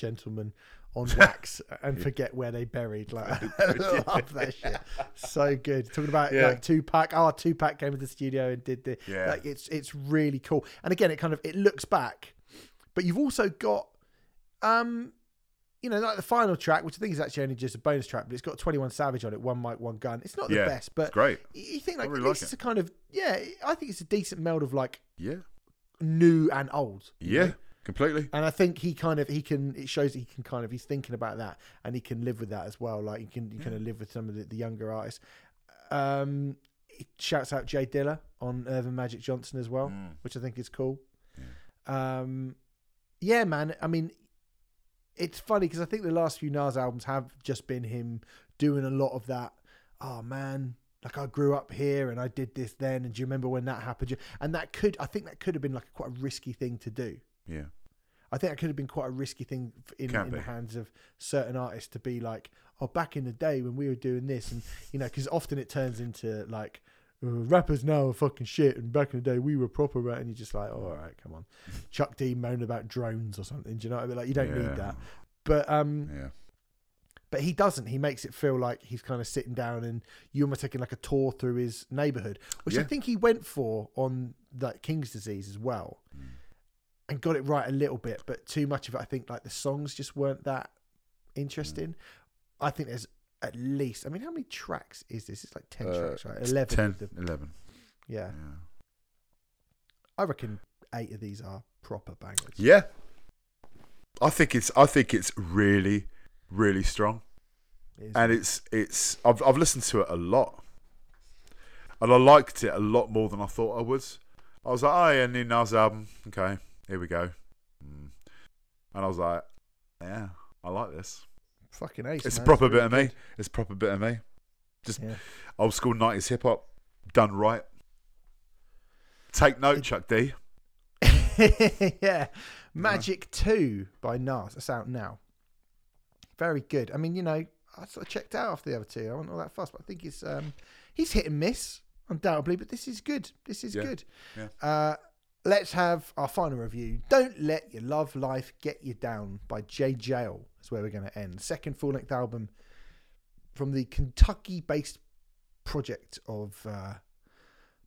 gentlemen on wax and forget where they buried. Like, I love that shit. So good. Talking about Yeah. like Tupac. Oh, Tupac came to the studio and did the. Yeah. Like, it's it's really cool. And again, it kind of it looks back, but you've also got, um, you know, like the final track, which I think is actually only just a bonus track, but it's got Twenty One Savage on it. One mic, one gun. It's not the Yeah, best, but it's great. you think like really like it's a kind of yeah. I think it's a decent meld of like Yeah, new and old. yeah, know? Completely. And I think he kind of he can it shows that he can kind of he's thinking about that and he can live with that as well. Like he can you kind of live with some of the, the younger artists. Um he shouts out J Dilla on Urban Magic Johnson as well, Mm. which I think is cool. Um yeah, man. I mean it's funny because I think the last few Nas albums have just been him doing a lot of that. Oh man, like I grew up here and I did this then, and do you remember when that happened? And that could, I think, that could have been like quite a risky thing to do. Yeah, I think that could have been quite a risky thing in, in the hands of certain artists to be like, oh, back in the day when we were doing this, and you know, because often it turns into like. "Uh, rappers now are fucking shit, and back in the day we were proper, right? And you're just like, oh, all right, come on. Chuck D moaned about drones or something. Do you know what I mean? Like, you don't Yeah. need that. But um, yeah, but he doesn't. He makes it feel like he's kind of sitting down and you're almost taking like a tour through his neighborhood, which I think he went for on like King's Disease as well, Mm. And got it right a little bit. But too much of it, I think, like the songs just weren't that interesting. I think there's at least. I mean, how many tracks is this? It's like ten Uh, tracks, right? it's Eleven. 10, the- 11. yeah, Yeah. I reckon eight of these are proper bangers. yeah, I think it's I think it's really really strong. It and it's it's I've I've listened to it a lot, and I liked it a lot more than I thought I would. I was like, oh yeah, new Nas album, okay, here we go, mm. and I was like, yeah, I like this. fucking ace. It's a man. proper really bit of me. It's a proper bit of me. Just Yeah. old school nineties hip hop done right. Take note, Chuck D. yeah. Magic 2 by Nas. That's out now. Very good. I mean, you know, I sort of checked out after the other two. I wasn't all that fast, but I think he's um he's hit and miss, undoubtedly, but this is good. This is Yeah. good. Yeah. Uh let's have our final review. Don't Let Your Love Life Get You Down by Jaye Jayle is where we're gonna end. Second full length album from the Kentucky based project of uh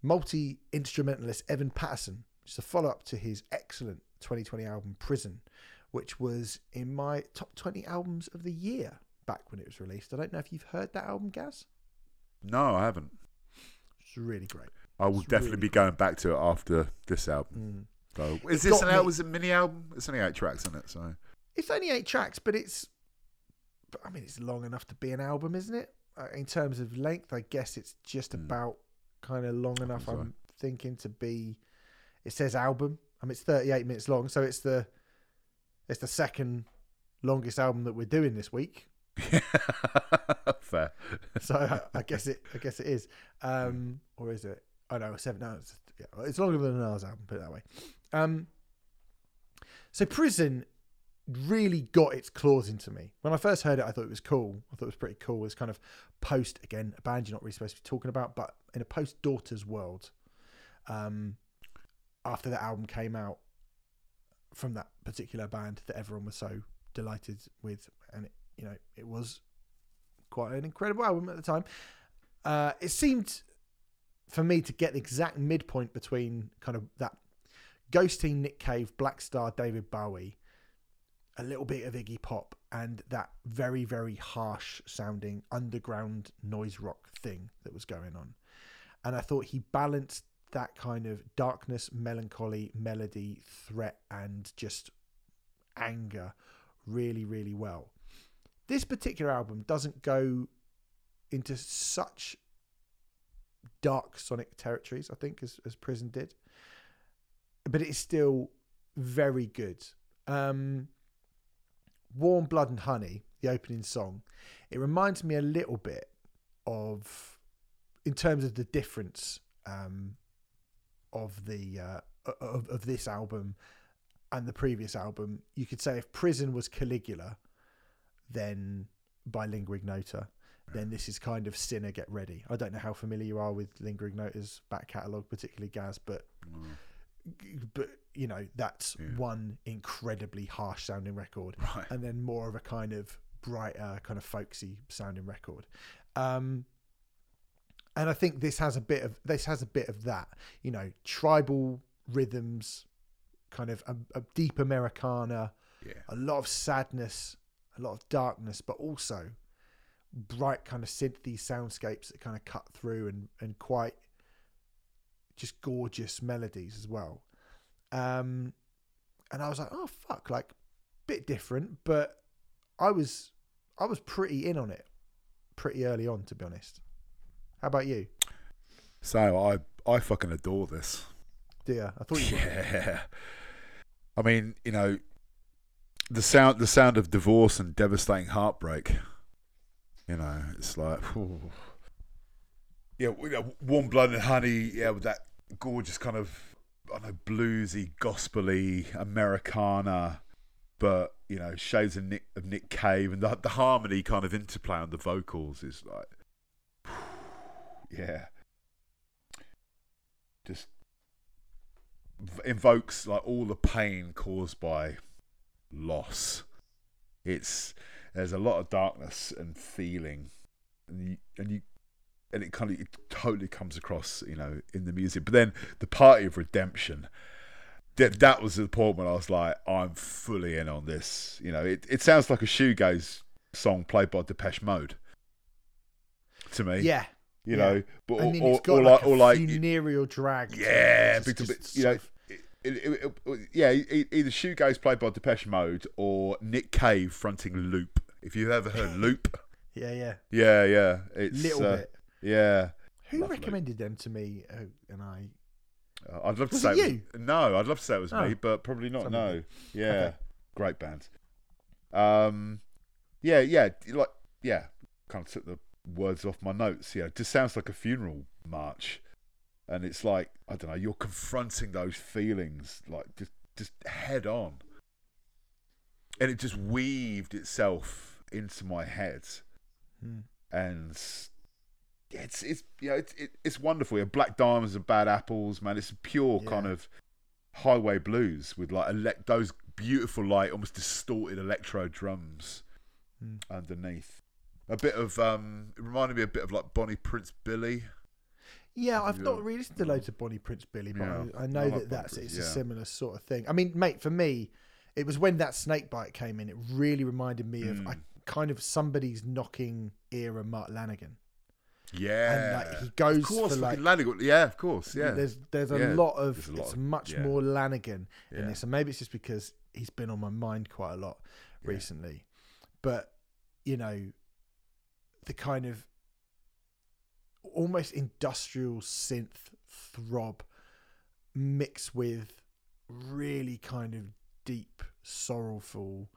multi instrumentalist Evan Patterson, It's a follow up to his excellent 2020 album Prison, which was in my top 20 albums of the year back when it was released. I don't know if you've heard that album, Gaz. No, I haven't. It's really great. I will It's definitely really be going back to it after this album. Mm. So, is this an album? Is a mini album? It's only eight tracks in it, so It's only eight tracks, but it's, but, I mean, it's long enough to be an album, isn't it? Uh, in terms of length, I guess it's just Mm. about kind of long enough. so. I'm thinking to be. It says album. I mean, it's 38 minutes long, so it's the, it's the second longest album that we're doing this week. fair. so I, I guess it. I guess it is. Um, or is it? Oh no, seven. It's, yeah, it's longer than an Nas album. Put it that way. Um, so prison really got its claws into me when I first heard it. I thought it was cool. I thought it was pretty cool. It's kind of post again a band you're not really supposed to be talking about, but in a post Daughters world. Um, after that album came out from that particular band that everyone was so delighted with, and it, you know it was quite an incredible album at the time. Uh, it seemed for me to get the exact midpoint between kind of that Ghosteen, Nick Cave, Blackstar, David Bowie, a little bit of Iggy Pop, and that very, very harsh sounding underground noise rock thing that was going on. And I thought he balanced that kind of darkness, melancholy, melody, threat, and just anger really, really well. This particular album doesn't go into such dark sonic territories, I think, as, as Prison did. But it's still very good. Um, Warm Blood and Honey, the opening song, it reminds me a little bit of, in terms of the difference um, of the uh, of, of this album and the previous album. You could say if Prison was Caligula, then by Lingua Ignota, then this is kind of Sinner Get Ready. I don't know how familiar you are with Lingua Ignota's back catalogue, particularly Gaz, but but you know that's Yeah. one incredibly harsh sounding record Right. and then more of a kind of brighter kind of folksy sounding record um and i think this has a bit of this has a bit of that you know tribal rhythms kind of a, a deep americana Yeah. a lot of sadness a lot of darkness but also bright kind of synthy soundscapes that kind of cut through and and quite just gorgeous melodies as well um and i was like oh fuck like bit different but i was i was pretty in on it pretty early on to be honest how about you So I I fucking adore this. dear i thought you. Yeah. I mean, you know, the sound the sound of divorce and devastating heartbreak. You know, it's like whew. yeah, warm blood and honey. Yeah, with that gorgeous kind of I don't know bluesy, gospely Americana, but you know shades of Nick of Nick Cave and the the harmony kind of interplay on the vocals is like yeah, just invokes like all the pain caused by loss. It's there's a lot of darkness and feeling, and you, and you and it kind of it totally comes across, you know, in the music. But then the party of redemption. That, that was the point when I was like, I'm fully in on this. You know, it, it sounds like a shoegaze song played by Depeche Mode to me. yeah you yeah. know, but or, or, or like, or like funereal drag it. yeah, It's just bit, you know, it, it, yeah, either shoegaze played by Depeche Mode or Nick Cave fronting Loop. If you've ever heard Loop, yeah yeah yeah, yeah, it's little uh, bit yeah. who lovely. recommended them to me oh, and i Uh, I'd love to Was say it was- you? no, I'd love to say it was Oh. me, but probably not. No, yeah, Okay. great band. Um, yeah, yeah, like yeah, kind of took the words off my notes. Yeah, it just sounds like a funeral march, and it's like I don't know, you're confronting those feelings like just just head on, and it just weaved itself into my head Hmm. and it's it's you know it's it, it's wonderful. Yeah, Black Diamonds and Bad Apples, man. It's pure Yeah. kind of highway blues with like elect those beautiful like almost distorted electro drums Hmm. underneath. A bit of um, it reminded me a bit of like Bonnie Prince Billy. Yeah, I've Yeah. not really listened to loads of Bonnie Prince Billy, but Yeah. I, I know I like that Bonnie that's Prince, it's a similar sort of thing. I mean, mate, for me, it was when that snake bite came in. It really reminded me of Mm. I, kind of somebody's knocking era Mark Lanegan, Yeah, and like he goes of course, for like Lanegan. Yeah, of course, yeah. There's there's a Yeah, lot of a lot it's of- much yeah. more Lanegan in Yeah. this, and maybe it's just because he's been on my mind quite a lot recently. But you know, the kind of almost industrial synth throb mixed with really kind of deep, sorrowful,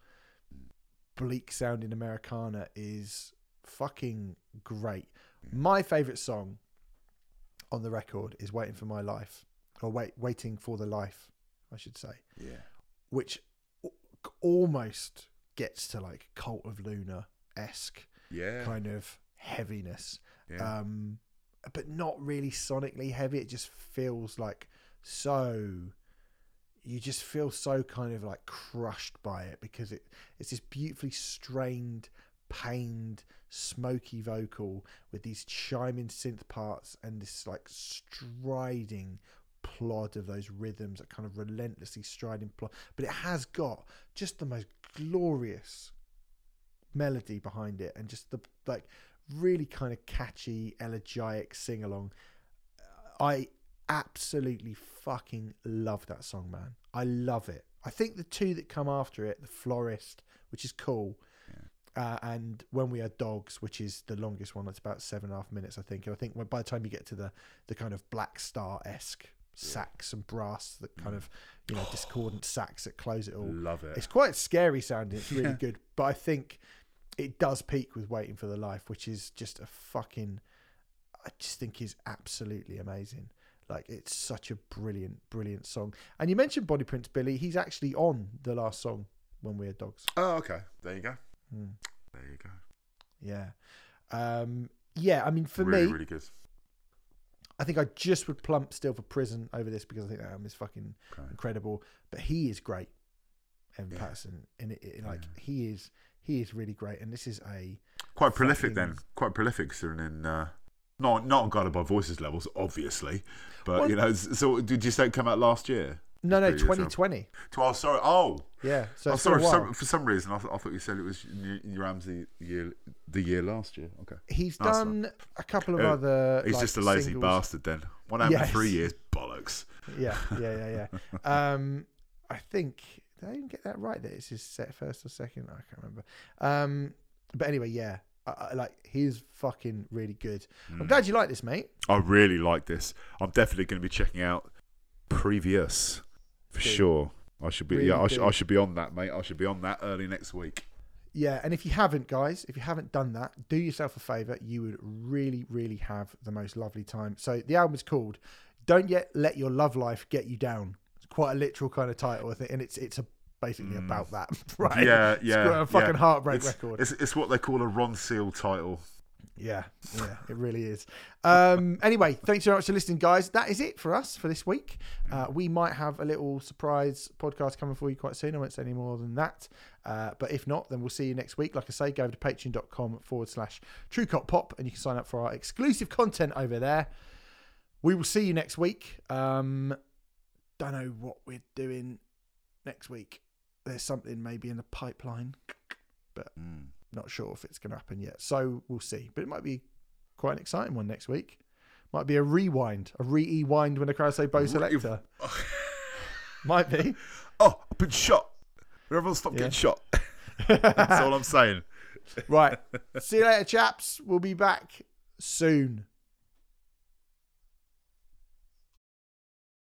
bleak sounding Americana is fucking great. My favorite song on the record is "Waiting for My Life," or "Wait, Waiting for the Life," I should say, yeah, which almost gets to like Cult of Luna esque yeah, kind of heaviness, yeah. um, but not really sonically heavy. It just feels like so. You just feel so kind of like crushed by it because it it's this beautifully strained, pained, smoky vocal with these chiming synth parts and this like striding, plod of those rhythms, that kind of relentlessly striding plod. But it has got just the most glorious melody behind it, and just the like really kind of catchy, elegiac sing along. I absolutely fucking love that song, man. I love it. I think the two that come after it, The Florist, which is cool, uh, and When We Are Dogs, which is the longest one, that's about seven and a half minutes, I think. And I think when, by the time you get to the, the kind of Blackstar esque sax and brass, that kind of, you know, discordant sax that close it all. Love it. It's quite scary sounding. It's really Yeah. good. But I think it does peak with Waiting for the Life, which is just a fucking, I just think is absolutely amazing. Like it's such a brilliant, brilliant song. And you mentioned Bonnie Prince Billy. He's actually on the last song, When We Are Dogs. Oh, okay. There you go. Hmm. There you go. Yeah. Um, yeah, I mean, for really, me, really good. I think I just would plump still for Prisyn over this because I think that album is fucking Okay. incredible. But he is great, Evan Yeah. Patterson, and it, it- like he is, he is really great. And this is a Quite prolific fucking- then. Quite prolific considering in uh, not not on Guided by Voices levels, obviously. But Well- you know, so did you say it came out last year? no, no, Pretty good, 2020. Oh, sorry. Oh, Yeah, so oh sorry. For some, for some reason, I, th- I thought you said it was Ramsey year the year last year. Okay, He's Nice done a couple of Uh, other. he's like, just a lazy singles. bastard. Then one in Yes. three years, bollocks. Yeah, yeah, yeah, yeah. um, I think did I even get that right? That it's his set first or second. I can't remember. Um, but anyway, yeah, I, like he's fucking really good. Hmm. I'm glad you like this, mate. I really like this. I'm definitely going to be checking out previous for sure. I should be. Really yeah, I, sh- I should be on that, mate. I should be on that early next week. Yeah, and if you haven't, guys, if you haven't done that, do yourself a favor. You would really, really have the most lovely time. So the album is called "Don't Yet Let Your Love Life Get You Down." It's quite a literal kind of title, I think, and it's it's a, basically about that, right? Mm. Yeah, It's yeah. a fucking yeah. heartbreak it's, record. It's, it's what they call a Ronseal title. Yeah, yeah, it really is. Um, anyway, thanks very much for listening, guys. That is it for us for this week. Uh, we might have a little surprise podcast coming for you quite soon. I won't say any more than that. Uh, but if not, then we'll see you next week. Like I say, go over to patreon.com forward slash Trve Cvlt Pop and you can sign up for our exclusive content over there. We will see you next week. Um, don't know what we're doing next week. There's something maybe in the pipeline Mm. not sure if it's going to happen yet. So we'll see. But it might be quite an exciting one next week. Might be a rewind, a re-wind when the crowd say Bo Selecta. might be. Oh, I've been shot. Everyone stop Yeah. getting shot. That's all I'm saying. right. See you later, chaps. We'll be back soon.